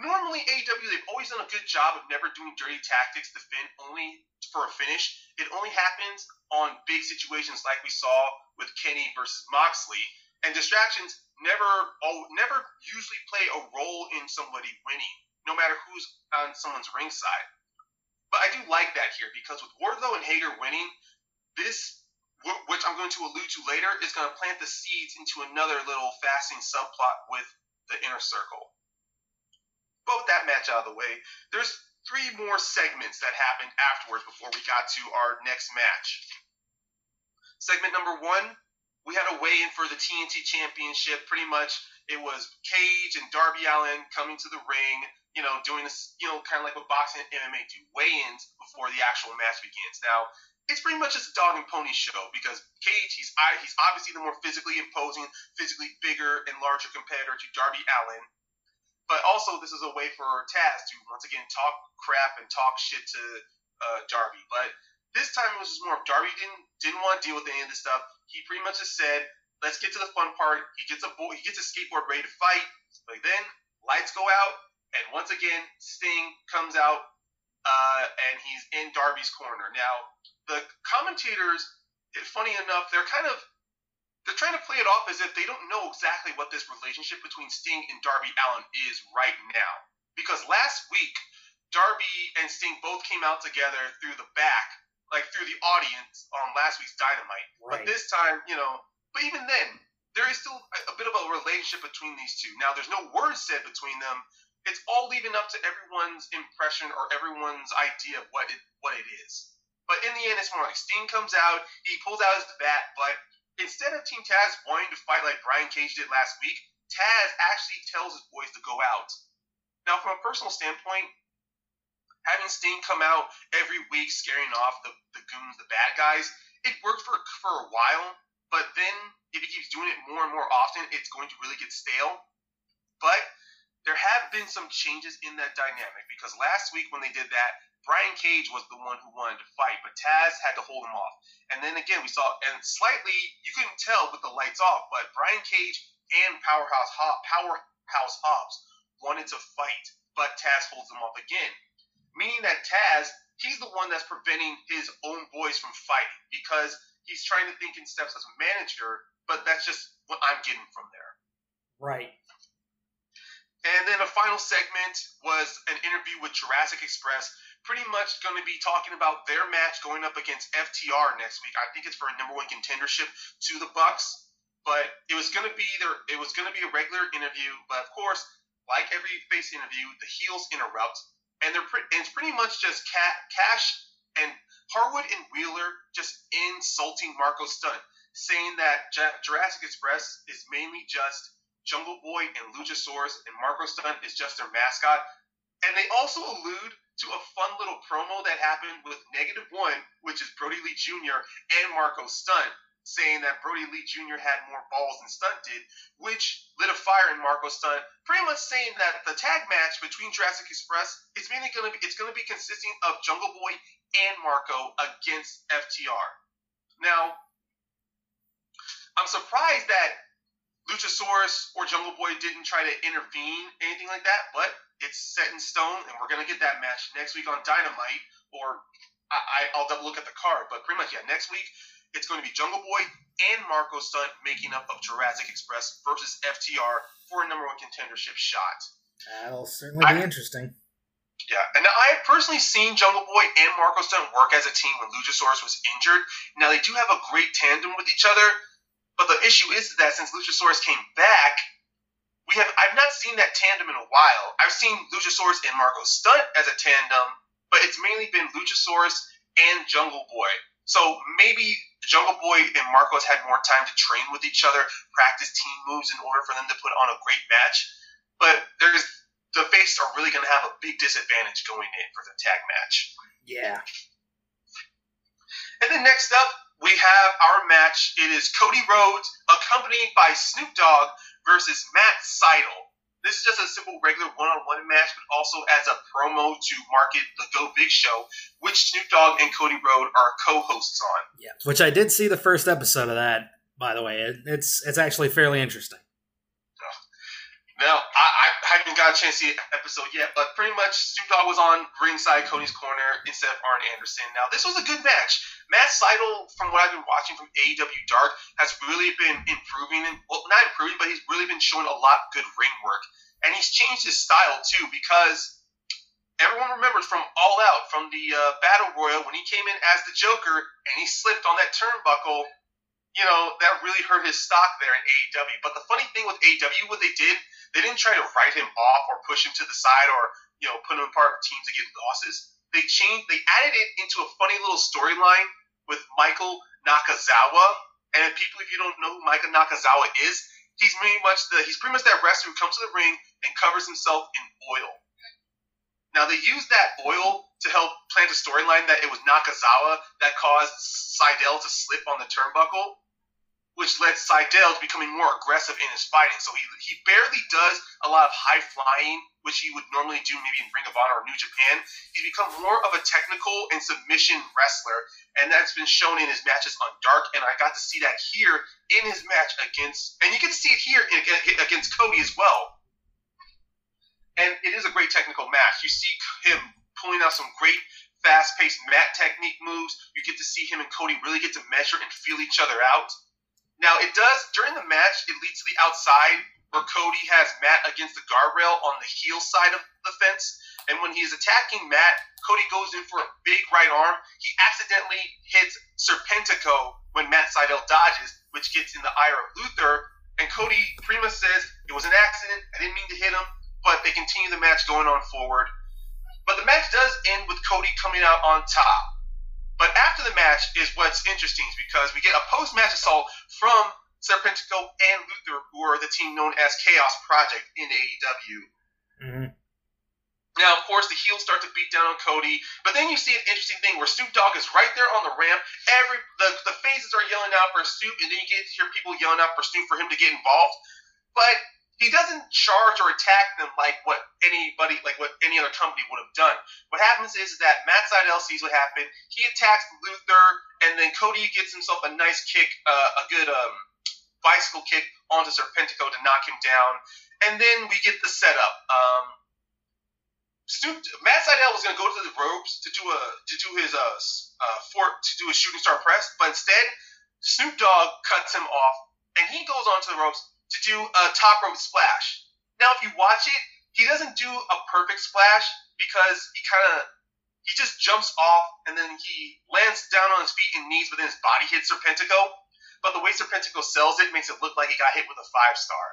normally AEW they've always done a good job of never doing dirty tactics to fin only for a finish. It only happens on big situations like we saw with Kenny versus Moxley, and distractions never oh, never usually play a role in somebody winning, no matter who's on someone's ringside. But I do like that here because with Wardlow and Hager winning, this which I'm going to allude to later, is going to plant the seeds into another little fascinating subplot with the inner circle. But with that match out of the way, there's three more segments that happened afterwards before we got to our next match. Segment number one, we had a weigh in for the TNT Championship. Pretty much, it was Cage and Darby Allin coming to the ring. you know, doing this, you know, kind of like what boxing and MMA do, weigh-ins before the actual match begins. Now, it's pretty much just a dog and pony show because Cage, he's he's obviously the more physically imposing, physically bigger and larger competitor to Darby Allin. But also, this is a way for Taz to once again talk crap and talk shit to uh, Darby. But this time it was just more of Darby didn't didn't want to deal with any of this stuff. He pretty much just said, "Let's get to the fun part." He gets a boy, he gets a skateboard ready to fight. But then lights go out, and once again Sting comes out, uh, and he's in Darby's corner. Now the commentators, funny enough, they're kind of they're trying to play it off as if they don't know exactly what this relationship between Sting and Darby Allin is right now. Because last week, Darby and Sting both came out together through the back, like through the audience on last week's Dynamite. Right. But this time, you know, but even then, there is still a, a bit of a relationship between these two. Now, there's no words said between them. It's all leaving up to everyone's impression or everyone's idea of what it what it is. But in the end, it's more like Sting comes out, he pulls out his bat, but instead of Team Taz wanting to fight like Brian Cage did last week, Taz actually tells his boys to go out. Now, from a personal standpoint, having Sting come out every week scaring off the, the goons, the bad guys, it worked for, for a while, but then if he keeps doing it more and more often, it's going to really get stale. But there have been some changes in that dynamic because last week when they did that, Brian Cage was the one who wanted to fight, but Taz had to hold him off. And then again, we saw, and slightly, you couldn't tell with the lights off, but Brian Cage and Powerhouse Hobbs, Powerhouse Hobbs wanted to fight, but Taz holds them off again. Meaning that Taz, he's the one that's preventing his own boys from fighting because he's trying to think in steps as a manager, but that's just what I'm getting from there. Right. And then a final segment was an interview with Jurassic Express pretty much going to be talking about their match going up against FTR next week. I think it's for a number one contendership to the Bucks. But it was going to be there. It was going to be a regular interview. But of course, like every face interview, the heels interrupt, and they're pre- and it's pretty much just Cat, Cash and Harwood and Wheeler just insulting Marko Stunt, saying that J- Jurassic Express is mainly just Jungle Boy and Luchasaurus, and Marko Stunt is just their mascot. And they also allude to a fun little promo that happened with Negative One, which is Brodie Lee Jr. and Marco Stunt, saying that Brodie Lee Jr. had more balls than Stunt did, which lit a fire in Marko Stunt, pretty much saying that the tag match between Jurassic Express is mainly going to be it's to be consisting of Jungle Boy and Marko against FTR. Now, I'm surprised that Luchasaurus or Jungle Boy didn't try to intervene, anything like that, but it's set in stone, and we're gonna get that match next week on Dynamite. Or I, will double look at the card, but pretty much yeah, next week it's going to be Jungle Boy and Marko Stunt making up of Jurassic Express versus FTR for a number one contendership shot. That'll certainly be I, interesting. Yeah, and I have personally seen Jungle Boy and Marko Stunt work as a team when Luchasaurus was injured. Now they do have a great tandem with each other, but the issue is that since Luchasaurus came back, we have I've not seen that tandem in a while. I've seen Luchasaurus and Marko Stunt as a tandem, but it's mainly been Luchasaurus and Jungle Boy. So maybe Jungle Boy and Marcos had more time to train with each other, practice team moves in order for them to put on a great match. But there's the face are really going to have a big disadvantage going in for the tag match. Yeah. And then next up, we have our match. It is Cody Rhodes accompanied by Snoop Dogg versus Matt Sydal. This is just a simple regular one-on-one match, but also as a promo to market the Go Big Show, which Snoop Dogg and Cody Rhodes are co-hosts on. Yeah, which I did see the first episode of that. By the way, it's it's actually fairly interesting. Now, I, I haven't got a chance to see the episode yet, but pretty much Snoop Dogg was on ringside Cody's corner instead of Arn Anderson. Now, this was a good match. Matt Sydal, from what I've been watching from AEW Dark, has really been improving. And, well, not improving, but he's really been showing a lot of good ring work. And he's changed his style, too, because everyone remembers from All Out, from the uh, Battle Royal, when he came in as the Joker and he slipped on that turnbuckle you know, that really hurt his stock there in AEW. But the funny thing with AEW, what they did, they didn't try to write him off or push him to the side or you know put him apart teams to get losses. They changed. They added it into a funny little storyline with Michael Nakazawa. And people, if you don't know who Michael Nakazawa is, he's pretty much the he's pretty much that wrestler who comes to the ring and covers himself in oil. Now they used that oil to help plant a storyline that it was Nakazawa that caused Sydal to slip on the turnbuckle, which led Sydal to becoming more aggressive in his fighting. So he, he barely does a lot of high flying, which he would normally do maybe in Ring of Honor or New Japan. He's become more of a technical and submission wrestler, and that's been shown in his matches on Dark. And I got to see that here in his match against, and you can see it here against Cody as well. And it is a great technical match. You see him pulling out some great fast-paced mat technique moves. You get to see him and Cody really get to measure and feel each other out. Now it does during the match. It leads to the outside where Cody has Matt against the guardrail on the heel side of the fence, and when he's attacking Matt, Cody goes in for a big right arm. He accidentally hits Serpentico when Matt Sydal dodges, which gets in the ire of Luther. And Cody Prima says it was an accident. I didn't mean to hit him, but they continue the match going on forward. But the match does end with Cody coming out on top. But after the match is what's interesting because we get a post-match assault from Serpentico and Luther, who are the team known as Chaos Project in AEW. Mm-hmm. Now, of course, the heels start to beat down on Cody, but then you see an interesting thing where Snoop Dogg is right there on the ramp. Every the, the faces are yelling out for Snoop, and then you get to hear people yelling out for Snoop for him to get involved. But he doesn't charge or attack them like what anybody, like what any other company would have done. What happens is, that Matt Sydal sees what happened. He attacks Luther, and then Cody gets himself a nice kick, uh, a good um, bicycle kick onto Serpentico to knock him down. And then we get the setup. Um, Matt Sydal was going to go to the ropes to do a to do his uh, uh to do a shooting star press, but instead Snoop Dogg cuts him off, and he goes onto the ropes to do a top rope splash. Now, if you watch it, he doesn't do a perfect splash because he kind of he just jumps off and then he lands down on his feet and knees, but then his body hits Serpentico. But the way Serpentico sells it makes it look like he got hit with a five star.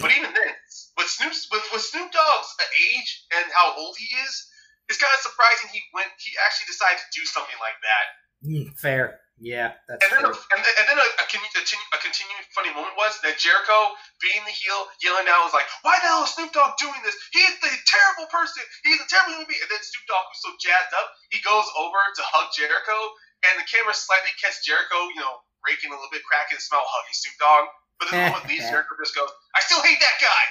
But even then, with Snoop with, with Snoop Dogg's age and how old he is, it's kind of surprising he went. He actually decided to do something like that. Mm, fair. Yeah, that's and then, a, and, and then a, a, a, continuing funny moment was that Jericho, being the heel, yelling out, was like, "Why the hell is Snoop Dogg doing this? He's the terrible person. He's a terrible human being." And then Snoop Dogg, who's so jazzed up, he goes over to hug Jericho, and the camera slightly catches Jericho, you know, raking a little bit, cracking a smile, hugging Snoop Dogg. But then the moment leaves, Jericho just goes, "I still hate that guy."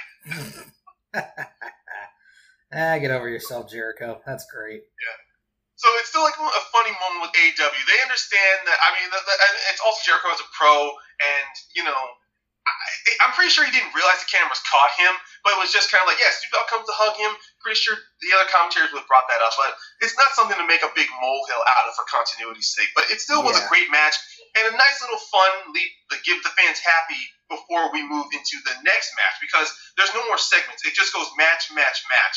ah, get over yourself, Jericho. That's great. Yeah. So it's still like a funny moment with AEW. They understand that. I mean, the, the, it's also Jericho as a pro, and you know, I, am pretty sure he didn't realize the cameras caught him, but it was just kind of like, yeah, Snoop Dogg comes to hug him. Pretty sure the other commentators would have brought that up, but it's not something to make a big molehill out of for continuity's sake. But it still was yeah. a great match and a nice little fun leap to give the fans happy before we move into the next match because there's no more segments. It just goes match, match, match.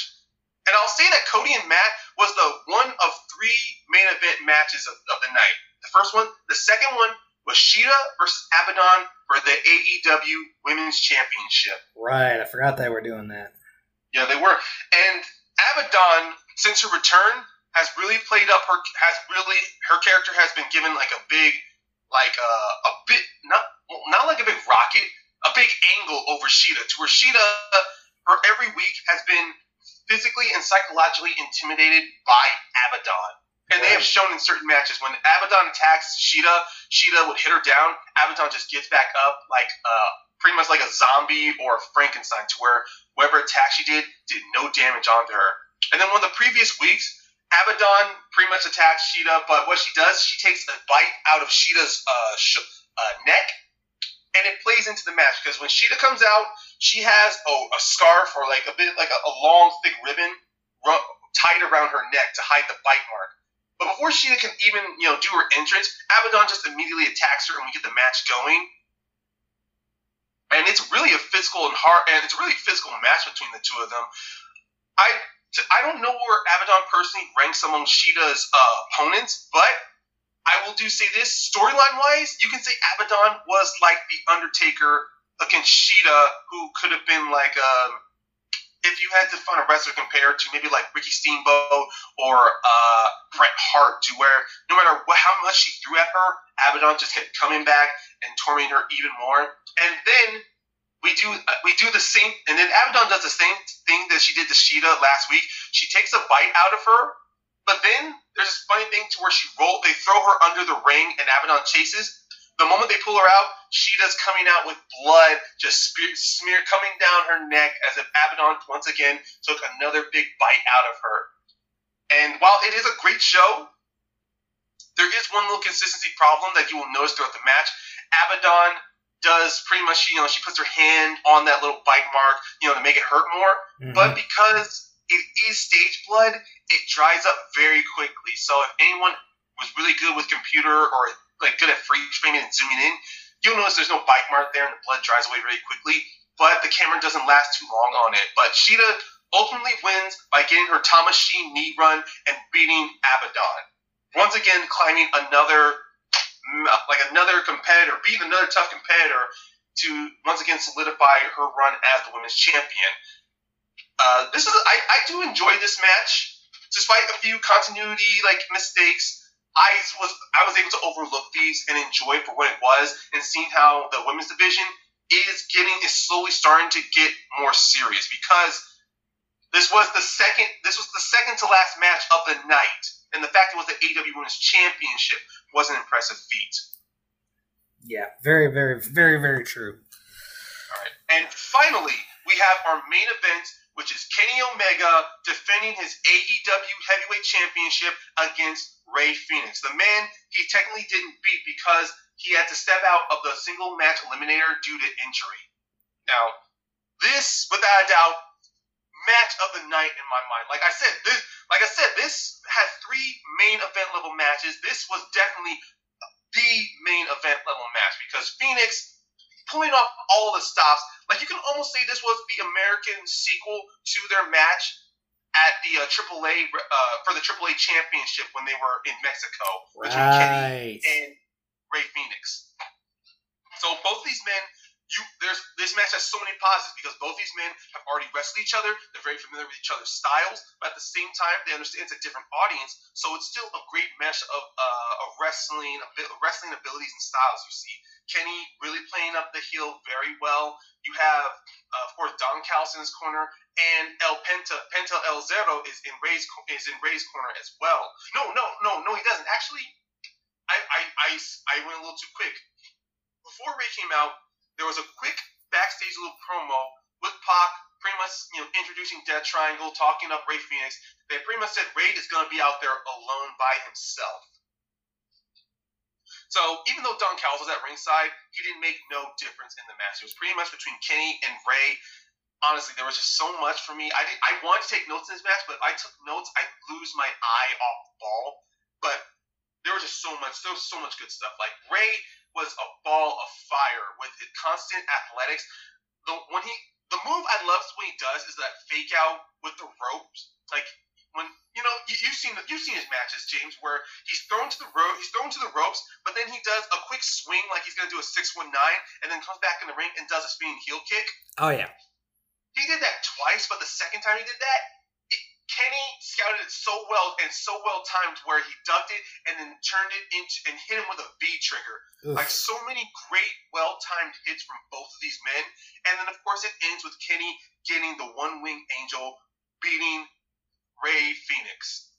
And I'll say that Cody and Matt was the one of three main event matches of, of the night. The first one, the second one was Shida versus Abaddon for the AEW Women's Championship. Right, I forgot they were doing that. Yeah, they were. And Abaddon, since her return, has really played up her has really her character has been given like a big like uh, a bit not not like a big rocket, a big angle over Shida to where Shida her every week has been physically and psychologically intimidated by Abaddon. And they have shown in certain matches when Abaddon attacks Shida, Shida would hit her down. Abaddon just gets back up like uh, pretty much like a zombie or a Frankenstein, to where whatever attack she did did no damage onto her. And then one of the previous weeks, Abaddon pretty much attacks Shida, but what she does, she takes a bite out of Shida's uh, sh- uh, neck into the match because when Shida comes out, she has a scarf or like a bit like a, a long thick ribbon tied around her neck to hide the bite mark. But before Shida can even you know do her entrance, Abaddon just immediately attacks her, and we get the match going. And it's really a physical and hard, and it's a really physical match between the two of them. I I don't know where Abaddon personally ranks among Shida's uh, opponents, but I will do say this storyline wise, you can say Abaddon was like the Undertaker against Shida, who could have been like um, if you had to find a wrestler compared to maybe like Ricky Steamboat or uh, Bret Hart, to where no matter what, how much she threw at her, Abaddon just kept coming back and tormenting her even more. And then we do uh, we do the same, and then Abaddon does the same thing that she did to Shida last week. She takes a bite out of her, but then there's this funny thing to where she roll. They throw her under the ring, and Abaddon chases. The moment they pull her out, Shida's coming out with blood, just smear, smear coming down her neck, as if Abaddon once again took another big bite out of her. And while it is a great show, there is one little consistency problem that you will notice throughout the match. Abaddon does pretty much, you know, she puts her hand on that little bite mark, you know, to make it hurt more. Mm-hmm. But because it is stage blood, it dries up very quickly. So if anyone was really good with computer or like good at freeze framing and zooming in, you'll notice there's no bite mark there and the blood dries away very quickly. But the camera doesn't last too long on it. But Shida ultimately wins by getting her Tamashii knee run and beating Abaddon. Once again, climbing another like another competitor, beating another tough competitor to once again solidify her run as the women's champion. Uh, this is I, I do enjoy this match, despite a few continuity like mistakes. I was I was able to overlook these and enjoy for what it was, and seeing how the women's division is getting is slowly starting to get more serious because this was the second this was the second to last match of the night and the fact it was the AEW Women's Championship was an impressive feat. Yeah, very, very, very, very true. All right, and finally, we have our main event, which is Kenny Omega defending his AEW Heavyweight Championship against Rey Fenix, The man he technically didn't beat because he had to step out of the single match eliminator due to injury. Now, this, without a doubt, match of the night in my mind. Like I said, this like I said, this had three main event level matches. This was definitely the main event level match because Fenix pulling off all the stops. Like you can almost say this was the American sequel to their match at the uh, AAA uh, for the AAA championship when they were in Mexico right. between Kenny and Rey Fenix. So both these men you there's this match has so many positives because both these men have already wrestled each other. They're very familiar with each other's styles, but at the same time, they understand it's a different audience. So it's still a great mesh of uh, of wrestling, of wrestling abilities and styles. You see Kenny really playing up the heel very well. You have, uh, of course, Don his corner, and El Penta Penta El Zero is in Rey's is in Rey's corner as well. No, no, no, no, he doesn't. Actually, I I I, I went a little too quick. Before Rey came out, there was a quick backstage little promo with Pac pretty much you know introducing Death Triangle, talking up Rey Fenix. They pretty much said Rey is going to be out there alone by himself. So even though Don Callis was at ringside, he didn't make no difference in the match. It was pretty much between Kenny and Rey. Honestly, there was just so much for me. I did, I wanted to take notes in this match, but if I took notes, I'd lose my eye off the ball. But there was just so much. There was so much good stuff. Like Rey was a ball of fire with his constant athletics. The when he the move I love when he does is that fake out with the ropes. Like when you know you, have seen you've seen his matches, James, where he's thrown to the rope, he's thrown to the ropes, but then he does a quick swing like he's gonna do a six one nine, and then comes back in the ring and does a spinning heel kick. Oh yeah. He did that twice, but the second time he did that, Kenny scouted it so well and so well timed where he ducked it and then turned it into and hit him with a V trigger. Oof. Like so many great, well timed hits from both of these men. And then of course it ends with Kenny getting the one wing angel beating Rey Fenix.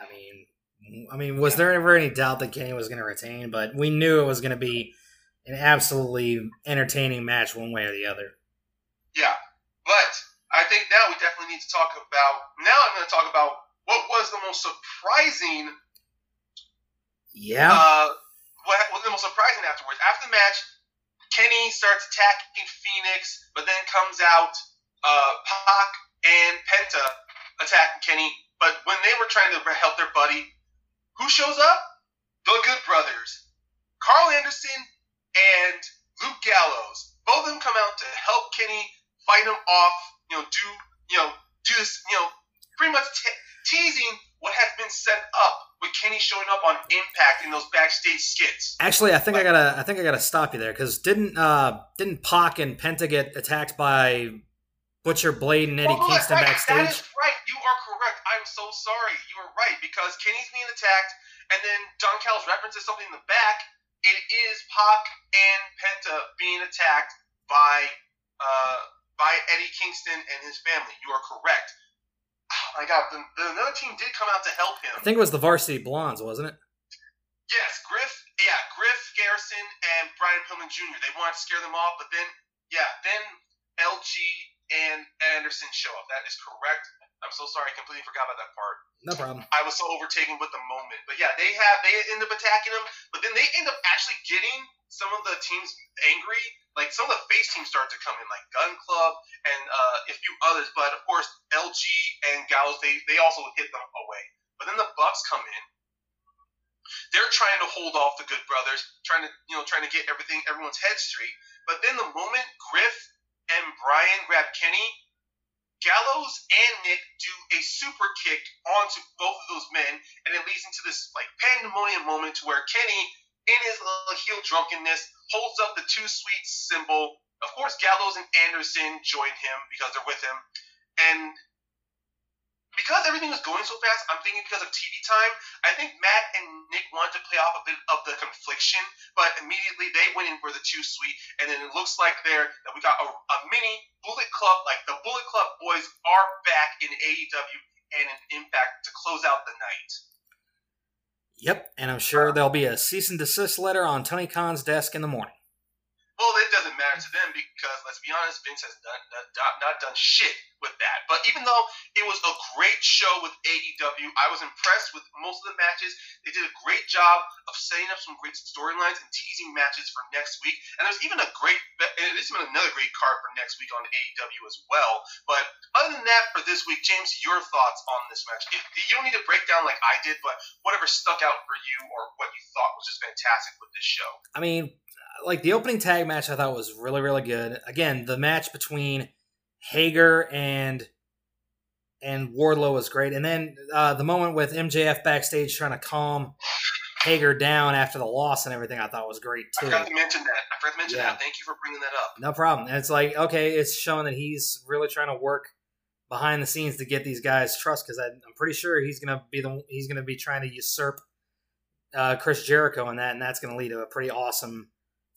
I mean I mean, was there ever any doubt that Kenny was going to retain? But we knew it was going to be an absolutely entertaining match, one way or the other. Yeah, but I think now we definitely need to talk about. Now I'm going to talk about what was the most surprising. Yeah. Uh, what was the most surprising afterwards? After the match, Kenny starts attacking Fenix, but then comes out uh, Pac and Penta attacking Kenny. But when they were trying to help their buddy, who shows up? The Good Brothers, Karl Anderson and Luke Gallows. Both of them come out to help Kenny fight him off you know, do you know, do this, you know, pretty much te- teasing what has been set up with Kenny showing up on Impact in those backstage skits. Actually, I think like, I gotta, I think I gotta stop you there because didn't, uh, didn't Pac and Penta get attacked by Butcher Blade and Eddie well, Kingston right, backstage? That is right. You are correct. I'm so sorry. You are right because Kenny's being attacked, and then Don Callis references something in the back. It is Pac and Penta being attacked by uh, by Eddie Kingston and his family. You are correct. Oh my God, the, the, another team did come out to help him. I think it was the Varsity Blondes, wasn't it? Yes, Griff. Yeah, Griff Garrison and Brian Pillman Jr. They wanted to scare them off, but then yeah, then LG and Anderson show up. That is correct. I'm so sorry, I completely forgot about that part. No problem. I was so overtaken with the moment. But yeah, they have they end up attacking him, but then they end up actually getting some of the teams angry. Like some of the face teams start to come in, like Gun Club and uh, a few others. But of course, LG and Gals they they also hit them away. But then the Bucks come in. They're trying to hold off the Good Brothers, trying to you know trying to get everything everyone's head straight. But then the moment Griff and Brian grab Kenny, Gallows and Nick do a super kick onto both of those men, and it leads into this like pandemonium moment to where Kenny, in his little heel drunkenness, holds up the two sweet symbol. Of course, Gallows and Anderson join him because they're with him, and because everything was going so fast, I'm thinking because of TV time, I think Matt and Nick wanted to play off a bit of the confliction, but immediately they went in for the two sweet, and then it looks like there that we got a, a mini Bullet Club, like the Bullet Club boys are back in AEW and an Impact to close out the night. Yep, and I'm sure there'll be a cease and desist letter on Tony Khan's desk in the morning. Well, it doesn't matter to them because, let's be honest, Vince has done, not, not done shit with that. But even though it was a great show with AEW, I was impressed with most of the matches. They did a great job of setting up some great storylines and teasing matches for next week. And there's even a great, there's even another great card for next week on AEW as well. But other than that, for this week, James, your thoughts on this match? You don't need to break down like I did, but whatever stuck out for you or what you thought was just fantastic with this show. I mean, like the opening tag match I thought was really really good. Again, the match between Hager and and Wardlow was great, and then uh, the moment with MJF backstage trying to calm Hager down after the loss and everything, I thought was great too. I forgot to mention that. I forgot to mention yeah. that. Thank you for bringing that up. No problem. And it's like okay, it's showing that he's really trying to work behind the scenes to get these guys trust because I'm pretty sure he's gonna be the he's gonna be trying to usurp uh, Chris Jericho in that, and that's gonna lead to a pretty awesome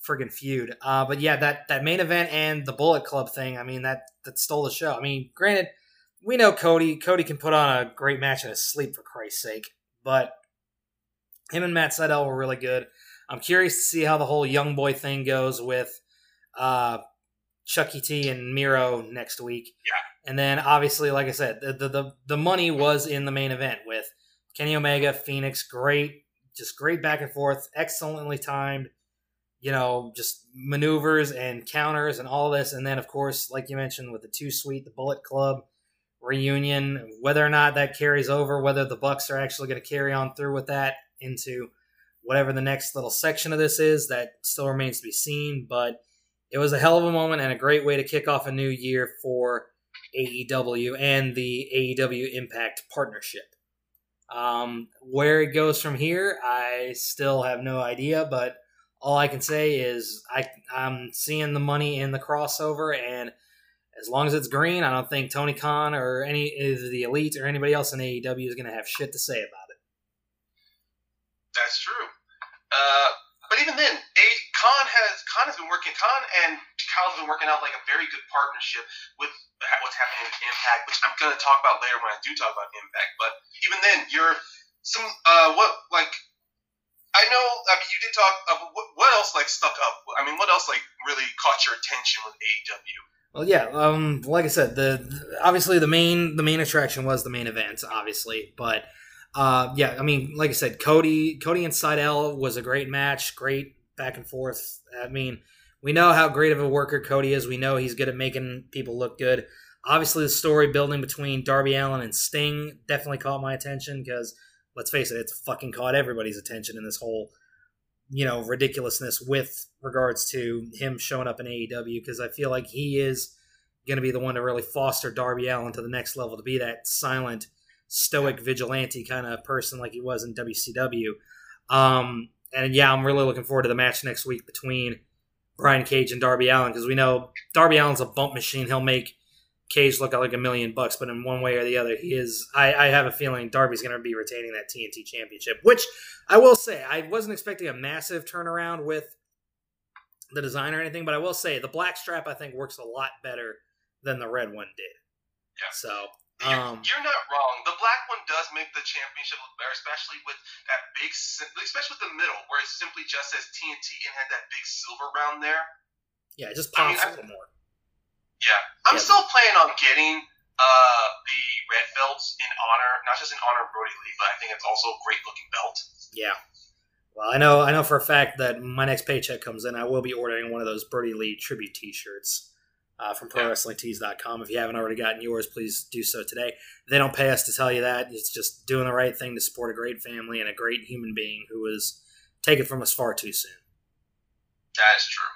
friggin' feud. Uh, but yeah, that that main event and the Bullet Club thing, I mean that that stole the show. I mean, granted, we know Cody. Cody can put on a great match in his sleep for Christ's sake, but him and Matt Sydal were really good. I'm curious to see how the whole young boy thing goes with uh, Chucky T and Miro next week. Yeah. And then obviously, like I said, the, the the the money was in the main event with Kenny Omega, Fenix, great, just great back and forth, excellently timed you know, just maneuvers and counters and all this. And then, of course, like you mentioned, with the two sweet, the Bullet Club reunion, whether or not that carries over, whether the Bucks are actually going to carry on through with that into whatever the next little section of this is, that still remains to be seen. But it was a hell of a moment and a great way to kick off a new year for AEW and the AEW Impact partnership. Um, where it goes from here, I still have no idea, but all I can say is I I'm seeing the money in the crossover, and as long as it's green, I don't think Tony Khan or any of the elite or anybody else in AEW is going to have shit to say about it. That's true. Uh, but even then, a, Khan has Khan has been working. Khan and Kyle's been working out like a very good partnership with what's happening with Impact, which I'm going to talk about later when I do talk about Impact. But even then, you're some uh, what like I know. I mean, you did talk. Uh, what, what, else like stuck up? I mean, what else like really caught your attention with AEW? Well, yeah. Um, like I said, the, the obviously the main the main attraction was the main event, obviously, but uh, yeah. I mean, like I said, Cody Cody and Sydal was a great match, great back and forth. I mean, we know how great of a worker Cody is. We know he's good at making people look good. Obviously, the story building between Darby Allin and Sting definitely caught my attention because let's face it, it's fucking caught everybody's attention in this whole, you know, ridiculousness with regards to him showing up in AEW because I feel like he is going to be the one to really foster Darby Allin to the next level to be that silent, stoic vigilante kind of person like he was in WCW. Um, and yeah, I'm really looking forward to the match next week between Brian Cage and Darby Allin because we know Darby Allin's a bump machine. He'll make Cage look like a million bucks, but in one way or the other, he is. I, I have a feeling Darby's going to be retaining that TNT Championship, which I will say I wasn't expecting a massive turnaround with the design or anything, but I will say the black strap I think works a lot better than the red one did. Yeah. So You're, um, you're not wrong. The black one does make the championship look better, especially with that big, especially with the middle, where it simply just says TNT and had that big silver round there. yeah, it just I mean, pops I- a little more. Yeah, I'm Yeah. still planning on getting uh, the red belts in honor, not just in honor of Brodie Lee, but I think it's also a great looking belt. Yeah. Well, I know I know for a fact that my next paycheck comes in, I will be ordering one of those Brodie Lee tribute T-shirts uh, from. ProWrestlingTees.com. If you haven't already gotten yours, please do so today. They don't pay us to tell you that. It's just doing the right thing to support a great family and a great human being who was taken from us far too soon. That is true.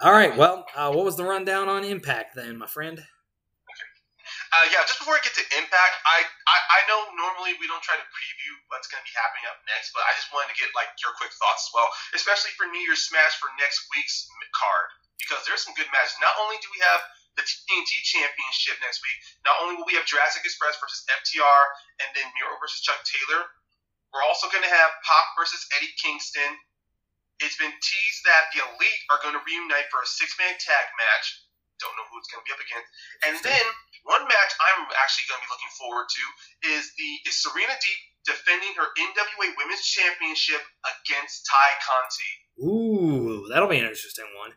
All right. Well, uh, what was the rundown on Impact then, my friend? Uh, yeah, just before I get to Impact, I, I I know normally we don't try to preview what's going to be happening up next, but I just wanted to get like your quick thoughts as well, especially for New Year's Smash for next week's card because there's some good matches. Not only do we have the TNT Championship next week, not only will we have Jurassic Express versus FTR and then Miro versus Chuck Taylor, we're also going to have Pac versus Eddie Kingston. It's been teased that the Elite are going to reunite for a six-man tag match. Don't know who it's going to be up against. And then one match I'm actually going to be looking forward to is the is Serena Deeb defending her NWA Women's Championship against Tay Conti. Ooh, that'll be an interesting one.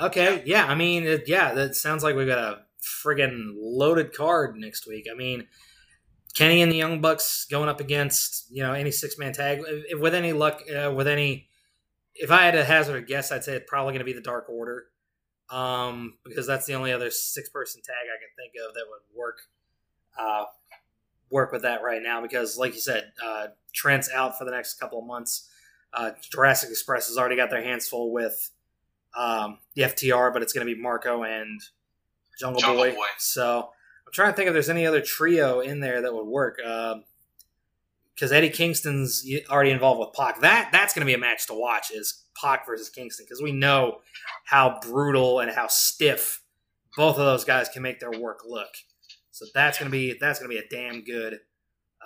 Okay, yeah, I mean, it, yeah, that sounds like we've got a friggin' loaded card next week. I mean, Kenny and the Young Bucks going up against you know any six man tag If- with any luck, uh, with any. If I had to hazard a guess, I'd say it's probably going to be the Dark Order, um, because that's the only other six person tag I can think of that would work. Uh, work with that right now because, like you said, uh, Trent's out for the next couple of months. Uh, Jurassic Express has already got their hands full with um, the FTR, but it's going to be Marko and Jungle, Jungle Boy. Boy. So I'm trying to think if there's any other trio in there that would work. Because Eddie Kingston's already involved with Pac. That that's going to be a match to watch. Is Pac versus Kingston because we know how brutal and how stiff both of those guys can make their work look. So that's going to be that's going to be a damn good,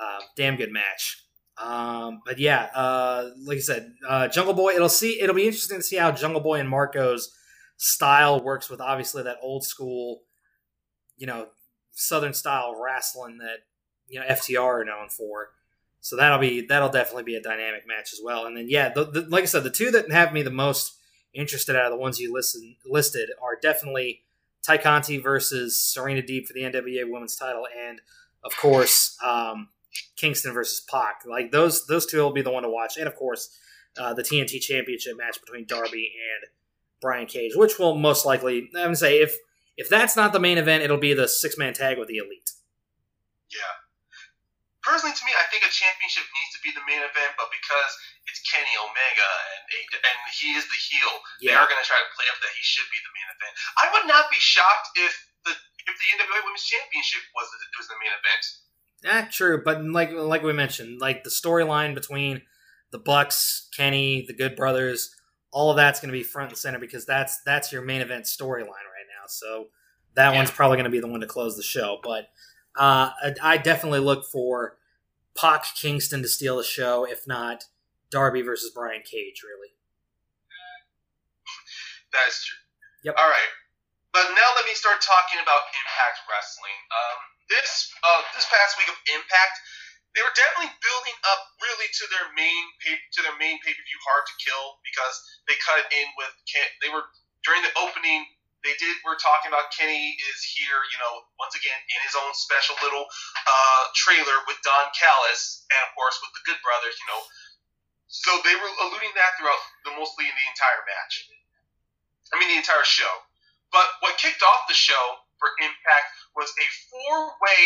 uh, damn good match. Um, but yeah, uh, like I said, uh, Jungle Boy. It'll see. It'll be interesting to see how Jungle Boy and Marko's style works with obviously that old school, you know, Southern style wrestling that you know FTR are known for. So that'll be that'll definitely be a dynamic match as well. And then yeah, the, the, like I said, the two that have me the most interested out of the ones you listen, listed are definitely Tay Conti versus Serena Deeb for the NWA Women's Title, and of course um, Kingston versus Pac. Like those those two will be the one to watch, and of course uh, the TNT Championship match between Darby and Brian Cage, which will most likely I'm gonna say if if that's not the main event, it'll be the six man tag with the Elite. Yeah. Personally, to me, I think a championship needs to be the main event, but because it's Kenny Omega and and he is the heel, they are going to try to play up that he should be the main event. I would not be shocked if the if the NWA Women's Championship was the, was the main event. Yeah, true, but like like we mentioned, like the storyline between the Bucks, Kenny, the Good Brothers, all of that's going to be front and center because that's that's your main event storyline right now. So that Yeah. one's probably going to be the one to close the show. But uh, I, definitely look for Pac Kingston to steal the show, if not Darby versus Brian Cage. Really, That is true. Yep. All right, but now let me start talking about Impact Wrestling. Um, this uh, this past week of Impact, they were definitely building up really to their main pay, to their main pay per view Hard to Kill because they cut it in with. They were during the opening. They did. We're talking about Kenny is here, you know, once again in his own special little uh, trailer with Don Callis, and of course with the Good Brothers, you know. So they were alluding that throughout the mostly in the entire match. I mean the entire show. But what kicked off the show for Impact was a four-way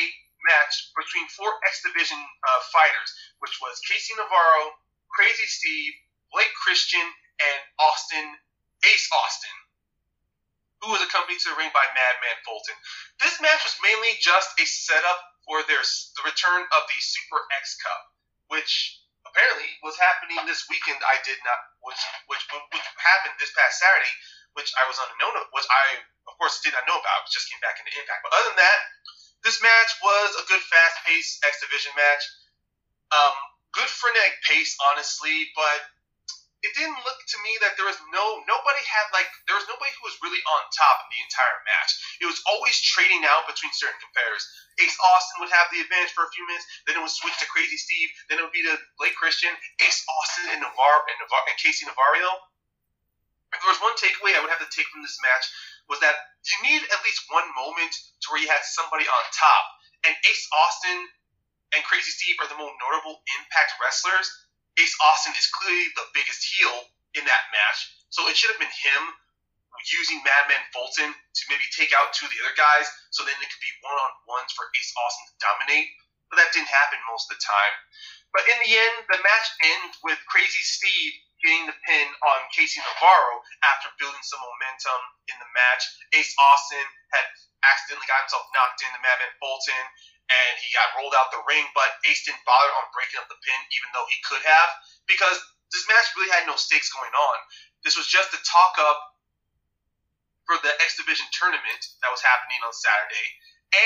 match between four X Division uh, fighters, which was KC Navarro, Crazy Steve, Blake Christian, and Austin Ace Austin, who was accompanied to the ring by Madman Fulton. This match was mainly just a setup for their the return of the Super X Cup, which apparently was happening this weekend. I did not, which which which happened this past Saturday, which I was unknown of, which I of course did not know about. It just came back into Impact. But other than that, this match was a good fast-paced X Division match. Um, good frenetic pace, honestly, but it didn't look to me that there was no nobody had like there was nobody who was really on top in the entire match. It was always trading out between certain competitors. Ace Austin would have the advantage for a few minutes, then it would switch to Crazy Steve, then it would be to Blake Christian, Ace Austin and Navarro and, Navar- and KC Navarro. If there was one takeaway I would have to take from this match was that you need at least one moment to where you had somebody on top. And Ace Austin and Crazy Steve are the most notable Impact wrestlers. Ace Austin is clearly the biggest heel in that match, so it should have been him using Madman Fulton to maybe take out two of the other guys, so then it could be one on ones for Ace Austin to dominate. But that didn't happen most of the time. But in the end, the match ends with Crazy Steve getting the pin on KC Navarro after building some momentum in the match. Ace Austin had accidentally got himself knocked into Madman Fulton, and he got rolled out the ring, but Ace didn't bother on breaking up the pin, even though he could have, because this match really had no stakes going on. This was just a talk up for the X Division tournament that was happening on Saturday,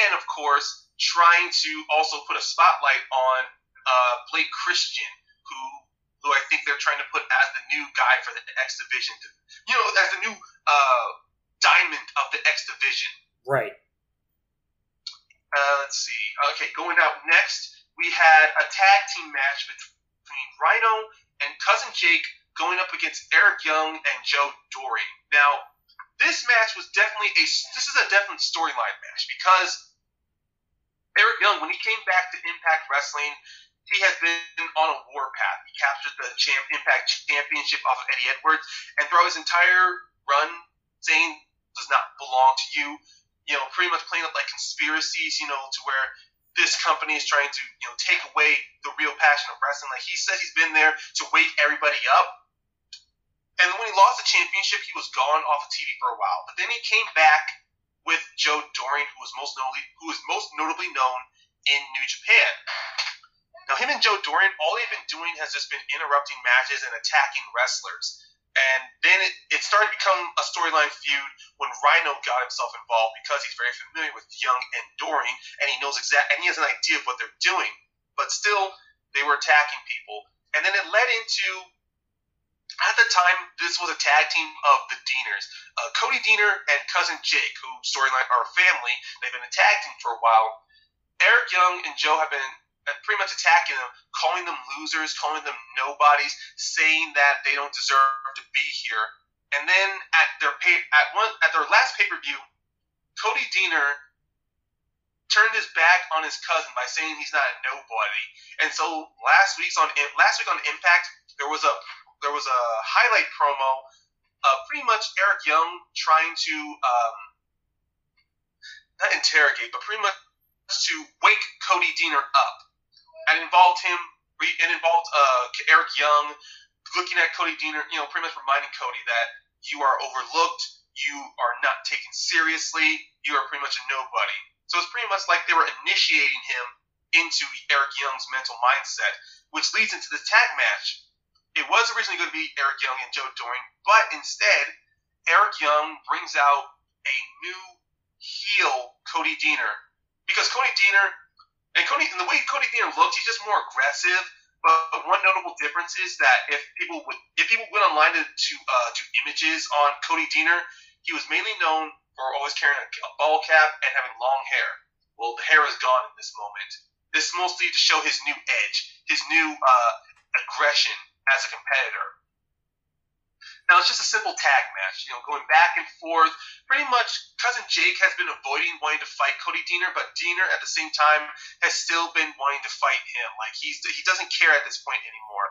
and of course, trying to also put a spotlight on uh, Blake Christian, who who I think they're trying to put as the new guy for the X Division, you know, as the new uh, diamond of the X Division. Right. Uh, let's see. Okay, going out next, we had a tag team match between Rhino and Cousin Jake going up against Eric Young and Joe Doering. Now, this match was definitely a this is a definite storyline match because Eric Young, when he came back to Impact Wrestling, he has been on a warpath. He captured the champ, Impact Championship off of Eddie Edwards, and throughout his entire run, saying does not belong to you you know, pretty much playing up like conspiracies, you know, to where this company is trying to, you know, take away the real passion of wrestling. Like he says he's been there to wake everybody up. And when he lost the championship, he was gone off of TV for a while. But then he came back with Joe Doering, who was most notably who was most notably known in New Japan. Now him and Joe Doering, all they've been doing has just been interrupting matches and attacking wrestlers. And then it, it started to become a storyline feud when Rhino got himself involved because he's very familiar with Young and Doering, and he knows exact and he has an idea of what they're doing. But still, they were attacking people, and then it led into at the time this was a tag team of the Deaners, uh, Cody Deaner and cousin Jake, who storyline are family. They've been a tag team for a while. Eric Young and Joe have been pretty much attacking them, calling them losers, calling them nobodies, saying that they don't deserve to be here. And then at their pay, at one at their last pay per view, Cody Deaner turned his back on his cousin by saying he's not a nobody. And so last week's on last week on Impact, there was a there was a highlight promo, uh, pretty much Eric Young trying to um, not interrogate, but pretty much to wake Cody Deaner up and involved him. It involved uh, Eric Young looking at Cody Deaner, you know, pretty much reminding Cody that you are overlooked, you are not taken seriously, you are pretty much a nobody. So it's pretty much like they were initiating him into Eric Young's mental mindset, which leads into the tag match. It was originally going to be Eric Young and Joe Doering, but instead, Eric Young brings out a new heel Cody Deaner because Cody Deaner and Cody, and the way Cody Deaner looks, he's just more aggressive. But one notable difference is that if people would, if people went online to to, uh, to images on Cody Deaner, he was mainly known for always carrying a, a ball cap and having long hair. Well, the hair is gone in this moment. This is mostly to show his new edge, his new uh, aggression as a competitor. Now it's just a simple tag match, you know, going back and forth. Pretty much, cousin Jake has been avoiding wanting to fight Cody Deaner, but Deaner at the same time has still been wanting to fight him. Like he's he doesn't care at this point anymore.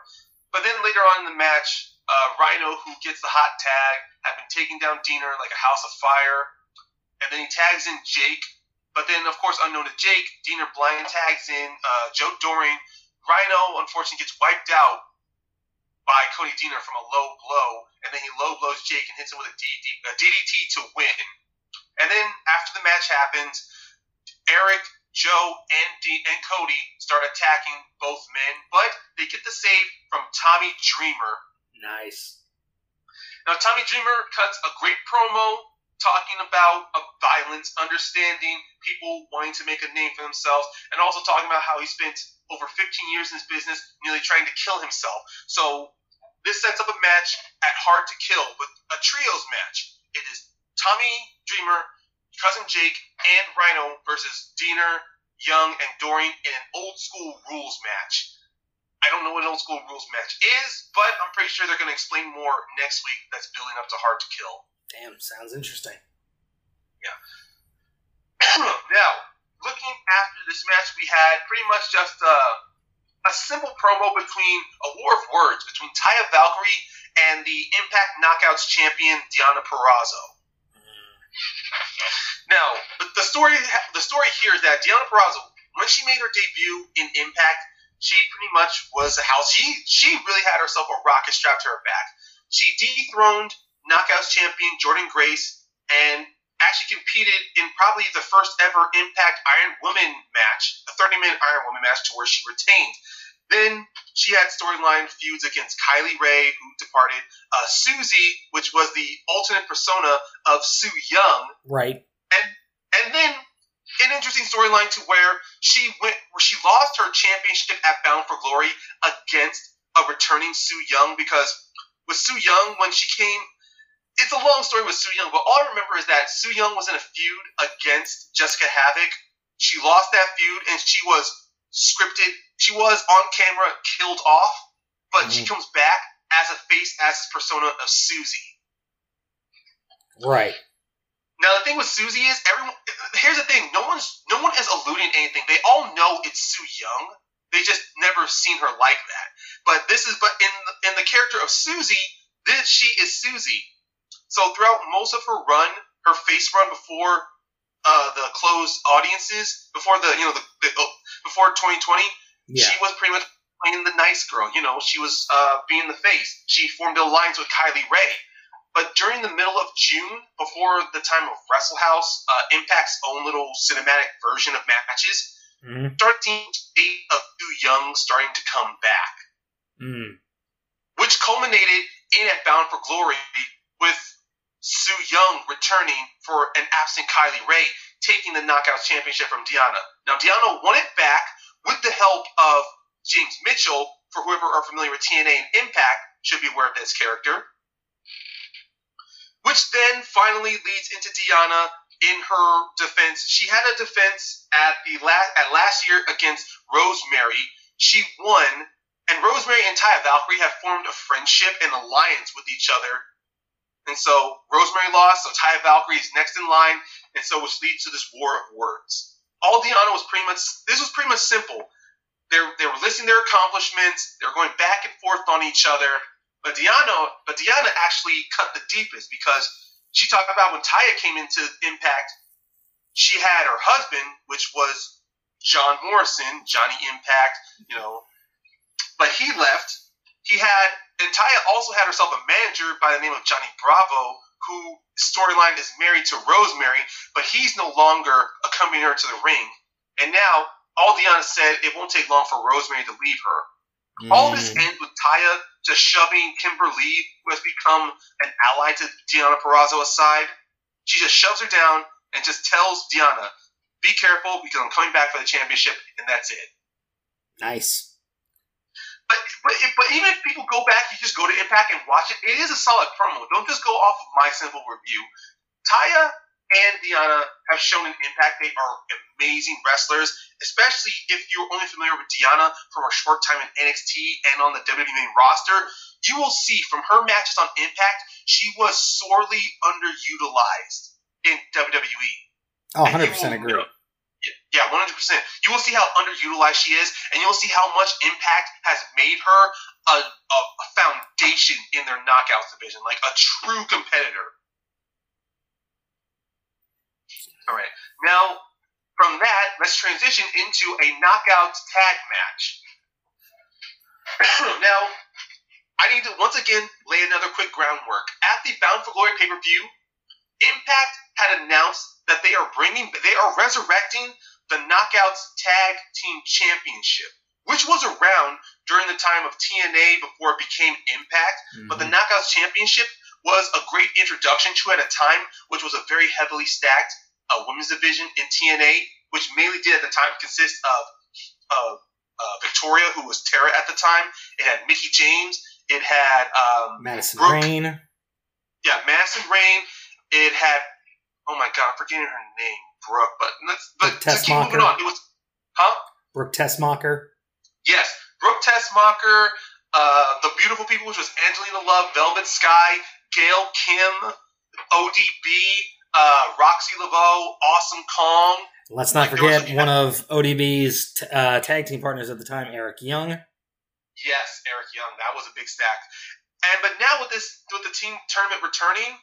But then later on in the match, uh, Rhino, who gets the hot tag, had been taking down Deaner like a house of fire, and then he tags in Jake. But then, of course, unknown to Jake, Deaner blind tags in uh, Joe Doering. Rhino unfortunately gets wiped out by Cody Deaner from a low blow, and then he low blows Jake and hits him with a, DD, a DDT to win. And then after the match happens, Eric, Joe, and D- and Cody start attacking both men, but they get the save from Tommy Dreamer. Nice. Now Tommy Dreamer cuts a great promo talking about a violence, understanding people wanting to make a name for themselves, and also talking about how he spent over 15 years in this business nearly trying to kill himself. So this sets up a match at Hard to Kill, but a trios match. It is Tommy Dreamer, Cousin Jake, and Rhino versus Deaner, Young, and Doering in an old school rules match. I don't know what an old school rules match is, but I'm pretty sure they're going to explain more next week that's building up to Hard to Kill. Damn, sounds interesting. Yeah. now, looking after this match, we had pretty much just uh, a simple promo between a war of words between Taya Valkyrie and the Impact Knockouts champion Deonna Purrazzo. Now, the story the story here is that Deonna Purrazzo, when she made her debut in Impact, she pretty much was a house. She she really had herself a rocket strapped to her back. She dethroned Knockouts champion Jordynne Grace and actually competed in probably the first ever Impact Iron Woman match, a 30 minute Iron Woman match to where she retained. Then she had storyline feuds against Kylie Rae, who departed, uh, Susie, which was the alternate persona of Su Yung, Right. and and then an interesting storyline to where she went where she lost her championship at Bound for Glory against a returning Su Yung because with Su Yung when she came it's a long story with Su Yung, but all I remember is that Su Yung was in a feud against Jessicka Havok. She lost that feud and she was scripted. She was on camera killed off, but she Mhm. comes back as a face as this persona of Susie. Right. Now the thing with Susie is everyone. Here's the thing: no one's no one is alluding to anything. They all know it's Su Yung. They just never seen her like that. But this is but in the, in the character of Susie, this she is Susie. So throughout most of her run, her face run before uh, the closed audiences, before the you know the, the oh, before 2020, Yeah. she was pretty much playing the nice girl. You know, she was uh, being the face. She formed an alliance with Kylie Rae. But during the middle of June, before the time of Wrestle House, uh, Impact's own little cinematic version of matches, Mm. started seeing of Su Yung starting to come back, Mm. which culminated in at Bound for Glory with Su Yung returning for an absent Kylie Rae, taking the Knockouts Championship from Deonna. Now, Deonna won it back with the help of James Mitchell. For whoever are familiar with TNA and Impact, should be aware of this character. Which then finally leads into Deonna in her defense. She had a defense at the last at last year against Rosemary. She won, and Rosemary and Taya Valkyrie have formed a friendship and alliance with each other. And so Rosemary lost, so Taya Valkyrie is next in line, and so which leads to this war of words. All Deonna was pretty much this was pretty much simple. They they were listing their accomplishments. They were going back and forth on each other. But Deonna, but Deonna actually cut the deepest because she talked about when Taya came into Impact, she had her husband, which was John Morrison, Johnny Impact, you know, but he left. He had, and Taya also had herself a manager by the name of Johnny Bravo, who storyline is married to Rosemary, but he's no longer accompanying her to the ring. And now, all Deonna said, it won't take long for Rosemary to leave her. All this Mm. ends with Taya just shoving Kimber Lee, who has become an ally to Deonna Purrazzo, aside. She just shoves her down and just tells Deonna, "Be careful because I'm coming back for the championship," and that's it. Nice. But but, if, but even if people go back, you just go to Impact and watch it. It is a solid promo. Don't just go off of my simple review. Taya and Deonna have shown in Impact they are amazing wrestlers, especially if you're only familiar with Deonna from her short time in NXT and on the WWE main roster. You will see from her matches on Impact, she was sorely underutilized in WWE. Oh, 100% will- agree. Yeah, one hundred percent. You will see how underutilized she is, and you will see how much Impact has made her a, a, foundation in their knockouts division, like a true competitor. All right, now from that, let's transition into a knockouts tag match. now, I need to once again lay another quick groundwork. At the Bound for Glory pay per view, Impact had announced that they are bringing, they are resurrecting the Knockouts Tag Team Championship, which was around during the time of TNA before it became Impact. But the Mhm. Knockouts Championship was a great introduction to at a time which was a very heavily stacked uh, women's division in TNA, which mainly did at the time consist of uh, uh, Victoria, who was Tara at the time. It had Mickie James. It had um, Madison Brooke- Rain. yeah, Madison Rayne. It had oh my god, I'm forgetting her name, Brooke. But but Brooke to keep moving on. It was huh? Brooke Tessmacher. Yes, Brooke Tessmacher, uh, the beautiful people, which was Angelina Love, Velvet Sky, Gail Kim, ODB, uh, Roxxi Laveaux, Awesome Kong. Let's not Like, forget one of ODB's t- uh, tag team partners at the time, Eric Young. Yes, Eric Young, that was a big stack. And but now with this with the team tournament returning,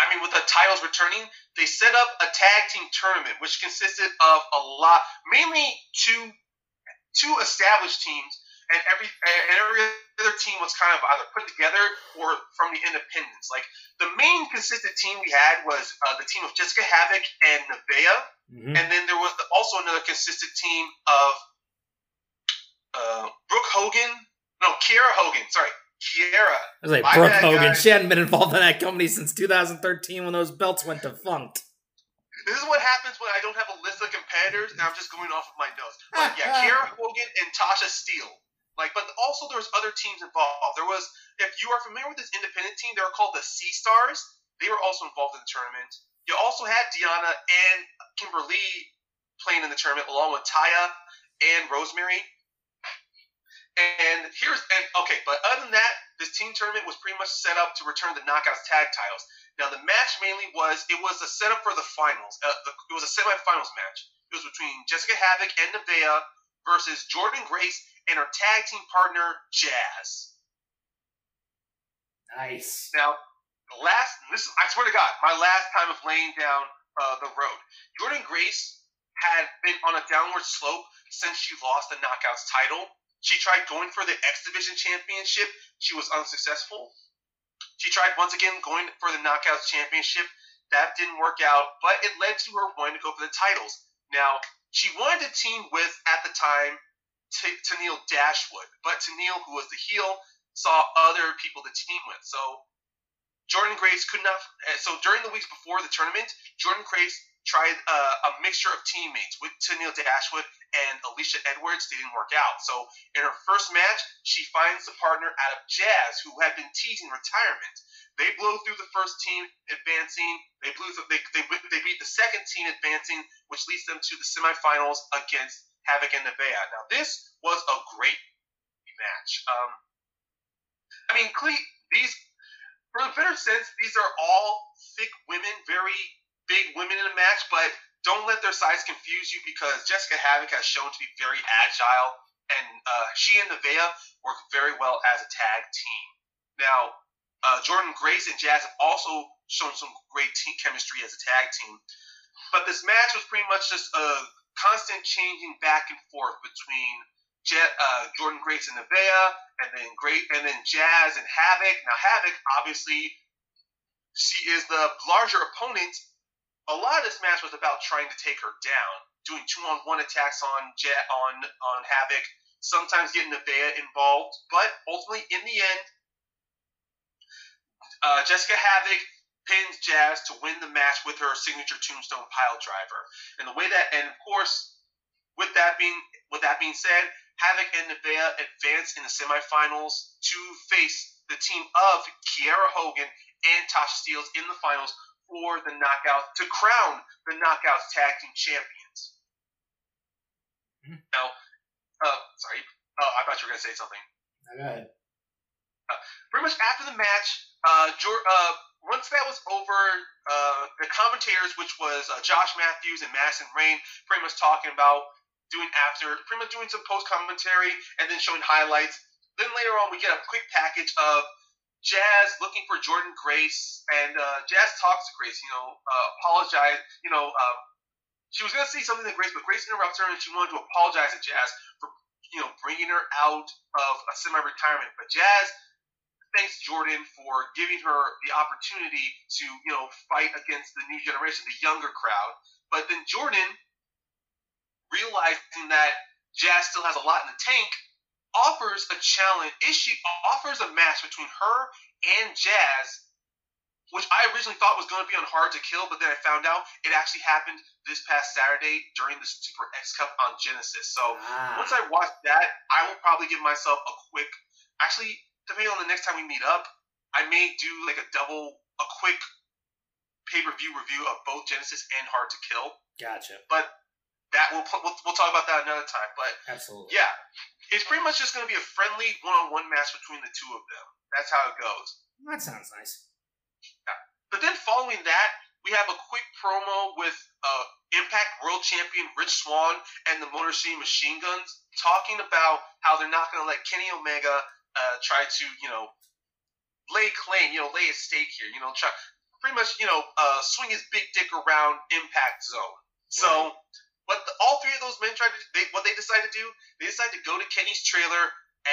I mean with the titles returning, they set up a tag team tournament which consisted of a lot, mainly two two established teams, and every and every other team was kind of either put together or from the independents. Like the main consistent team we had was uh, the team of Jessicka Havok and Nevaeh. hmm And then there was also another consistent team of uh, Brooke Hogan. No, Kiera Hogan. Sorry, Kiera. I was like, Brooke Hogan. guys. She hadn't been involved in that company since 2013 when those belts went defunct. This is what happens when I don't have a list of competitors and I'm just going off of my notes. But yeah, Kiera Hogan and Tasha Steelz. Like, but also there was other teams involved. There was, if you are familiar with this independent team, they were called the Sea Stars. They were also involved in the tournament. You also had Deonna and Kimber Lee playing in the tournament along with Taya and Rosemary. And here's and okay, but other than that, this team tournament was pretty much set up to return the Knockouts tag titles. Now the match mainly was it was a setup for the finals. Uh, the, it was a semifinals match. It was between Jessicka Havok and Nevaeh versus Jordynne Grace and her tag team partner Jazz. Nice. Now, the last this is, I swear to God, my last time of laying down uh, the road. Jordynne Grace had been on a downward slope since she lost the Knockouts title. She tried going for the X Division Championship. She was unsuccessful. She tried once again going for the Knockouts Championship. That didn't work out, but it led to her wanting to go for the titles. Now, she wanted to team with, at the time, T- Tennille Dashwood, but Tennille, who was the heel, saw other people to team with. So Jordynne Grace could not. uh, So during the weeks before the tournament, Jordynne Grace tried uh, a mixture of teammates with Tennille Dashwood and Alicia Edwards. They didn't work out. So in her first match, she finds the partner out of Jazz, who had been teasing retirement. They blow through the first team, advancing. They blew. Th- they, they they beat the second team, advancing, which leads them to the semifinals against Havok and Nevaeh. Now this was a great match. Um, I mean, cle- these for a better sense, these are all thick women, very big women in a match, but don't let their size confuse you because Jessicka Havok has shown to be very agile, and uh, she and Nevaeh work very well as a tag team. Now, uh, Jordynne Grace and Jazz have also shown some great team chemistry as a tag team, but this match was pretty much just a constant changing back and forth between uh, Jordynne Grace and Nevaeh, and then Great, and then Jazz and Havok. Now Havok, obviously, she is the larger opponent. A lot of this match was about trying to take her down, doing two-on-one attacks on Ja- on on Havok, sometimes getting Nevaeh involved, but ultimately, in the end, uh, Jessicka Havok pins Jazz to win the match with her signature Tombstone Pile Driver. And the way that, and of course, with that being with that being said, Havok and Nevaeh advance in the semifinals to face the team of Kiera Hogan and Tasha Steelz in the finals for the knockout to crown the knockouts tag team champions. Mhm. Now, uh, sorry, uh, I thought you were gonna say something Go ahead. pretty much after the match, uh, uh, once that was over, uh, the commentators, which was uh, Josh Matthews and Madison Rayne, pretty much talking about doing after, pretty much doing some post commentary and then showing highlights. Then later on, we get a quick package of Jazz looking for Jordynne Grace, and uh, Jazz talks to Grace, you know, uh, apologize, you know, um, she was gonna say something to Grace, but Grace interrupts her and she wanted to apologize to Jazz for, you know, bringing her out of a semi-retirement. But Jazz thanks Jordynne for giving her the opportunity to, you know, fight against the new generation, the younger crowd. But then Jordynne, realizing that Jazz still has a lot in the tank, offers a challenge. Issue offers a match between her and Jazz, which I originally thought was going to be on Hard to Kill, but then I found out it actually happened this past Saturday during the Super X Cup on Genesis. So Ah. once I watch that, I will probably give myself a quick actually, depending on the next time we meet up, I may do like a double, a quick pay per view review of both Genesis and Hard to Kill. Gotcha. But that we'll, we'll we'll talk about that another time. But Absolutely. yeah, it's pretty much just going to be a friendly one on one match between the two of them. That's how it goes. That sounds nice. But then following that, we have a quick promo with uh, Impact World Champion Rich Swann and the Motor City Machine Guns talking about how they're not going to let Kenny Omega uh, try to, you know, lay claim, you know, lay a stake here, you know, try pretty much, you know, uh, swing his big dick around Impact Zone. So, what the, all three of those men tried to, they, what they decided to do, they decided to go to Kenny's trailer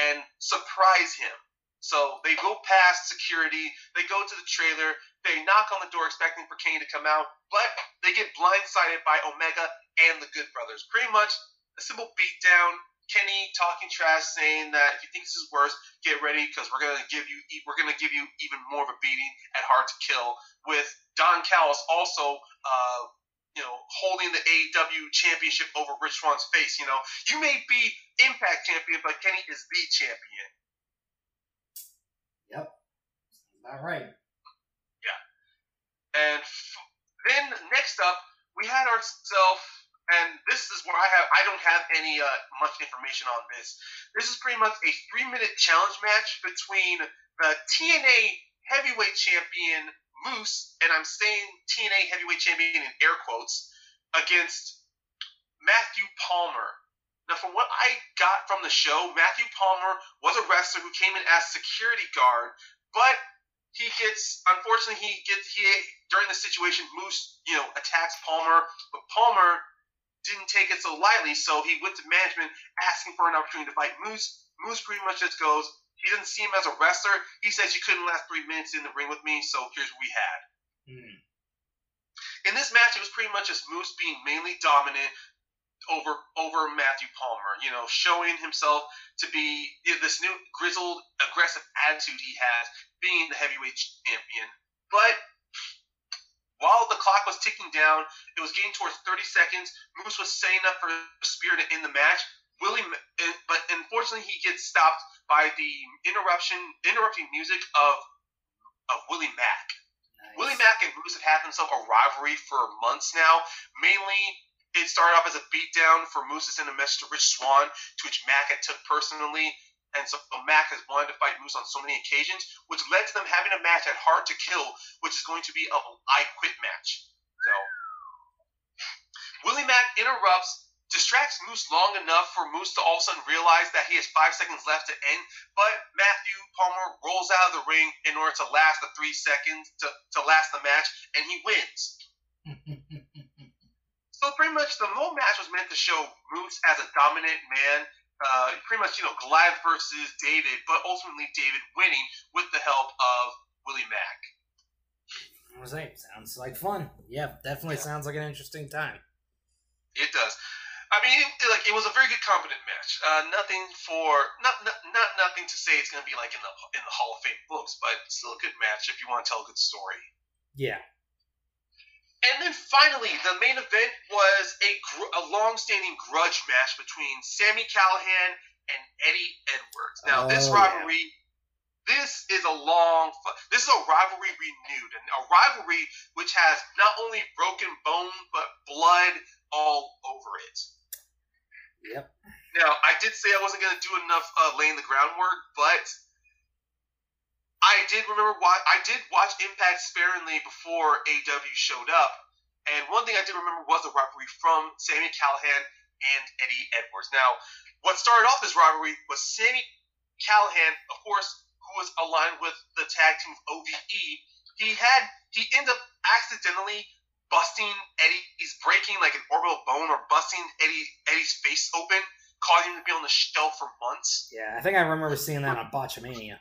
and surprise him. So they go past security, they go to the trailer, they knock on the door expecting for Kenny to come out, but they get blindsided by Omega and the Good Brothers. Pretty much a simple beatdown. Kenny talking trash, saying that if you think this is worse, get ready because we're gonna give you we're gonna give you even more of a beating at Hard to Kill. With Don Callis also, uh, you know, holding the AEW championship over Rich Swann's face. You know, you may be Impact champion, but Kenny is the champion. Yep. All right. Yeah. And f- then next up, we had ourselves, and this is where I have I don't have any uh, much information on this. This is pretty much a three minute challenge match between the TNA Heavyweight Champion Moose, and I'm saying TNA Heavyweight Champion in air quotes, against Matthew Palmer. Now, from what I got from the show, Matthew Palmer was a wrestler who came in as security guard, but he gets unfortunately he gets he during the situation Moose you know attacks Palmer, but Palmer didn't take it so lightly, so he went to management asking for an opportunity to fight Moose. Moose pretty much just goes. He doesn't see him as a wrestler. He says you couldn't last three minutes in the ring with me, so here's what we had. Hmm. In this match, it was pretty much just Moose being mainly dominant over over Matthew Palmer. You know, showing himself to be this new grizzled, aggressive attitude he has, being the heavyweight champion. But while the clock was ticking down, it was getting towards 30 seconds. Moose was setting up for a spear to end the match. Willie, but unfortunately, he gets stopped by the interruption, interrupting music of of Willie Mack. Nice. Willie Mack and Moose have had themselves a rivalry for months now. Mainly, it started off as a beatdown for Moose to send a message to Rich Swann, to which Mack had took personally. And so Mack has wanted to fight Moose on so many occasions, which led to them having a match at Hard to Kill, which is going to be a I Quit match. So Willie Mack interrupts, distracts Moose long enough for Moose to all of a sudden realize that he has five seconds left to end, but Matthew Palmer rolls out of the ring in order to last the three seconds to, to last the match, and he wins. So pretty much the whole match was meant to show Moose as a dominant man, uh, pretty much you know Goliath versus David, but ultimately David winning with the help of Willie Mack. I was saying, sounds like fun. Yeah, definitely Yeah. sounds like an interesting time. It does. I mean, it, like it was a very good, competent match. Uh, nothing for not, not not nothing to say it's going to be like in the in the Hall of Fame books, but still a good match if you want to tell a good story. Yeah. And then finally, the main event was a, gr- a long-standing grudge match between Sami Callihan and Eddie Edwards. Now, this Oh, yeah. rivalry, this is a long, this is a rivalry renewed, and a rivalry which has not only broken bone but blood all over it. Yep. Now, I did say I wasn't going to do enough uh, laying the groundwork, but I did remember why I did watch Impact sparingly before AW showed up, and one thing I did remember was the rivalry from Sami Callihan and Eddie Edwards. Now, what started off this rivalry was Sami Callihan, of course, who was aligned with the tag team of OVE. He had he ended up accidentally busting Eddie's breaking like an orbital bone or busting Eddie Eddie's face open, causing him to be on the shelf for months. Yeah, I think I remember seeing that on Botchamania.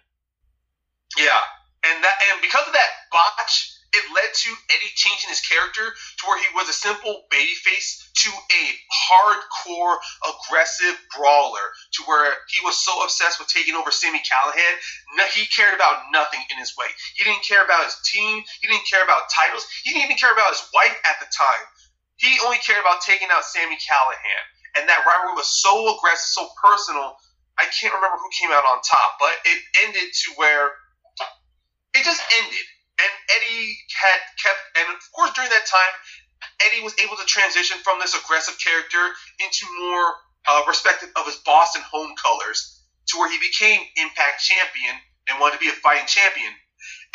Yeah, and that and because of that botch, it led to Eddie changing his character to where he was a simple babyface to a hardcore, aggressive brawler. To where he was so obsessed with taking over Sami Callihan, he cared about nothing in his way. He didn't care about his team. He didn't care about titles. He didn't even care about his wife at the time. He only cared about taking out Sami Callihan. And that rivalry was so aggressive, so personal, I can't remember who came out on top, but it ended to where it just ended. And Eddie had kept, and of course during that time, Eddie was able to transition from this aggressive character into more uh, respected of his Boston home colors, to where he became Impact champion and wanted to be a fighting champion.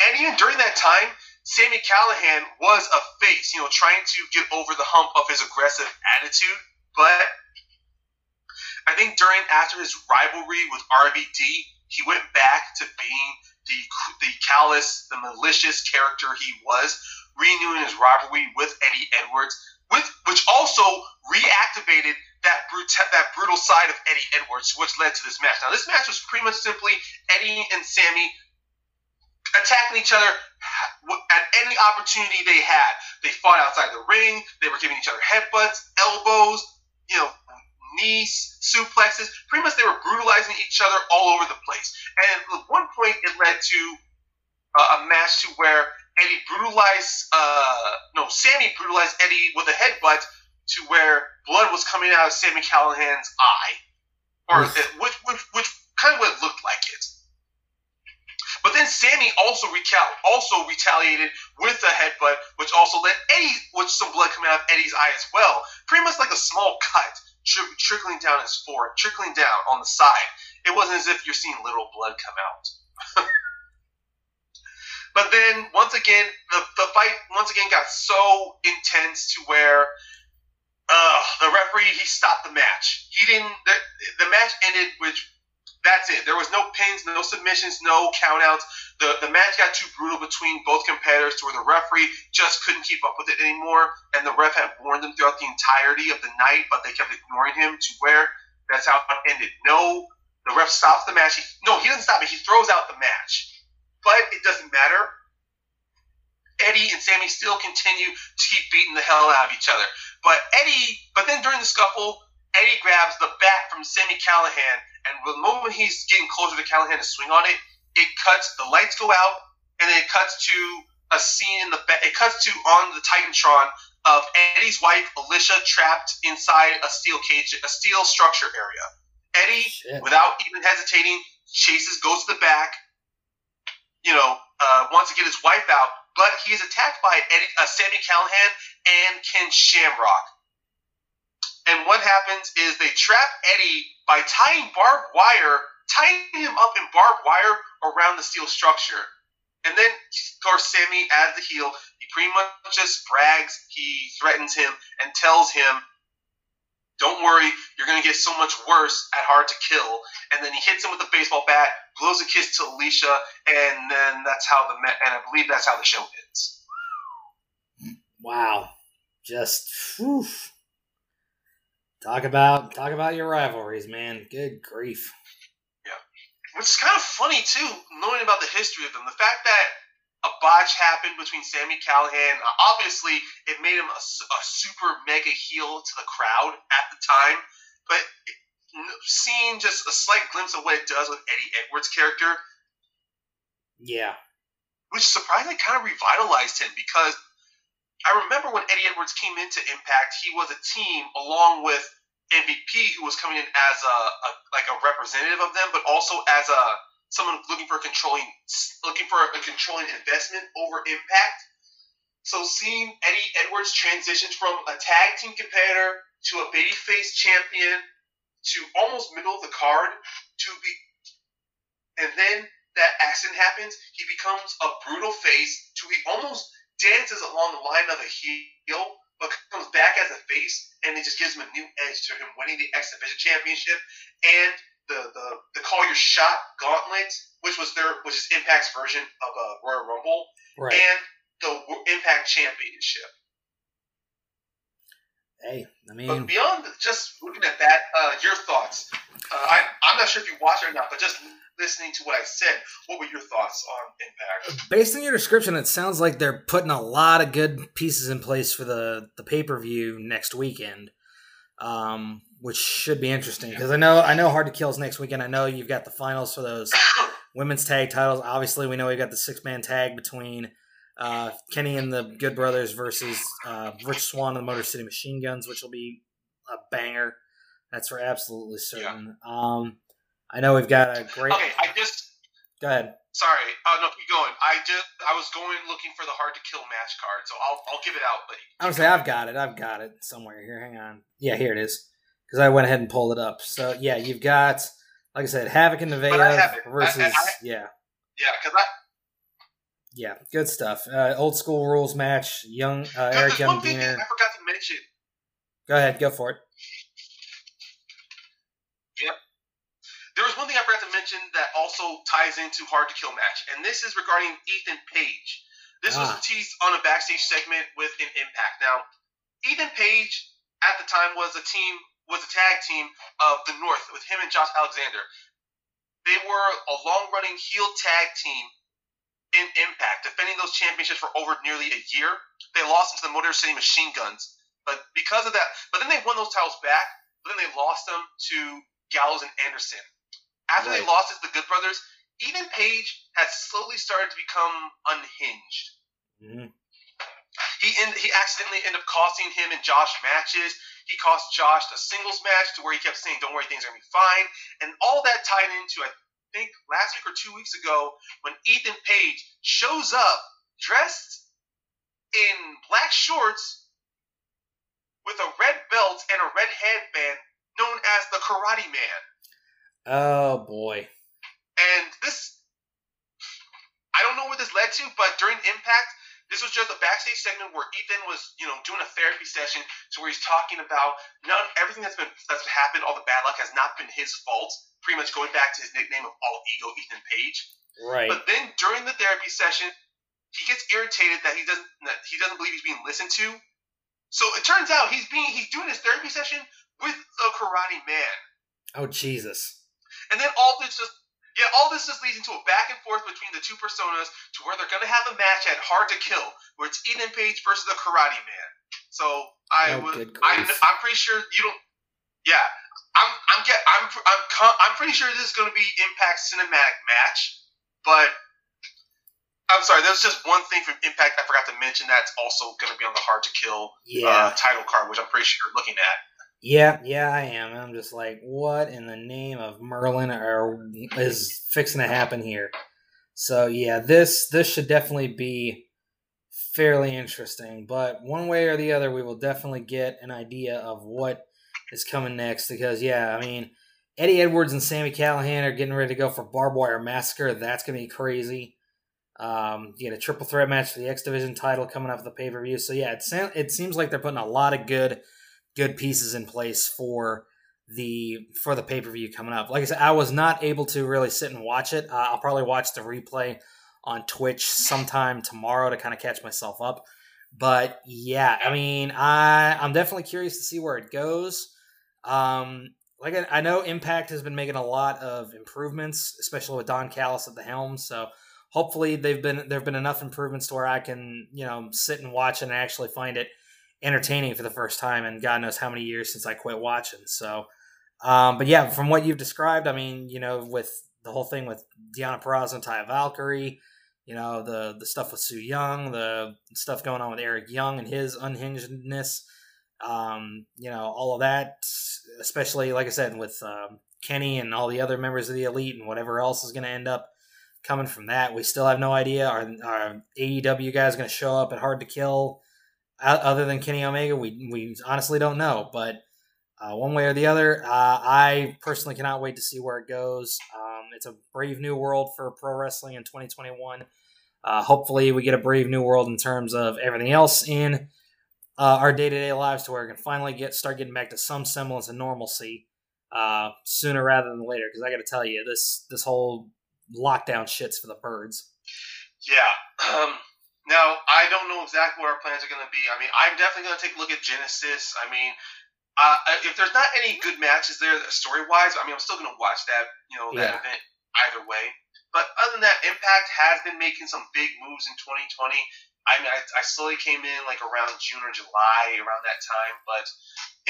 And even during that time, Sami Callihan was a face, you know, trying to get over the hump of his aggressive attitude. But I think during after his rivalry with RVD, he went back to being the the callous, the malicious character he was, renewing his rivalry with Eddie Edwards, with which also reactivated that brute, that brutal side of Eddie Edwards, which led to this match. Now, this match was pretty much simply Eddie and Sami attacking each other at any opportunity they had. They fought outside the ring. They were giving each other headbutts, elbows, you know, knees, suplexes. Pretty much they were brutalizing each other all over the place. And at one point, it led to uh, a match to where Eddie brutalized, uh, no, Sami brutalized Eddie with a headbutt to where blood was coming out of Sami Callihan's eye, or it, which, which, which kind of what it looked like it. But then Sami also recal- also retaliated with a headbutt, which also let Eddie, which some blood coming out of Eddie's eye as well. Pretty much like a small cut tri- trickling down his forehead, trickling down on the side. It wasn't as if you're seeing little blood come out. but then once again, the, the fight once again got so intense to where uh, the referee he stopped the match. He didn't. The, the match ended, which that's it. There was no pins, no submissions, no countouts. The the match got too brutal between both competitors to where the referee just couldn't keep up with it anymore. And the ref had warned them throughout the entirety of the night, but they kept ignoring him to where that's how it ended. No, the ref stops the match. He, no, he doesn't stop it. He throws out the match. But it doesn't matter. Eddie and Sami still continue to keep beating the hell out of each other. But Eddie, but then during the scuffle, Eddie grabs the bat from Sami Callihan and the moment he's getting closer to Callihan to swing on it, it cuts. The lights go out, and then it cuts to a scene in the. Back. It cuts to on the Titantron of Eddie's wife Alicia trapped inside a steel cage, a steel structure area. Eddie, Shit. without even hesitating, chases, goes to the back. You know, uh, wants to get his wife out, but he is attacked by Eddie, uh, Sami Callihan and Ken Shamrock. And what happens is they trap Eddie by tying barbed wire, tying him up in barbed wire around the steel structure. And then, of course, Sami, as the heel, he pretty much just brags, he threatens him, and tells him, Don't worry, you're going to get so much worse at Hard to Kill. And then he hits him with a baseball bat, blows a kiss to Alicia, and then that's how the, and I believe that's how the show ends. Wow. Just. Talk about talk about your rivalries, man. Good grief. Yeah, which is kind of funny too, knowing about the history of them. The fact that a botch happened between Sami Callihan. Uh, obviously, it made him a, a super mega heel to the crowd at the time, but seeing just a slight glimpse of what it does with Eddie Edwards' character, yeah, which surprisingly kind of revitalized him because I remember when Eddie Edwards came into Impact, he was a team along with MVP, who was coming in as a, a like a representative of them, but also as a someone looking for controlling looking for a controlling investment over Impact. So seeing Eddie Edwards transition from a tag team competitor to a babyface champion to almost middle of the card to be, and then that accident happens, he becomes a brutal face to he almost dances along the line of a heel, but comes back as a face, and it just gives him a new edge to him winning the X Division Championship and the, the the Call Your Shot Gauntlet, which was their which is Impact's version of a Royal Rumble, right. and the Impact Championship. Hey, I mean, but beyond just looking at that, uh, your thoughts. Uh, I, I'm not sure if you watched it or not, but just listening to what I said, what were your thoughts on Impact? Based on your description, it sounds like they're putting a lot of good pieces in place for the the pay per view next weekend, um, which should be interesting because I know I know Hard to Kill is next weekend. I know you've got the finals for those women's tag titles. Obviously, we know we got the six man tag between. Uh, Kenny and the Good Brothers versus uh, Rich Swann and the Motor City Machine Guns, which will be a banger. That's for absolutely certain. Yeah. Um, I know we've got a great. Okay, I just. Go ahead. Sorry, uh, no, keep going. I just I was going looking for the hard to kill match card, so I'll I'll give it out. But I say I've got it. I've got it somewhere here. Hang on. Yeah, here it is. Because I went ahead and pulled it up. So yeah, you've got like I said, Havok and Nevaeh versus I, I, yeah. Yeah, because I. Yeah, good stuff. Uh, old school rules match. Young uh, Eric Young Deaner. I forgot to mention. Go ahead, go for it. Yep. There was one thing I forgot to mention that also ties into hard to kill match, and this is regarding Ethan Page. This ah. was teased on a backstage segment with an Impact. Now, Ethan Page at the time was a team was a tag team of the North with him and Josh Alexander. They were a long running heel tag team in Impact, defending those championships for over nearly a year. They lost into the Motor City Machine Guns, but because of that, but then they won those titles back. But then they lost them to Gallows and Anderson. After right. they lost it to the Good Brothers, even Page had slowly started to become unhinged. Mm-hmm. He in, he accidentally ended up costing him and Josh matches. He cost Josh a singles match to where he kept saying, "Don't worry, things are gonna be fine," and all that tied into I think last week or two weeks ago when Ethan Page shows up dressed in black shorts with a red belt and a red headband known as the Karate Man. Oh boy. And this I don't know where this led to, but during Impact, this was just a backstage segment where Ethan was, you know, doing a therapy session to where he's talking about none everything that's been that's happened, all the bad luck has not been his fault pretty much going back to his nickname of All Ego Ethan Page. Right. But then during the therapy session, he gets irritated that he doesn't that he doesn't believe he's being listened to. So it turns out he's being he's doing his therapy session with the Karate Man. Oh Jesus! And then all this just yeah, all this just leads into a back and forth between the two personas to where they're gonna have a match at Hard to Kill, where it's Ethan Page versus the Karate Man. So I oh, would I, I'm pretty sure you don't. Yeah, I'm I'm get I'm I'm I'm pretty sure this is going to be Impact cinematic match, but I'm sorry. There's just one thing from Impact I forgot to mention that's also going to be on the Hard to Kill uh, yeah. uh, title card, which I'm pretty sure you're looking at. Yeah, yeah, I am. I'm just like, what in the name of Merlin are is fixing to happen here? So yeah, this this should definitely be fairly interesting. But one way or the other, we will definitely get an idea of what is coming next because yeah, I mean Eddie Edwards and Sami Callihan are getting ready to go for Barbed Wire Massacre. That's gonna be crazy. Um, you get a triple threat match for the X Division title coming off the pay per view. So yeah, it it seems like they're putting a lot of good good pieces in place for the for the pay per view coming up. Like I said, I was not able to really sit and watch it. Uh, I'll probably watch the replay on Twitch sometime tomorrow to kind of catch myself up. But yeah, I mean, I I'm definitely curious to see where it goes. Um, like I, I know Impact has been making a lot of improvements, especially with Don Callis at the helm. So hopefully they've been there've been enough improvements to where I can you know sit and watch and actually find it entertaining for the first time and God knows how many years since I quit watching. So, um, but yeah, from what you've described, I mean, you know, with the whole thing with Deonna Purrazzo and Taya Valkyrie, you know, the the stuff with Su Yung, the stuff going on with Eric Young and his unhingedness, um, you know, all of that, especially like I said with um, Kenny and all the other members of the elite and whatever else is going to end up coming from that. We still have no idea. Are AEW guys going to show up at Hard to Kill? Other than Kenny Omega, we we honestly don't know. But uh, one way or the other, uh, I personally cannot wait to see where it goes. Um, it's a brave new world for pro wrestling in 2021. Uh, hopefully, we get a brave new world in terms of everything else in uh, our day to day lives to where we can finally get start getting back to some semblance of normalcy uh, sooner rather than later. Because I got to tell you, this this whole lockdown shits for the birds. Yeah. Um, now I don't know exactly what our plans are going to be. I mean, I'm definitely going to take a look at Genesis. I mean. Uh, if there's not any good matches there story wise, I mean, I'm still going to watch that, you know, that yeah. event either way. But other than that, Impact has been making some big moves in 2020. I mean, I, I slowly came in like around June or July, around that time. But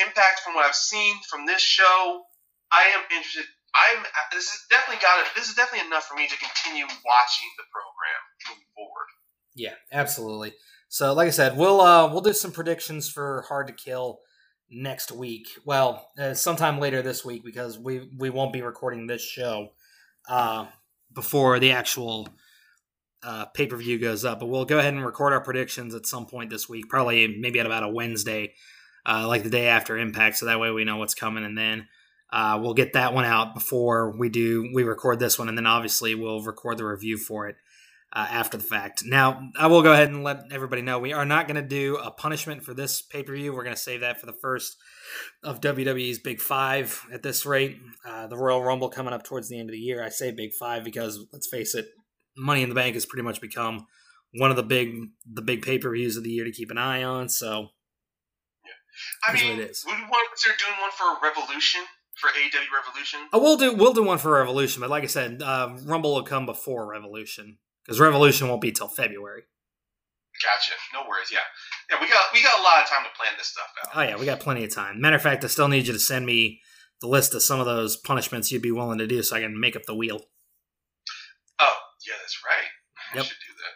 Impact, from what I've seen from this show, I am interested. I'm. This is definitely got it. This is definitely enough for me to continue watching the program moving forward. Yeah, absolutely. So, like I said, we'll uh, we'll do some predictions for Hard to Kill next week. Well, uh, sometime later this week because we we won't be recording this show uh, before the actual uh, pay per view goes up. But we'll go ahead and record our predictions at some point this week, probably maybe at about a Wednesday, uh, like the day after Impact, so that way we know what's coming, and then. Uh, we'll get that one out before we do we record this one, and then obviously we'll record the review for it uh, after the fact. Now, I will go ahead and let everybody know we are not going to do a punishment for this pay per view. We're going to save that for the first of WWE's Big Five at this rate. Uh, the Royal Rumble coming up towards the end of the year. I say Big Five because let's face it, Money in the Bank has pretty much become one of the big the big pay per views of the year to keep an eye on. So, yeah. I mean, would we want to consider doing one for a Revolution? for AEW Revolution? Oh, we'll do we'll do one for Revolution, but like I said, uh, Rumble will come before Revolution because Revolution won't be till February. Gotcha. No worries. Yeah, yeah. We got we got a lot of time to plan this stuff out. Oh yeah, we got plenty of time. Matter of fact, I still need you to send me the list of some of those punishments you'd be willing to do, so I can make up the wheel. Oh yeah, that's right. Yep. I should do that.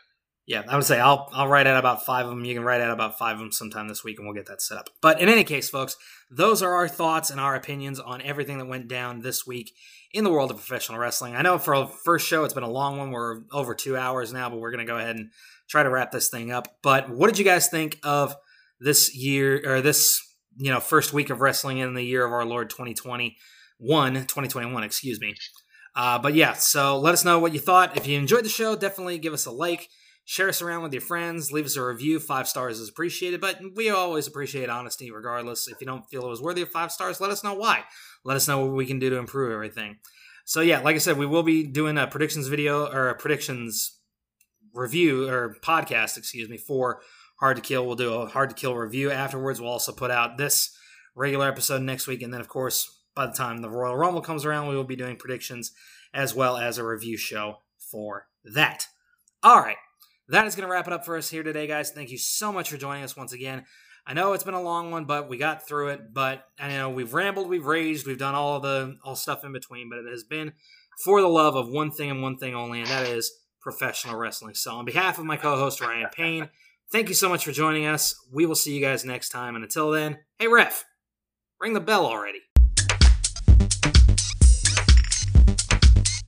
Yeah, I would say I'll I'll write out about five of them. You can write out about five of them sometime this week, and we'll get that set up. But in any case, folks, those are our thoughts and our opinions on everything that went down this week in the world of professional wrestling. I know for our first show, it's been a long one. We're over two hours now, but we're going to go ahead and try to wrap this thing up. But what did you guys think of this year or this you know first week of wrestling in the year of our Lord 2021, 2021, excuse me. Uh, but yeah, so let us know what you thought. If you enjoyed the show, definitely give us a like Share us around with your friends. Leave us a review. Five stars is appreciated, but we always appreciate honesty regardless. If you don't feel it was worthy of five stars, let us know why. Let us know what we can do to improve everything. So, yeah, like I said, we will be doing a predictions video or a predictions review or podcast, excuse me, for Hard to Kill. We'll do a Hard to Kill review afterwards. We'll also put out this regular episode next week. And then, of course, by the time the Royal Rumble comes around, we will be doing predictions as well as a review show for that. All right that is going to wrap it up for us here today, guys. Thank you so much for joining us once again. I know it's been a long one, but we got through it. But I know we've rambled, we've raged, we've done all the all stuff in between. But it has been for the love of one thing and one thing only, and that is professional wrestling. So, on behalf of my co-host Ryan Payne, thank you so much for joining us. We will see you guys next time, and until then, hey ref, ring the bell already.